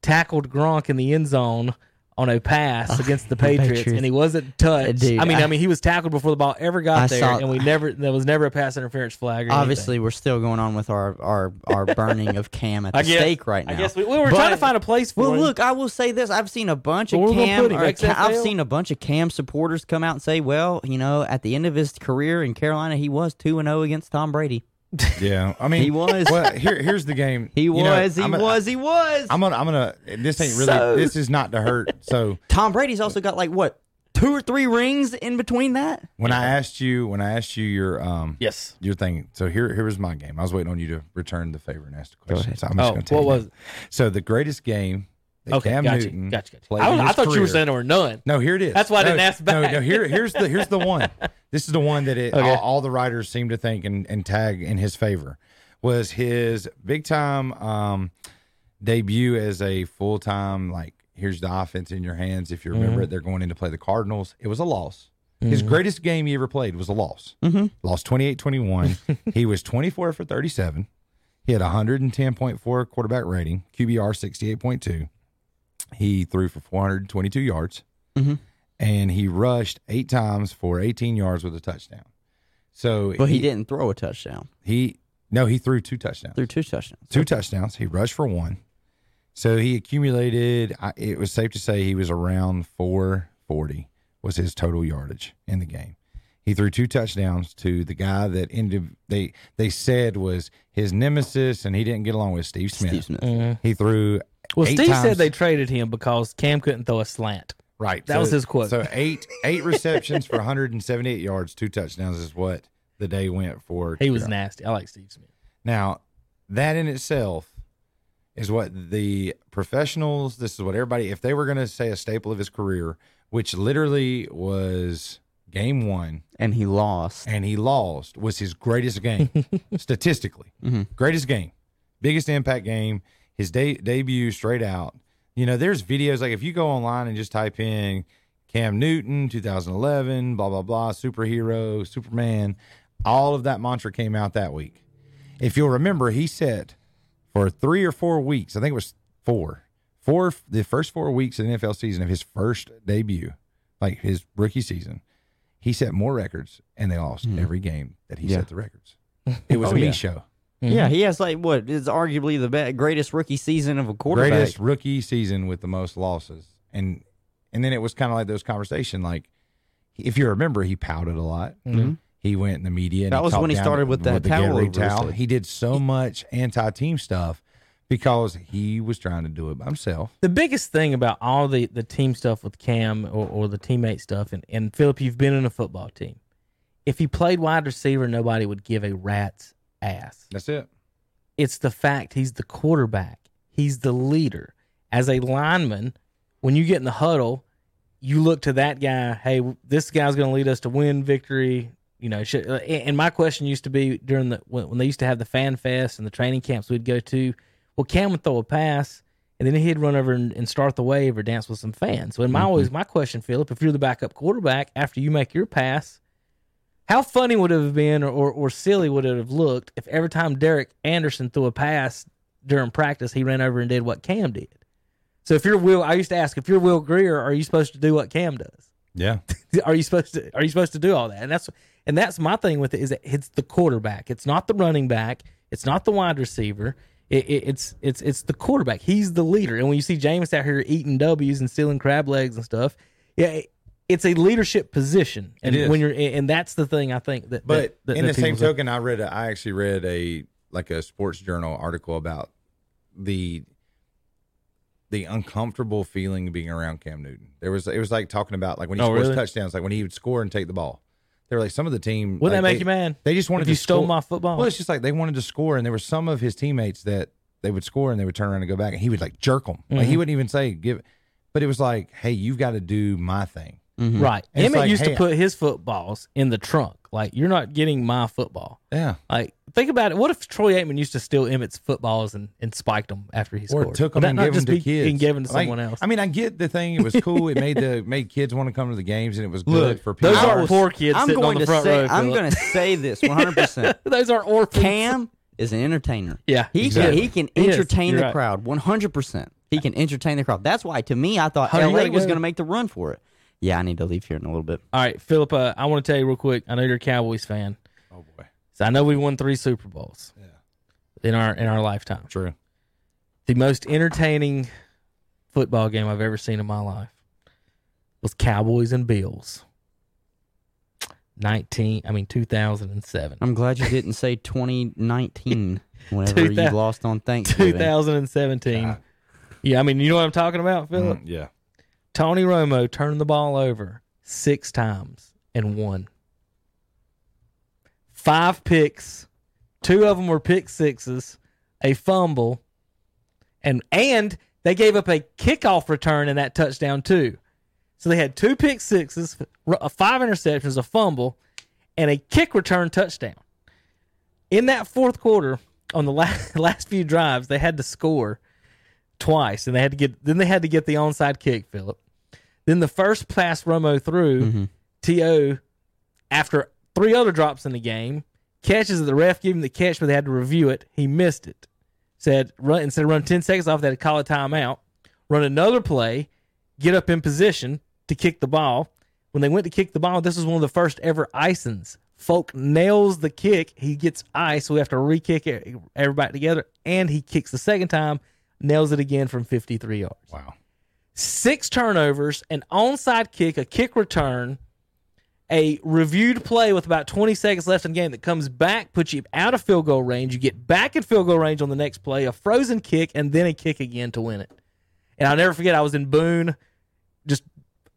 tackled Gronk in the end zone on a pass oh, against the Patriots, Patriots. and he wasn't touched. Dude, I mean, I, I- mean, he was tackled before the ball ever got I there, saw- and we never there was never a pass interference flag. Or Obviously, we're still going on with our our, our *laughs* burning of Cam at the guess, stake right now. I guess we, we were But- trying to find a place for Well, him. look, I will say this: I've seen a bunch of Where Cam. him? I've seen a bunch of Cam supporters come out and say, "Well, you know, at the end of his career in Carolina, he was two and zero against Tom Brady. Yeah, I mean, He was. Well, here, here's the game. He You know, was. he I'm a- was. he was." I'm gonna, I'm gonna. This ain't really. So- this is not to hurt. So Tom Brady's also got like what two or three rings in between that. when I asked you, when I asked you your, um, yes. your thing. So here, here was my game. I was waiting on you to return the favor and ask the question. ahead. So I'm just Oh, gonna tell what you was now. So the greatest game that Okay, Cam gotcha, Newton gotcha, gotcha. I, was- I thought you were saying there were none. No, here it is. That's why I No, didn't ask back. no, no, here, here's the here's the one. *laughs* This is the one that it, Okay. all, all the writers seem to think and, and tag in his favor was his big time um, debut as a full time like here's the offense in your hands. If you remember Mm-hmm. it, they're going in to play the Cardinals. It was a loss. His greatest game he ever played was a loss. Mm-hmm. Lost 28-21. *laughs* he was 24 for 37. He had 110.4 quarterback rating, QBR 68.2. He threw for 422 yards mm-hmm. and he rushed eight times for 18 yards with a touchdown. So But he didn't throw a touchdown. He no, he threw two touchdowns. Threw two touchdowns. Two touchdowns. He rushed for one. So he accumulated. It was safe to say he was around 440 was his total yardage in the game. He threw two touchdowns to the guy that ended. They they said was his nemesis, and he didn't get along with Steve Smith. Steve Smith. Mm-hmm. He threw. Well, Steve times- said they traded him because Cam couldn't throw a slant. Right. That was his quote. So eight eight receptions for 178 yards, two touchdowns is what the day went for. He was Carolina. nasty. I like Steve Smith. Now, that in itself is what the professionals, this is what everybody, if they were going to say a staple of his career, which literally was game one And he lost. and he lost, was his greatest game *laughs* statistically. Mm-hmm. Greatest game, biggest impact game, his de- debut straight out. You know, there's videos like if you go online and just type in Cam Newton 2011, blah, blah, blah, superhero, Superman, all of that mantra came out that week. If you'll remember, he said for three or four weeks, I think it was four, four, the first four weeks of the NFL season of his first debut, like his rookie season, he set more records and they lost hmm. every game that he Yeah. set the records. It was Oh, a me yeah. show. Yeah, mm-hmm. he has like what is arguably the best, greatest rookie season of a quarterback. Greatest rookie season with the most losses. And and then it was kind of like those conversation like if you remember, he pouted a lot. Mm-hmm. Mm-hmm. He went in the media. And That was when he started with that the towel Gatorade over his towel. He did so much anti-team stuff because he was trying to do it by himself. The biggest thing about all the, the team stuff with Cam or, or the teammate stuff, and, and Philip, you've been in a football team. If he played wide receiver, nobody would give a rat's ass. That's it. It's the fact he's the quarterback. He's the leader. As a lineman, when you get in the huddle, you look to that guy. Hey, this guy's going to lead us to win victory. You know, should, uh, and my question used to be during the when, when they used to have the fan fest and the training camps we'd go to. Well, Cam would throw a pass, and then he'd run over and, and start the wave or dance with some fans. So, in my always my question, Philip, if you're the backup quarterback after you make your pass, how funny would it have been or, or, or silly would it have looked if every time Derek Anderson threw a pass during practice, he ran over and did what Cam did? So if you're Will, I used to ask if you're Will Grier, are you supposed to do what Cam does? Yeah. *laughs* Are you supposed to? Are you supposed to do all that? And that's and that's my thing with it is that it's the quarterback. It's not the running back. It's not the wide receiver. It, it, it's it's it's the quarterback. He's the leader. And when you see Jameis out here eating W's and stealing crab legs and stuff, yeah, it- it's a leadership position. And It is. when you're and that's the thing I think that. But that, that, in that the same token, I read, a, I actually read a like a sports journal article about the the uncomfortable feeling of being around Cam Newton. There was it was like talking about like when he Oh, scores really? touchdowns, like when he would score and take the ball. They were like some of the team. Wouldn't like, that make they- you mad? They just wanted If to you stole score- my football? Well, it's just like they wanted to score, and there were some of his teammates that they would score and they would turn around and go back, and he would like jerk them. Like Mm-hmm. he wouldn't even say give, but it was like, hey, you've got to do my thing. Mm-hmm. Right. It's Emmitt like, used hey, to put his footballs in the trunk. Like you're not getting my football. Yeah. Like think about it. What if Troy Aikman used to steal Emmitt's footballs and, and spiked them after he or scored? took them and gave them to be kids and gave them to Like, someone else? I mean, I get the thing; it was *laughs* cool. It made the made kids want to come to the games, and it was good Look, for people. those aren't poor kids I'm sitting going on the to say, row. I'm going to say this *laughs* 100. percent Those are orphans. Cam is an entertainer. Yeah, he exactly. can he can He entertain You're the right. crowd 100. percent He can entertain the crowd. That's why to me I thought Hunter, LA was going to make the run for it. Yeah, I need to leave here in a little bit. All right, Philip. Uh, I want to tell you real quick. I know you're a Cowboys fan. oh boy, So I know we won three Super Bowls. Yeah. In our in our lifetime, true. the most entertaining football game I've ever seen in my life was Cowboys and Bills. Nineteen, I mean two thousand and seven. I'm glad you didn't say 2019 *laughs* whenever you lost on Thanksgiving. 2017. God. Yeah, I mean, you know what I'm talking about, Philip? Mm, yeah, Tony Romo turned the ball over six times and won. Five picks, two of them were pick sixes, a fumble, and and they gave up a kickoff return in that touchdown too. So they had two pick sixes, uh, five interceptions, a fumble, and a kick return touchdown. In that fourth quarter, on the *laughs* last last few drives, they had to score twice, and they had to get then they had to get the onside kick, Philip. Then the first pass Romo threw, mm-hmm. To after three other drops in the game, catches. The ref gave him the catch, but they had to review it. He missed it. Said run instead of run ten seconds off, they had to call a timeout. Run another play, get up in position to kick the ball. When they went to kick the ball, this was one of the first ever icings. Folk nails the kick. He gets ice, so we have to re-kick it- everybody together, and he kicks the second time, nails it again from 53 yards wow. Six turnovers, an onside kick, a kick return, a reviewed play with about 20 seconds left in the game that comes back, puts you out of field goal range. You get back in field goal range on the next play, a frozen kick, and then a kick again to win it. And I'll never forget, I was in Boone, just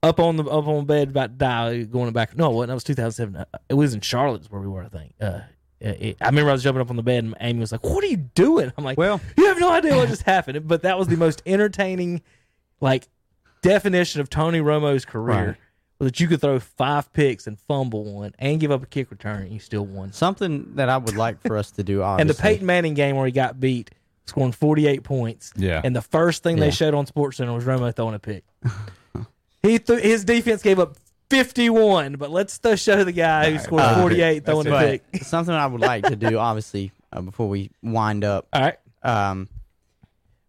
up on the up on bed about to die, going back. No, it wasn't. That was 2007. Uh, It was in Charlotte, is where we were, I think. Uh, I remember I was jumping up on the bed, and Amy was like, "What are you doing?" I'm like, Well- you have no idea what just *laughs* happened." But that was the most entertaining, like, definition of Tony Romo's career. Right. was That you could throw five picks and fumble one, and give up a kick return, and you still won. Something that I would like for us to do, *laughs* And the Peyton Manning game where he got beat, scoring 48 points. Yeah. And the first thing Yeah. they showed on Sports Center was Romo throwing a pick. *laughs* he th- his defense gave up 51, but let's th- show the guy who scored Uh, 48 that's throwing a pick. Something I would like to do, *laughs* obviously, uh, before we wind up. All right. Um,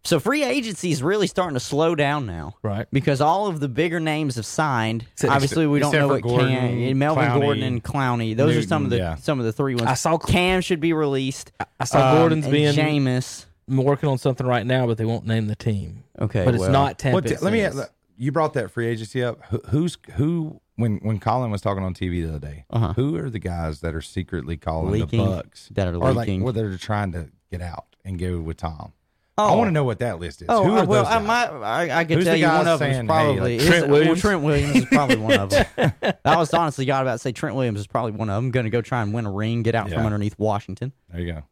so free agency is really starting to slow down now, Right. Because all of the bigger names have signed. Except- obviously, we don't know what Gordon, Cam, Melvin Clowney, Gordon, and Clowney. Those are some of the yeah. some of the three ones. I saw- Cam should be released. I saw Um, Gordon's and being Jameis. working on something right now, but they won't name the team. Okay, But it's well, not Tampa. What the- let me. it says. You brought that free agency up. Who, who's who? When when Colin was talking on TV the other day, Uh-huh. who are the guys that are secretly calling Leaking, the Bucs that are or like leaking. well, they're trying to get out and go with Tom? Oh. I want to know what that list is. Oh, who are well, those I, guys? might, I, I can Who's tell the you one guys of them is hey, probably like, is- Trent well, Williams? Trent Williams is probably one of them. *laughs* I was honestly got about to say Trent Williams is probably one of them. Going to go try and win a ring, get out Yeah. from underneath Washington. there you go.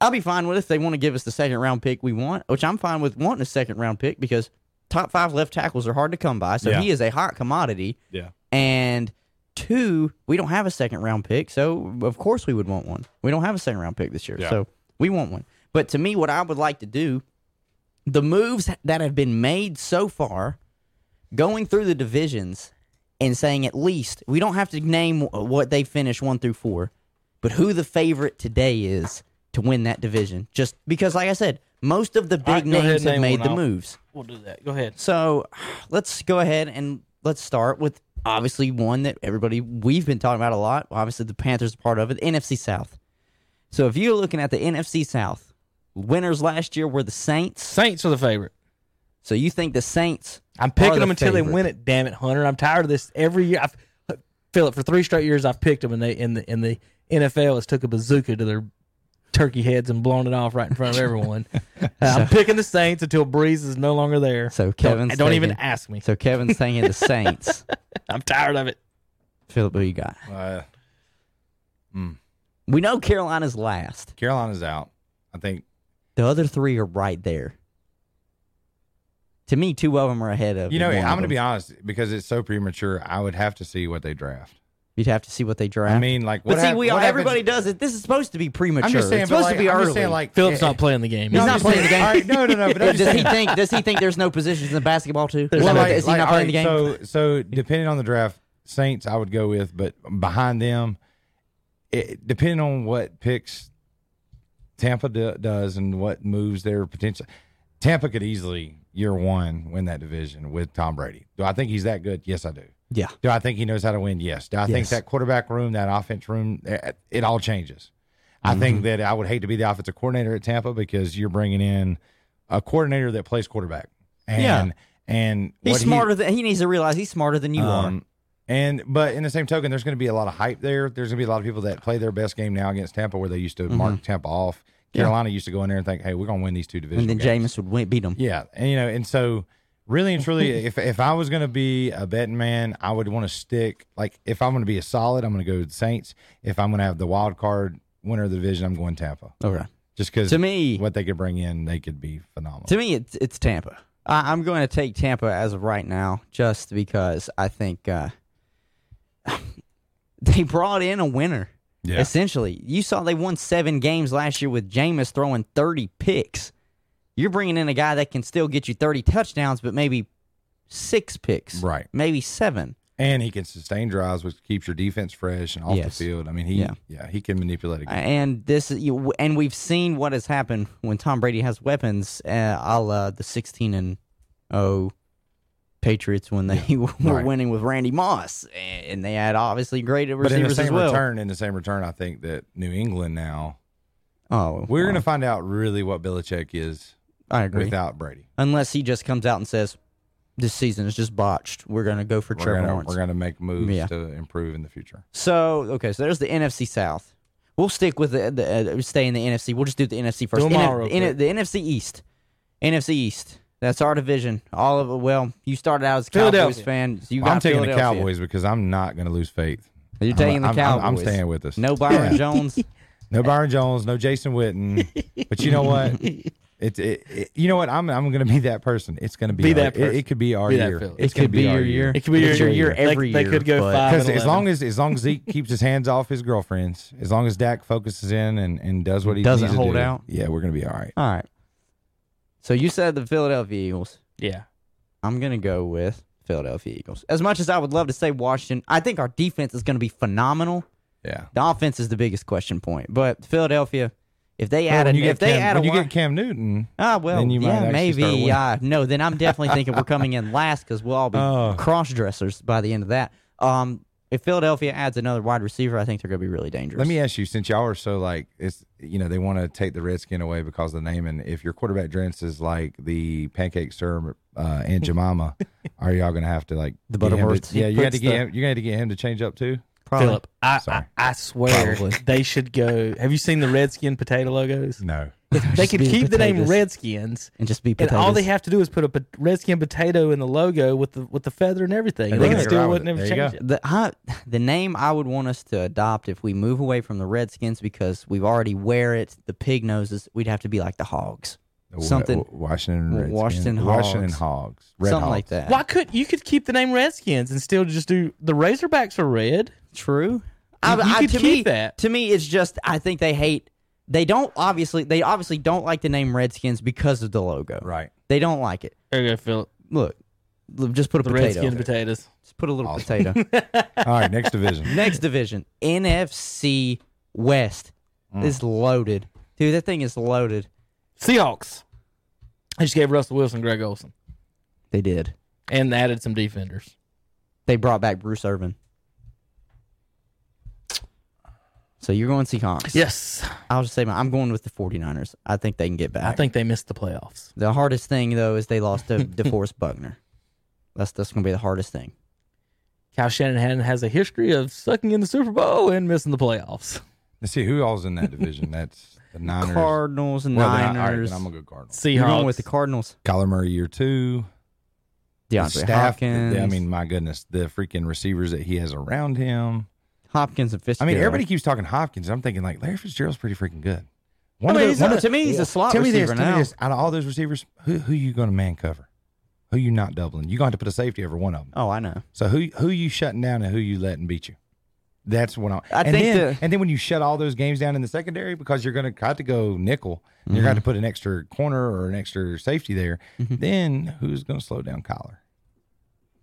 I'll be fine with it if they want to give us the second round pick we want, which I'm fine with wanting a second round pick because top five left tackles are hard to come by. So Yeah. he is a hot commodity. Yeah. And two, we don't have a second round pick, so of course we would want one. We don't have a second round pick this year, Yeah. so we want one. But to me, what I would like to do, the moves that have been made so far, going through the divisions and saying at least we don't have to name what they finished one through four, but who the favorite today is to win that division. Just because, like I said, most of the big right, go ahead, names have name made the moves. We'll do that. Go ahead. So let's go ahead and let's start with obviously one that everybody we've been talking about a lot. Obviously, the Panthers are part of it, the NFC South. So if you're looking at the NFC South, winners last year were the Saints. Saints are the favorite. So you think the Saints? I'm are picking the them until favorite. they win it. Damn it, Hunter! I'm tired of this every year. I've, Philip, for three straight years, I've picked them, and they in the in the NFL has took a bazooka to their turkey heads and blown it off right in front of everyone. *laughs* Uh, I'm picking the Saints until Brees is no longer there. So Don't- don't, even ask me. So Kevin's saying the Saints. *laughs* I'm tired of it. Philip, who you got? Uh, We know Carolina's last. Carolina's out. I think The other three are right there. To me, two of them are ahead of you know. one I'm going to be honest because it's so premature. I would have to see what they draft. You'd have to see what they draft. I mean, like, what but see, hap- we all, what happens- everybody does it. This is supposed to be premature. I'm just saying, it's supposed like, to be I'm early. saying, like, Philip's eh, not playing the game. No, He's I'm not just playing the game. all right, no, no, no. But does just he think? Does he think there's no positions in the basketball too? There's Is, like- is he like, not all playing the game? So, so depending on the draft, Saints I would go with, but behind them, it, depending on what picks Tampa do, does and what moves their potential, Tampa could easily year one win that division with Tom Brady. Do I think he's that good? Yes, I do. yeah, Do I think he knows how to win? Yes. Do I think that quarterback room, that offense room, eh, it all changes. I Mm-hmm. think that I would hate to be the offensive coordinator at Tampa because you're bringing in a coordinator that plays quarterback. And, Yeah. and he's what he- smarter than he needs to realize he's smarter than you are. And but in the same token, there's going to be a lot of hype there. There's going to be a lot of people that play their best game now against Tampa, where they used to Mm-hmm. mark Tampa off. Carolina used to go in there and think, "Hey, we're going to win these two divisions." And then Jameis would win, beat them. Yeah, and you know, and so really and truly, *laughs* if if I was going to be a betting man, I would want to stick. Like if I'm going to be a solid, I'm going to go with the Saints. If I'm going to have the wild card winner of the division, I'm going Tampa. Okay. Just because To me- what they could bring in, they could be phenomenal. To me, it's it's Tampa. I, I'm going to take Tampa as of right now, just because I think uh, they brought in a winner. Yeah. Essentially, you saw they won seven games last year with Jameis throwing 30 picks. You're bringing in a guy that can still get you 30 touchdowns, but maybe six picks, Right. Maybe seven. and he can sustain drives, which keeps your defense fresh and off Yes. the field. I mean, he Yeah. yeah, he can manipulate a game. And this, you, and we've seen what has happened when Tom Brady has weapons, uh, a la the 16 and 0 Patriots when they *laughs* were Right. winning with Randy Moss, and they had obviously great But in receivers the same as well. return, in the same return, I think that New England now Oh, we're well, going to find out really what Belichick is I agree. without Brady. Unless he just comes out and says, "This season is just botched. We're going to go for We're Trevor gonna, Lawrence." we're going to make moves Yeah. to improve in the future. So okay, so there's the NFC South. We'll stick with the, the uh, stay in the NFC. We'll just do the NFC first. Do 'em all N- N- the NFC East. NFC East. That's our division. All of it. Well, you started out as a Cowboys fan. So you Well, got I'm taking the Cowboys because I'm not going to lose faith. You're taking the I'm, Cowboys. I'm, I'm staying with us. No Byron Yeah. Jones. *laughs* No Byron Jones, no Jason Witten. but you know what? *laughs* It's it, it, you know what? I'm I'm going to be that person. It's going to be, Be our- that It, person. it could be our Be year. Philly. It could be our your year. It could be It's your, your year every they, year, They could go five. Because as long as as long as Zeke keeps his hands off his girlfriends, as long as Dak focuses in and, and does what he Doesn't needs to hold do, out. yeah, we're going to be all right. All right. So you said the Philadelphia Eagles. yeah, I'm gonna go with Philadelphia Eagles. As much as I would love to say Washington, I think our defense is gonna be phenomenal. Yeah. The offense is the biggest question point. But Philadelphia, if they Well, add a, if get they Cam, add a you get Cam Newton, ah well then you might yeah maybe uh, no then I'm definitely thinking we're coming in last because we'll all be *laughs* Oh. cross dressers by the end of that. Um, if Philadelphia adds another wide receiver, I think they're gonna be really dangerous. let me ask you, since y'all are so like, it's you know they want to take the Redskin away because of the name, and if your quarterback drinks is like the pancake sir uh, Aunt Jemima, *laughs* are y'all going to have to like The get him to- Yeah, you got to get the- him. You got to get him to change up too. Philip, I, I I swear Probably. they should go. Have you seen the Redskin potato logos? No. If *laughs* they Just could keep the name. Redskins, and just be and all they have to do is put a pot- redskin potato in the logo with the with the feather and everything. And they they can can still with wouldn't it. ever change go. it. the I, the name I would want us to adopt if we move away from the Redskins because we've already wear it the pig noses. We'd have to be like the Hogs, something Washington Redskins. Washington Washington Hogs. Hogs. Red something Hogs. like that. Why could you could keep the name Redskins and still just do the Razorbacks are red? True. I, you I- could to keep me, that. To me, it's just I think they hate. They don't obviously. They obviously don't like the name Redskins because of the logo. Right. They don't like it. There you go, Philip. Look, look, just put a The potato. Redskin potatoes. Just put a little Awesome. potato. *laughs* All right. Next division. Next division, NFC West Mm. is loaded. Dude, that thing is loaded. Seahawks. I just gave Russell Wilson Greg Olsen They did. and added some defenders. They brought back Bruce Irvin. So you're going Seahawks. Yes, I'll just say my, I'm going with the 49ers. I think they can get back. I think they missed the playoffs. the hardest thing though is they lost to *laughs* DeForest Buckner. That's that's going to be the hardest thing. Kyle Shanahan has a history of sucking in the Super Bowl and missing the playoffs. Let's see who all's in that division. That's the *laughs* Niners. Cardinals and Well, I- Niners. all right, then I'm gonna go Cardinals. Seahawks. You're going with the Cardinals. Kyler Murray year two. The DeAndre staff. Hopkins. I mean, my goodness, the freaking receivers that he has around him. Hopkins and Fitzgerald. I mean, everybody keeps talking Hopkins. I'm thinking like Larry Fitzgerald's pretty freaking good. One I mean, of those, one a- of- to me, he's a slot tell me this, receiver tell me now. this. Out of all those receivers, who who you going to man cover? Who you not doubling? You going to have to put a safety over one of them. Oh, I know. So who who you shutting down and who you letting beat you? That's what I. I and think then the- and then when you shut all those games down in the secondary because you're going to have to go nickel, and you're Mm-hmm. going to put an extra corner or an extra safety there. Then who's going to slow down Kyler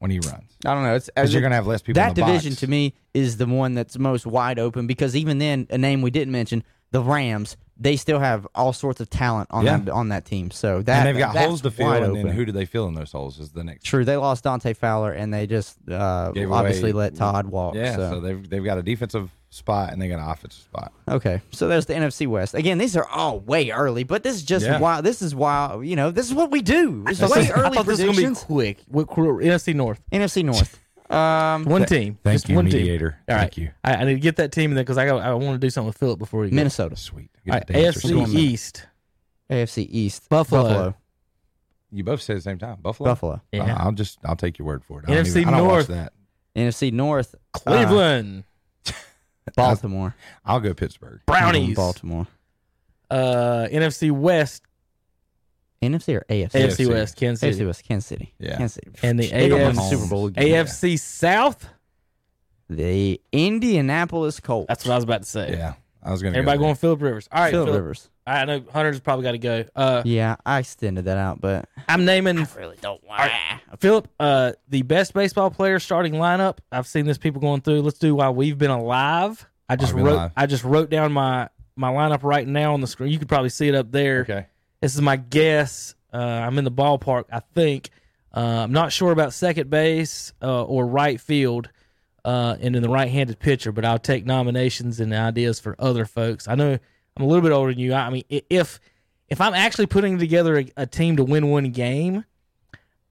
when he runs? I don't know. It's Because you're going to have less people. that in the division box. to me is the one that's most wide open because even then, a name we didn't mention, the Rams, they still have all sorts of talent on Yeah. that on that team. So that and they've got that's holes to fill, and then who do they fill in those holes? Is the next. True, they lost Dante Fowler and they just uh, obviously away- let Todd walk. Yeah, so. so. they've they've got a defensive spot and they got an offensive spot. Okay, so there's the NFC West. Again, these are all way early, but this is just Yeah. why. This is why you know this is what we do. It's I way thought early this was gonna be predictions. quick. What- NFC North, NFC *laughs* North. Um, one team. Thank Just you, one mediator. Team. All right. Thank you. I, I need to get that team in there because I got, I want to do something with Philip before we go. Minnesota, Sweet. All right, Get the dance AFC receiver. East. AFC East, Buffalo. Buffalo, You both said at the same time. Buffalo. Buffalo. Yeah. I'll just I'll take your word for it. I don't NFC even- I don't watch North. that. NFC North, uh, Cleveland. Baltimore, I'll go Pittsburgh. Brownies. Baltimore. Uh, NFC West. NFC or AFC? AFC AFC. West. Kansas City. AFC West, Kansas City. Yeah. Kansas City. And the They the AFC Super Bowl again. AFC South. The Indianapolis Colts. That's what I was about to say. Yeah, I was gonna. Everybody go going Philip Rivers. All right, Philip Rivers. I know Hunter's probably got to go. Uh, Yeah, I extended that out, but I'm naming really don't want. Philip, uh, the best baseball player starting lineup. I've seen this people going through. Let's do while we've been alive. I just wrote. alive. I just wrote down my my lineup right now on the screen. You could probably see it up there. Okay. This is my guess. Uh, I'm in the ballpark. I think. Uh, I'm not sure about second base uh, or right field, uh, and in the right-handed pitcher, but I'll take nominations and ideas for other folks. I know I'm a little bit older than you. I mean, if if I'm actually putting together a, a team to win one game,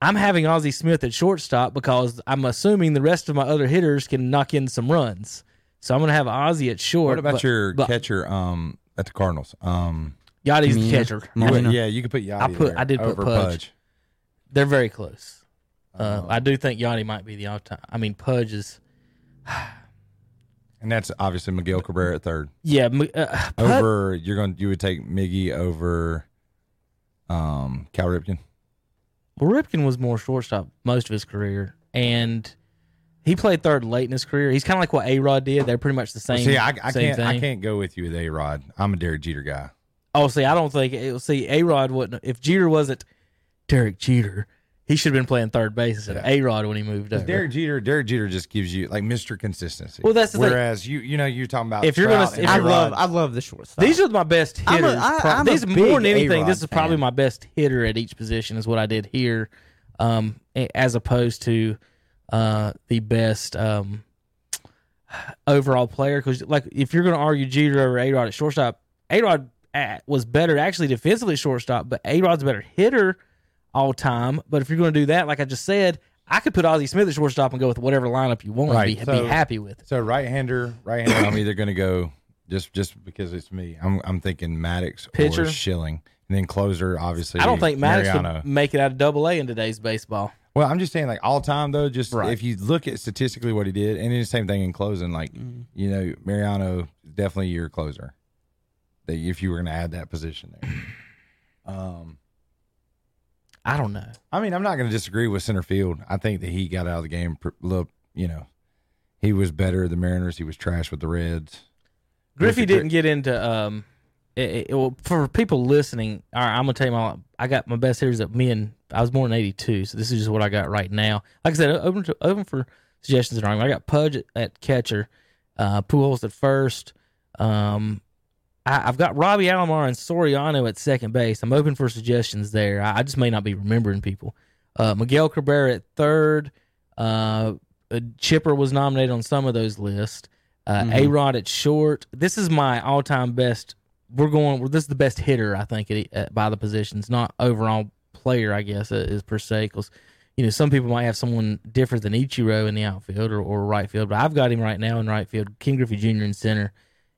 I'm having Ozzie Smith at shortstop because I'm assuming the rest of my other hitters can knock in some runs. So I'm going to have Ozzie at short. What about but- your but catcher? Um, at the Cardinals. Um, Yachty's the catcher. Molina. yeah, you could put Yachty I put- there I did put over Pudge. They're very close. Uh, Oh. I do think Yachty might be the all-time. I mean, Pudge is. *sighs* and that's obviously Miguel Cabrera at third. Yeah, uh, Over, you're going. You would take Miggy over, um, Cal Ripken. well, Ripken was more shortstop most of his career, and he played third late in his career. He's kind of like what A Rod did. They're pretty much the same. See, I, I same can't. Thing. I can't go with you with A Rod. I'm a Derek Jeter guy. Oh, see, I don't think it. See, A Rod wouldn't. If Jeter wasn't Derek Jeter, he should have been playing third base instead of A Rod when he moved over. Derek Jeter. Derek Jeter just gives you like Mr. Consistency. Well, that's the thing. Whereas you, you know, you're talking about If you're gonna- Trout if I you're A-Rod. love, I love the shortstop. These are my best I'm a- hitters. I- Pro- I'm a these big more than anything. A-Rod This is probably fan. my best hitter at each position. Is what I did here, um, a- as opposed to uh, the best um, overall player. Because like, if you're going to argue Jeter over A Rod at shortstop, A Rod was better actually defensively at shortstop, but A Rod's a better hitter all time. But if you're going to do that, like I just said. I could put Ozzie Smith at shortstop and go with whatever lineup you want Right, and be, so- be happy with it. So right hander, right hander. I'm either going to go just just because it's me. I'm I'm thinking Maddux Pitcher? or Schilling, and then closer obviously. I don't think Maddux Mariano. would make it out of Double A in today's baseball. Well, I'm just saying, like all time though. Just Right. if you look at statistically what he did, and then the same thing in closing, like Mm-hmm. you know, Mariano definitely your closer. That if you were going to add that position there. Um, I don't know. I mean, I'm not going to disagree with center field. I think that he got out of the game. Look, you know, he was better at the Mariners. He was trash with the Reds. Griffey Griffey- didn't get into um. It, it- well, for people listening, all right, I'm gonna tell you my. I got my best hitters at me and I was born in '82, so this is just what I got right now. Like I said, open to, open for suggestions and argument. I got Pudge at, at catcher, uh, Pujols at first. Um, I, I've got Robbie Alomar and Soriano at second base. I'm open for suggestions there. I, I just may not be remembering people. Uh, Miguel Cabrera at third. Uh, Chipper was nominated on some of those lists. Uh, A Rod at short. This is my all time best. We're going. This is the best hitter I think at, at, by the positions, not overall player. I guess uh, is per se because you know some people might have someone different than Ichiro in the outfield or, or right field, but I've got him right now in right field. Ken Griffey Jr. in center,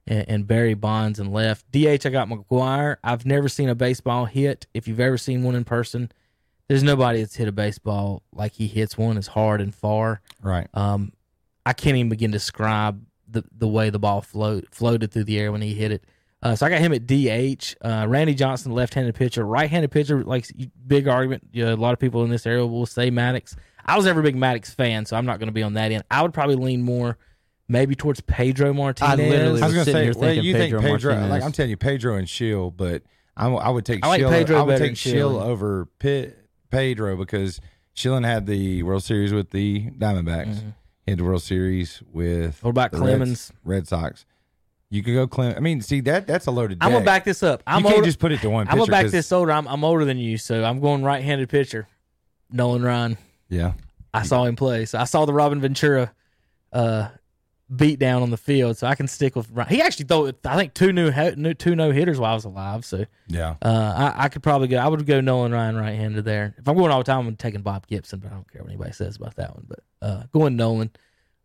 and, and Barry Bonds and left. DH I got McGwire. I've never seen a baseball hit. If you've ever seen one in person, there's nobody that's hit a baseball like he hits one as hard and far. Right. Um, I can't even begin to describe the the way the ball float floated through the air when he hit it. Uh, so I got him at DH. Uh, Randy Johnson, left-handed pitcher, right-handed pitcher. Like big argument. Yeah, a lot of people in this area will say Maddux. I was never a big Maddux fan, so I'm not going to be on that end. I would probably lean more, maybe towards Pedro Martinez. literally I was going to sitting say, here well, thinking you Pedro think Pedro? Martinez. Like I'm telling you, Pedro and Shill, but I, I would take I like Schill, Pedro I would better take than Schill Schilling. over Pit, Pedro because Schilling had the World Series with the Diamondbacks. He had the World Series with Mm-hmm. What about the Clemens? Red, Red Sox. You could go Clemens. I mean, see that that's a loaded. I'm gonna back this up. I'm you can't older- just put it to one. I'm gonna pitcher back 'cause- this older. I'm, I'm older than you, so I'm going right-handed pitcher. Nolan Ryan. Yeah, I saw him play. So I saw the Robin Ventura uh, beat down on the field. So I can stick with. He actually threw I think two new, new two no hitters while I was alive. So yeah. uh, I, I could probably go. I would go Nolan Ryan right handed there. If I'm going all the time, I'm taking Bob Gibson, but I don't care what anybody says about that one. But uh, going Nolan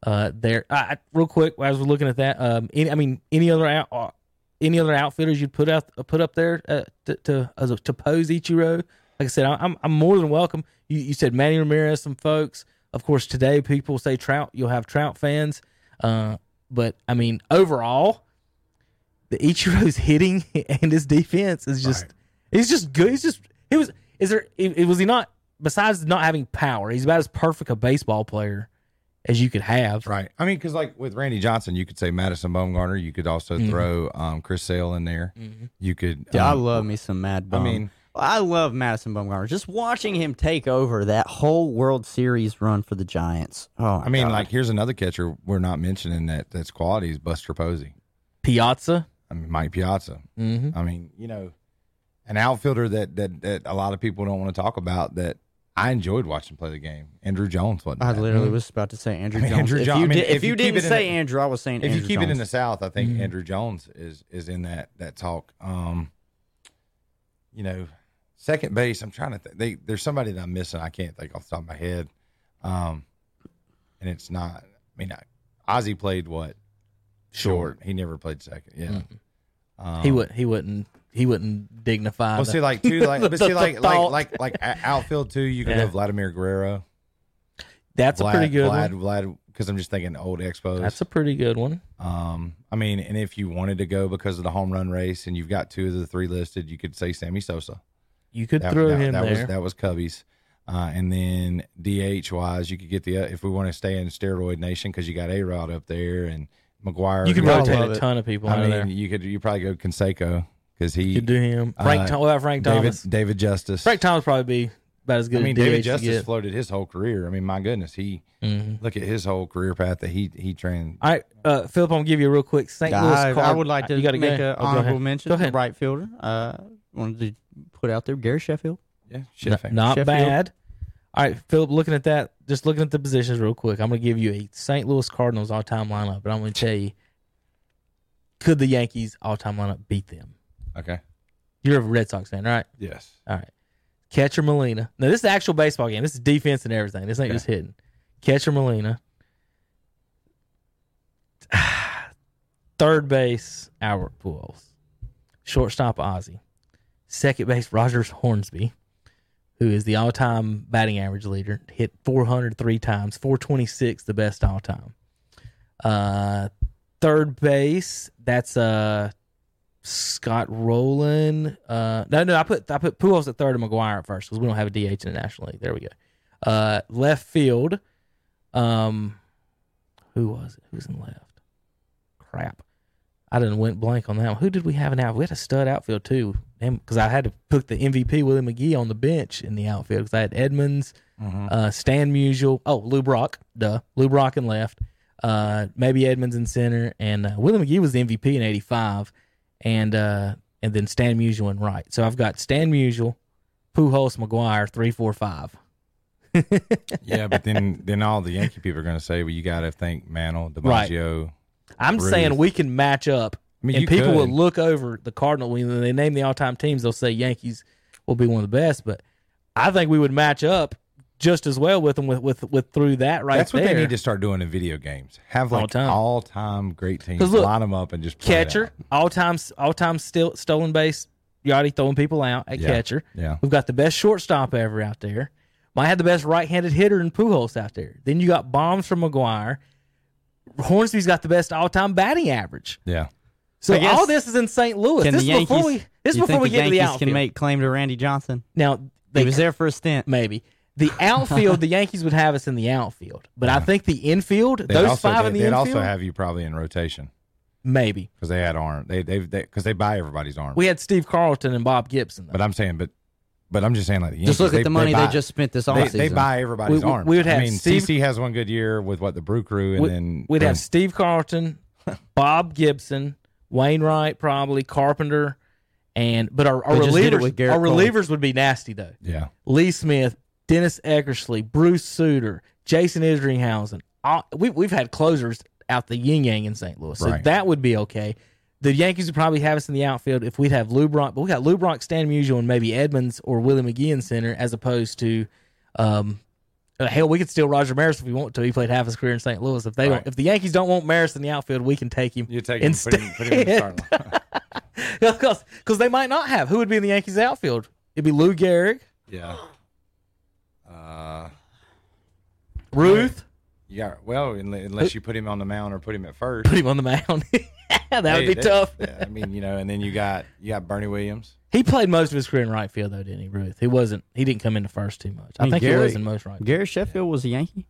uh, there. I, real quick, as we're looking at that, um, any, I mean, any other out, uh, any other outfitters you'd put out put up there uh, to to as a, to pose Ichiro? Like I said, I- I'm I'm more than welcome. You, you said Manny Ramirez, some folks. Of course, today people say Trout. You'll have Trout fans, uh, but I mean, overall, the Ichiro's *laughs* hitting and his defense is just Right. he's just good. He's just he was is there it, it- was he not besides not having power, he's about as perfect a baseball player as you could have. Right. I mean, because like with Randy Johnson, you could say Madison Bumgarner. You could also Mm-hmm. throw um, Chris Sale in there. You could. Dude, I um, love me some Mad I mean- I love Madison Bumgarner. Just watching him take over that whole World Series run for the Giants. Oh, I mean, God. like here's another catcher we're not mentioning that that's quality is Buster Posey. Piazza. I mean, Mike Piazza. Mm-hmm. I mean, you know, an outfielder that that that a lot of people don't want to talk about that I enjoyed watching play the game. Andruw Jones wasn't. I bad. literally was about to say Andrew I mean, Jones. Andrew if, Jo- you I mean, did, if, if you, you keep didn't say the- Andrew, I was saying If Andrew you keep it in the South, I think Andruw Jones is is in that that talk. Um, you know, second base. I'm trying to think. They, there's somebody that I'm missing. I can't think off the top of my head. Um, and it's not. I mean, I, Ozzie played what? Short. He never played second. Yeah. Um, he would he wouldn't he wouldn't dignify. Well, the- see, like *laughs* two, like, but the- see, like, like, like, like, outfield too. You could Yeah. have Vladimir Guerrero. that's Vlad, a pretty good Vlad, one. Vlad, because I'm just thinking old Expos. That's a pretty good one. Um, I mean, and if you wanted to go because of the home run race, and you've got two of the three listed, you could say Sammy Sosa. You could That, throw that, him that there. was that was Cubbies. Uh, and then DH wise, you could get the uh, if we want to stay in steroid nation because you got A Rod up there and McGwire. you could rotate a it. ton of people I of mean, there. you could you probably go Canseco because he You could do him. Frank. uh, Thom- what about Frank David Thomas? David Justice. Frank Thomas probably be about as good I mean, as David DH Justice you get. floated his whole career. I mean, my goodness, he Mhm. look at his whole career path that he he trained. All right, uh, Philip, I'm gonna give you a real quick St. Louis I, card. I would like to You gotta make go. an Oh, go honorable mention Go to ahead. right fielder. Uh, wanted to put out there Gary Sheffield. Yeah, N- Sheffield. not Sheffield. bad. All right, Philip, looking at that, just looking at the positions real quick, I'm going to give you a St. Louis Cardinals all time lineup, but I'm going to tell you could the Yankees all time lineup beat them? Okay. You're a Red Sox fan, right? Yes. All right. Catcher Molina. Now, this is the actual baseball game. This is defense and everything. This ain't Okay. just hitting. Catcher Molina. *sighs* Third base, Albert Pujols. Shortstop, Ozzie. Second base, Rogers Hornsby, who is the all-time batting average leader. Hit 403 times, 426, the best all-time. Uh, third base, that's uh Scott Rolen. Uh, no, no, I put I put Pujols at third and McGwire at first because we don't have a DH in the National League. There we go. Uh, left field. Um, who was it? Who's in left? Crap, I didn't went blank on that one. Who did we have in out? We had a stud outfield too, because I had to put the MVP Willie McGee on the bench in the outfield because I had Edmonds, uh, Stan Musial. Oh, Lou Brock, duh, Lou Brock in left. Uh, maybe Edmonds in center, and uh, Willie McGee was the MVP in '85, and uh, and then Stan Musial in right. So I've got Stan Musial, Pujols, McGwire, three, four, five. *laughs* yeah, but then then all the Yankee people are going to say, well, you got to think Mantle, Right. I'm saying we can match up, I mean, and people will look over the Cardinal when they name the all-time teams. They'll say Yankees will be one of the best, but I think we would match up just as well with them with with, with through that right That's what there. they need to start doing in video games. Have All like time. all time great teams. look, line them up and just catcher, all time all time still stolen base. Yachty throwing people out at Yeah. catcher. Yeah. We've got the best shortstop ever out there. Might have the best right-handed hitter in Pujols out there. Then you got bombs from McGwire. Hornsby's got the best all-time batting average. Yeah, So guess- all this is in St. Louis. This the is before we. This is before we the get to the Yankees outfield. can make claim to Randy Johnson? now they He was there for a stint. maybe the *laughs* outfield. the Yankees would have us in the outfield, but I think the infield, They'd those also, five in they- the they'd infield, also have you probably in rotation maybe. because they had arm. They they because they, buy everybody's arm. We had Steve Carlton and Bob Gibson. Though. but I'm saying, but but I'm just saying like the Just look Yankees, at the money they, buy, just spent this They, offseason. they buy everybody's We- we- arm. we would have I mean, Steve- CC has one good year with what the Brew Crew, and We- then We'd boom. have Steve Carlton, *laughs* Bob Gibson, Wainwright, probably Carpenter, and but our, our They just did it relievers, with Garrett our Cole. relievers would be nasty though. yeah. Lee Smith, Dennis Eckersley, Bruce Sutter, Jason Isringhausen. All, uh, we, we've had closers out the yin yang in St. Louis, so Right. that would be okay. The Yankees would probably have us in the outfield if we'd have Lou Brock, but we got Lou Brock, Stan Musial, and maybe Edmonds or Willie McGee in center, as opposed to, um, uh, hell, we could steal Roger Maris if we want to. He played half his career in St. Louis. If they Right. if the Yankees don't want Maris in the outfield, we can take him. You take him, put him, put him in the starting line. because *laughs* they might not have. Who would be in the Yankees outfield? It'd be Lou Gehrig, Yeah. Uh, Ruth. Yeah. well unless you put him on the mound or put him at first. Put him on the mound. *laughs* *laughs* that would be that- tough. yeah, I mean, you know, and then you got you got Bernie Williams. He played most of his career in right field, though, didn't he, Ruth? He wasn't. He didn't come into first too much. I, mean, think Gary- he was in most right. Gary Sheffield was a Yankee.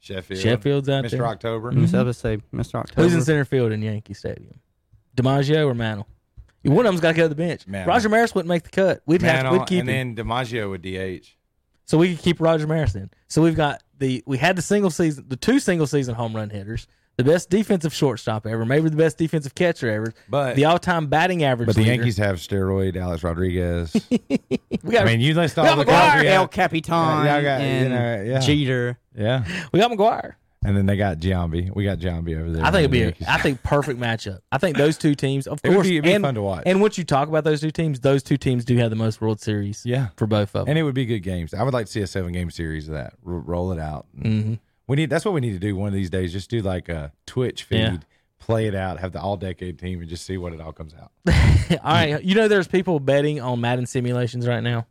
Sheffield. Sheffield's out Mr. there. October. Mm-hmm. So I would say Mr. October. Who's in center field in Yankee Stadium? DiMaggio or Mantle? One of them's got to go to the bench. Mantle. Roger Maris wouldn't make the cut. We'd have to, we'd keep and him, then DiMaggio with DH. so we could keep Roger Maris in. So we've got the we had the single season, the two single season home run hitters, the best defensive shortstop ever, maybe the best defensive catcher ever, But the all time batting average. but the leader. Yankees have steroid Alex Rodriguez. *laughs* we got I mean, you list all the McGwire, guys we El have. Capitan Yeah, I got- you and know, yeah. Jeter. Yeah, we got McGwire. and then they got Giambi. We got Giambi over there. I think it'd be a, Yankees. I think perfect matchup. I think those two teams, of *laughs* It would course, be- it'd be and, fun to watch. And once you talk about those two teams, those two teams do have the most World Series. Yeah. for both of them. and it would be good games. I would like to see a seven game series of that. R- roll it out. Mhm. We need. That's what we need to do one of these days. Just do like a Twitch feed. Yeah. Play it out, have the all decade team, and just see what it all comes out. *laughs* all right, you know, there's people betting on Madden simulations right now.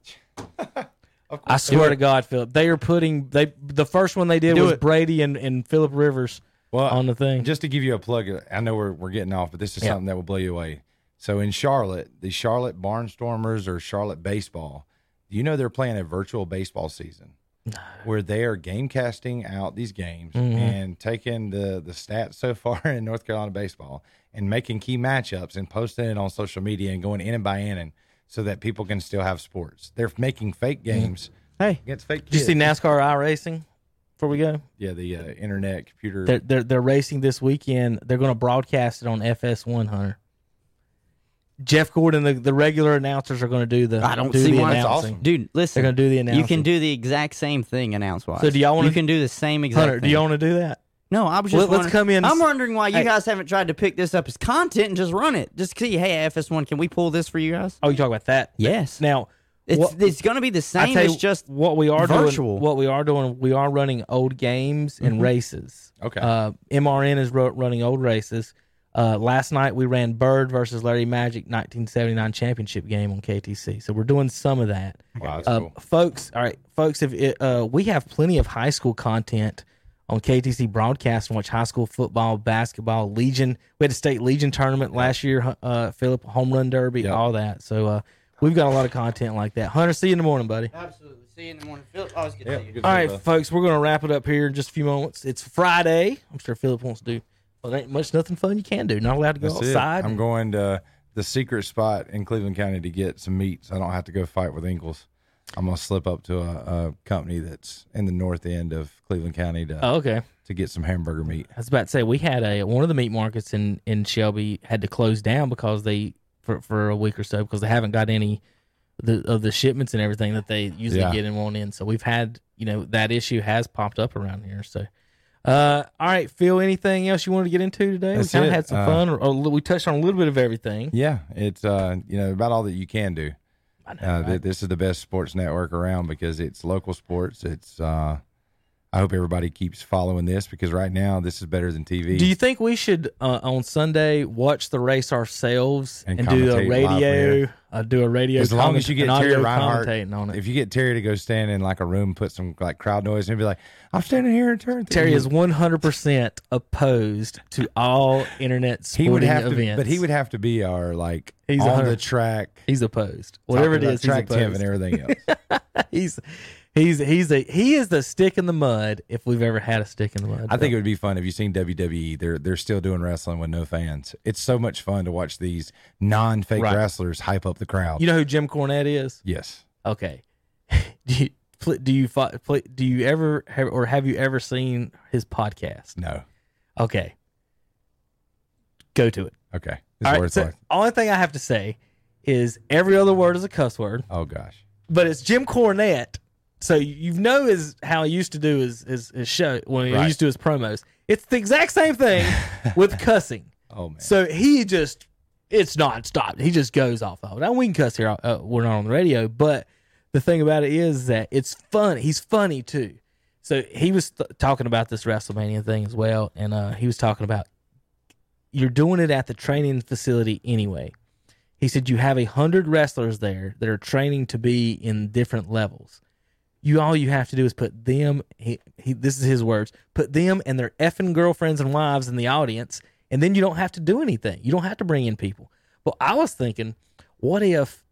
*laughs* I swear to God, Philip, they are putting they the first one they did Do was it. Brady and, and Philip Rivers Well, on the thing. Just to give you a plug, I know we're, we're getting off, but this is Yeah. something that will blow you away. So in Charlotte, the Charlotte Barnstormers or Charlotte Baseball, you know they're playing a virtual baseball season where they are game casting out these games Mm-hmm. and taking the, the stats so *laughs* far in North Carolina baseball and making key matchups and posting it on social media and going in and by and so that people can still have sports. They're making fake games Hey, against fake Did you see NASCAR i racing? Before we go, yeah, the uh, internet computer. they're they're they're racing this weekend. They're going to broadcast it on FS1 Hunter. Jeff Gordon, the, the regular announcers are going to do the. I don't do see the why. announcing. awesome. dude, listen. They're gonna do the announcement. You can do the exact same thing announce wise. So do y'all wanna- You can do the same exact Hunter, thing. do you want to do that? No, I was just. Let- let's come in- I'm wondering why you Hey. guys haven't tried to pick this up as content and just run it. Just see, hey, FS1, can we pull this for you guys? Oh, you talk about that? Yes. Now, It's what- it's going to be the same. tell you It's just what we are virtual. doing. What we are doing, we are running old games and races. Okay. Uh, MRN is ru- running old races. Uh, last night we ran Bird versus Larry Magic 1979 championship game on KTC. So we're doing some of that. Wow, that's Uh, cool. folks, all right, folks, if it, uh, we have plenty of high school content on KTC broadcast and watch high school football, basketball, Legion. We had a state Legion tournament last year, uh, Philip home run derby, Yep. all that. So uh, we've got a lot of content like that. Hunter, see you in the morning, buddy. Absolutely. See you in the morning. Phil, always good Yeah, to see you. good All to right, see folks, we're going to wrap it up here in just a few moments. It's Friday. I'm sure Philip wants to do. Well, ain't much nothing fun you can do. Not allowed to go That's it. outside. I'm going to the secret spot in Cleveland County to get some meat, so I don't have to go fight with Ingles. I'm gonna slip up to a, a company that's in the north end of Cleveland County to oh, okay. to get some hamburger meat. I was about to say we had a one of the meat markets in in Shelby had to close down because they for for a week or so because they haven't got any the of the shipments and everything that they usually Yeah. get in one in. So we've had you know that issue has popped up around here. So. Uh, all right, Phil. Anything else you wanted to get into today? That's we kind of had some Uh, fun. Or, or we touched on a little bit of everything. Yeah, it's uh you know about all that you can do. I know, Uh, right? th- this is the best sports network around because it's local sports. It's uh I hope everybody keeps following this because right now this is better than TV. Do you think we should uh, on Sunday watch the race ourselves and, And do a radio, uh, do a radio? as long as you get Terry Reinhardt, on it. if you get Terry to go stand in like a room, put some like crowd noise, and be like, "I'm standing here and turn." Terry is one hundred percent opposed to all internet sporting *laughs* he would have to, events. but he would have to be our like He's on the track, He's opposed. Whatever it is, talking is, about he's track tip opposed. and everything else. *laughs* he's he's he's a he is the stick in the mud if we've ever had a stick in the mud. I think it would be fun if you seen WWE. They're they're still doing wrestling with no fans. It's so much fun to watch these non fake Right. wrestlers hype up the crowd. you know who Jim Cornette is. yes, Okay. *laughs* do you pl- do you fi- pl- do you ever have, or have you ever seen his podcast? no, Okay. Go to it. okay. This All it's So, only thing I have to say is every other word is a cuss word, Oh gosh, but it's Jim Cornette. So you know his how he used to do his his, his show when he Right. used to do his promos. It's the exact same thing *laughs* with cussing. oh man, So he just it's not stopped. He just goes off of it. Now we can cuss here. Uh, we're not on the radio, but the thing about it is that it's fun. He's funny too. So he was th- talking about this WrestleMania thing as well, and uh, he was talking about you're doing it at the training facility anyway. He said you have a hundred wrestlers there that are training to be in different levels. You all you have to do is put them. He, he this is his words. Put them and their effing girlfriends and wives in the audience, and then you don't have to do anything. You don't have to bring in people. Well, I was thinking, what if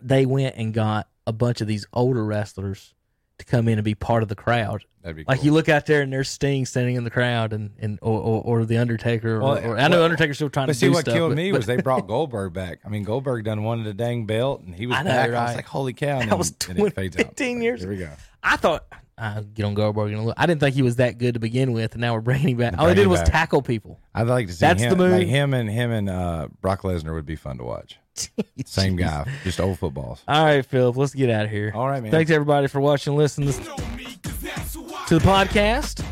they went and got a bunch of these older wrestlers to come in and be part of the crowd? that'd be Like cool. you look out there and there's Sting standing in the crowd, and and or or, or the Undertaker. Well, or, or, I know well, Undertaker's still trying But to see, do what stuff. killed but- me but was they *laughs* brought Goldberg back. I mean, Goldberg done wanted a dang belt, and he was I know, back. I was like, "Holy cow!" And That was then- 20 fades out. 15 years Here we go. I thought I get on Goldberg in a little. I didn't think he was that good to begin with, and now we're bringing him back. All he did was back. tackle people. I'd like to see That's him, the move. like him and him and uh, Brock Lesnar would be fun to watch. *laughs* Same guy, just old footballs. All right, Philip, let's get out of here. All right, man. Thanks everybody for watching, and listening to Know me, 'cause that's who I to the podcast.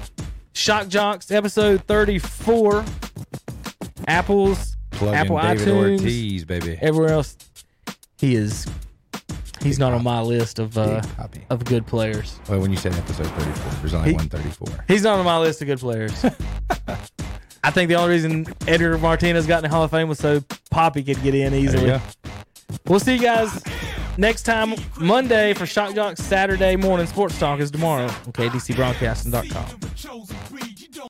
Shock Jocks episode thirty four. Apples, Plug Apple David iTunes, Ortiz, baby. everywhere else. He is. He's not on my list of uh, Big Papi. of good players. Well, when you said episode 34, there's only He- one 34. He's not on my list of good players. *laughs* I think the only reason Edgar Martinez got in the Hall of Fame was so Papi could get in There you easily. go. We'll see you guys next time Monday for Shock Jocks. Saturday morning sports talk is tomorrow on KDCBroadcasting.com. the chosen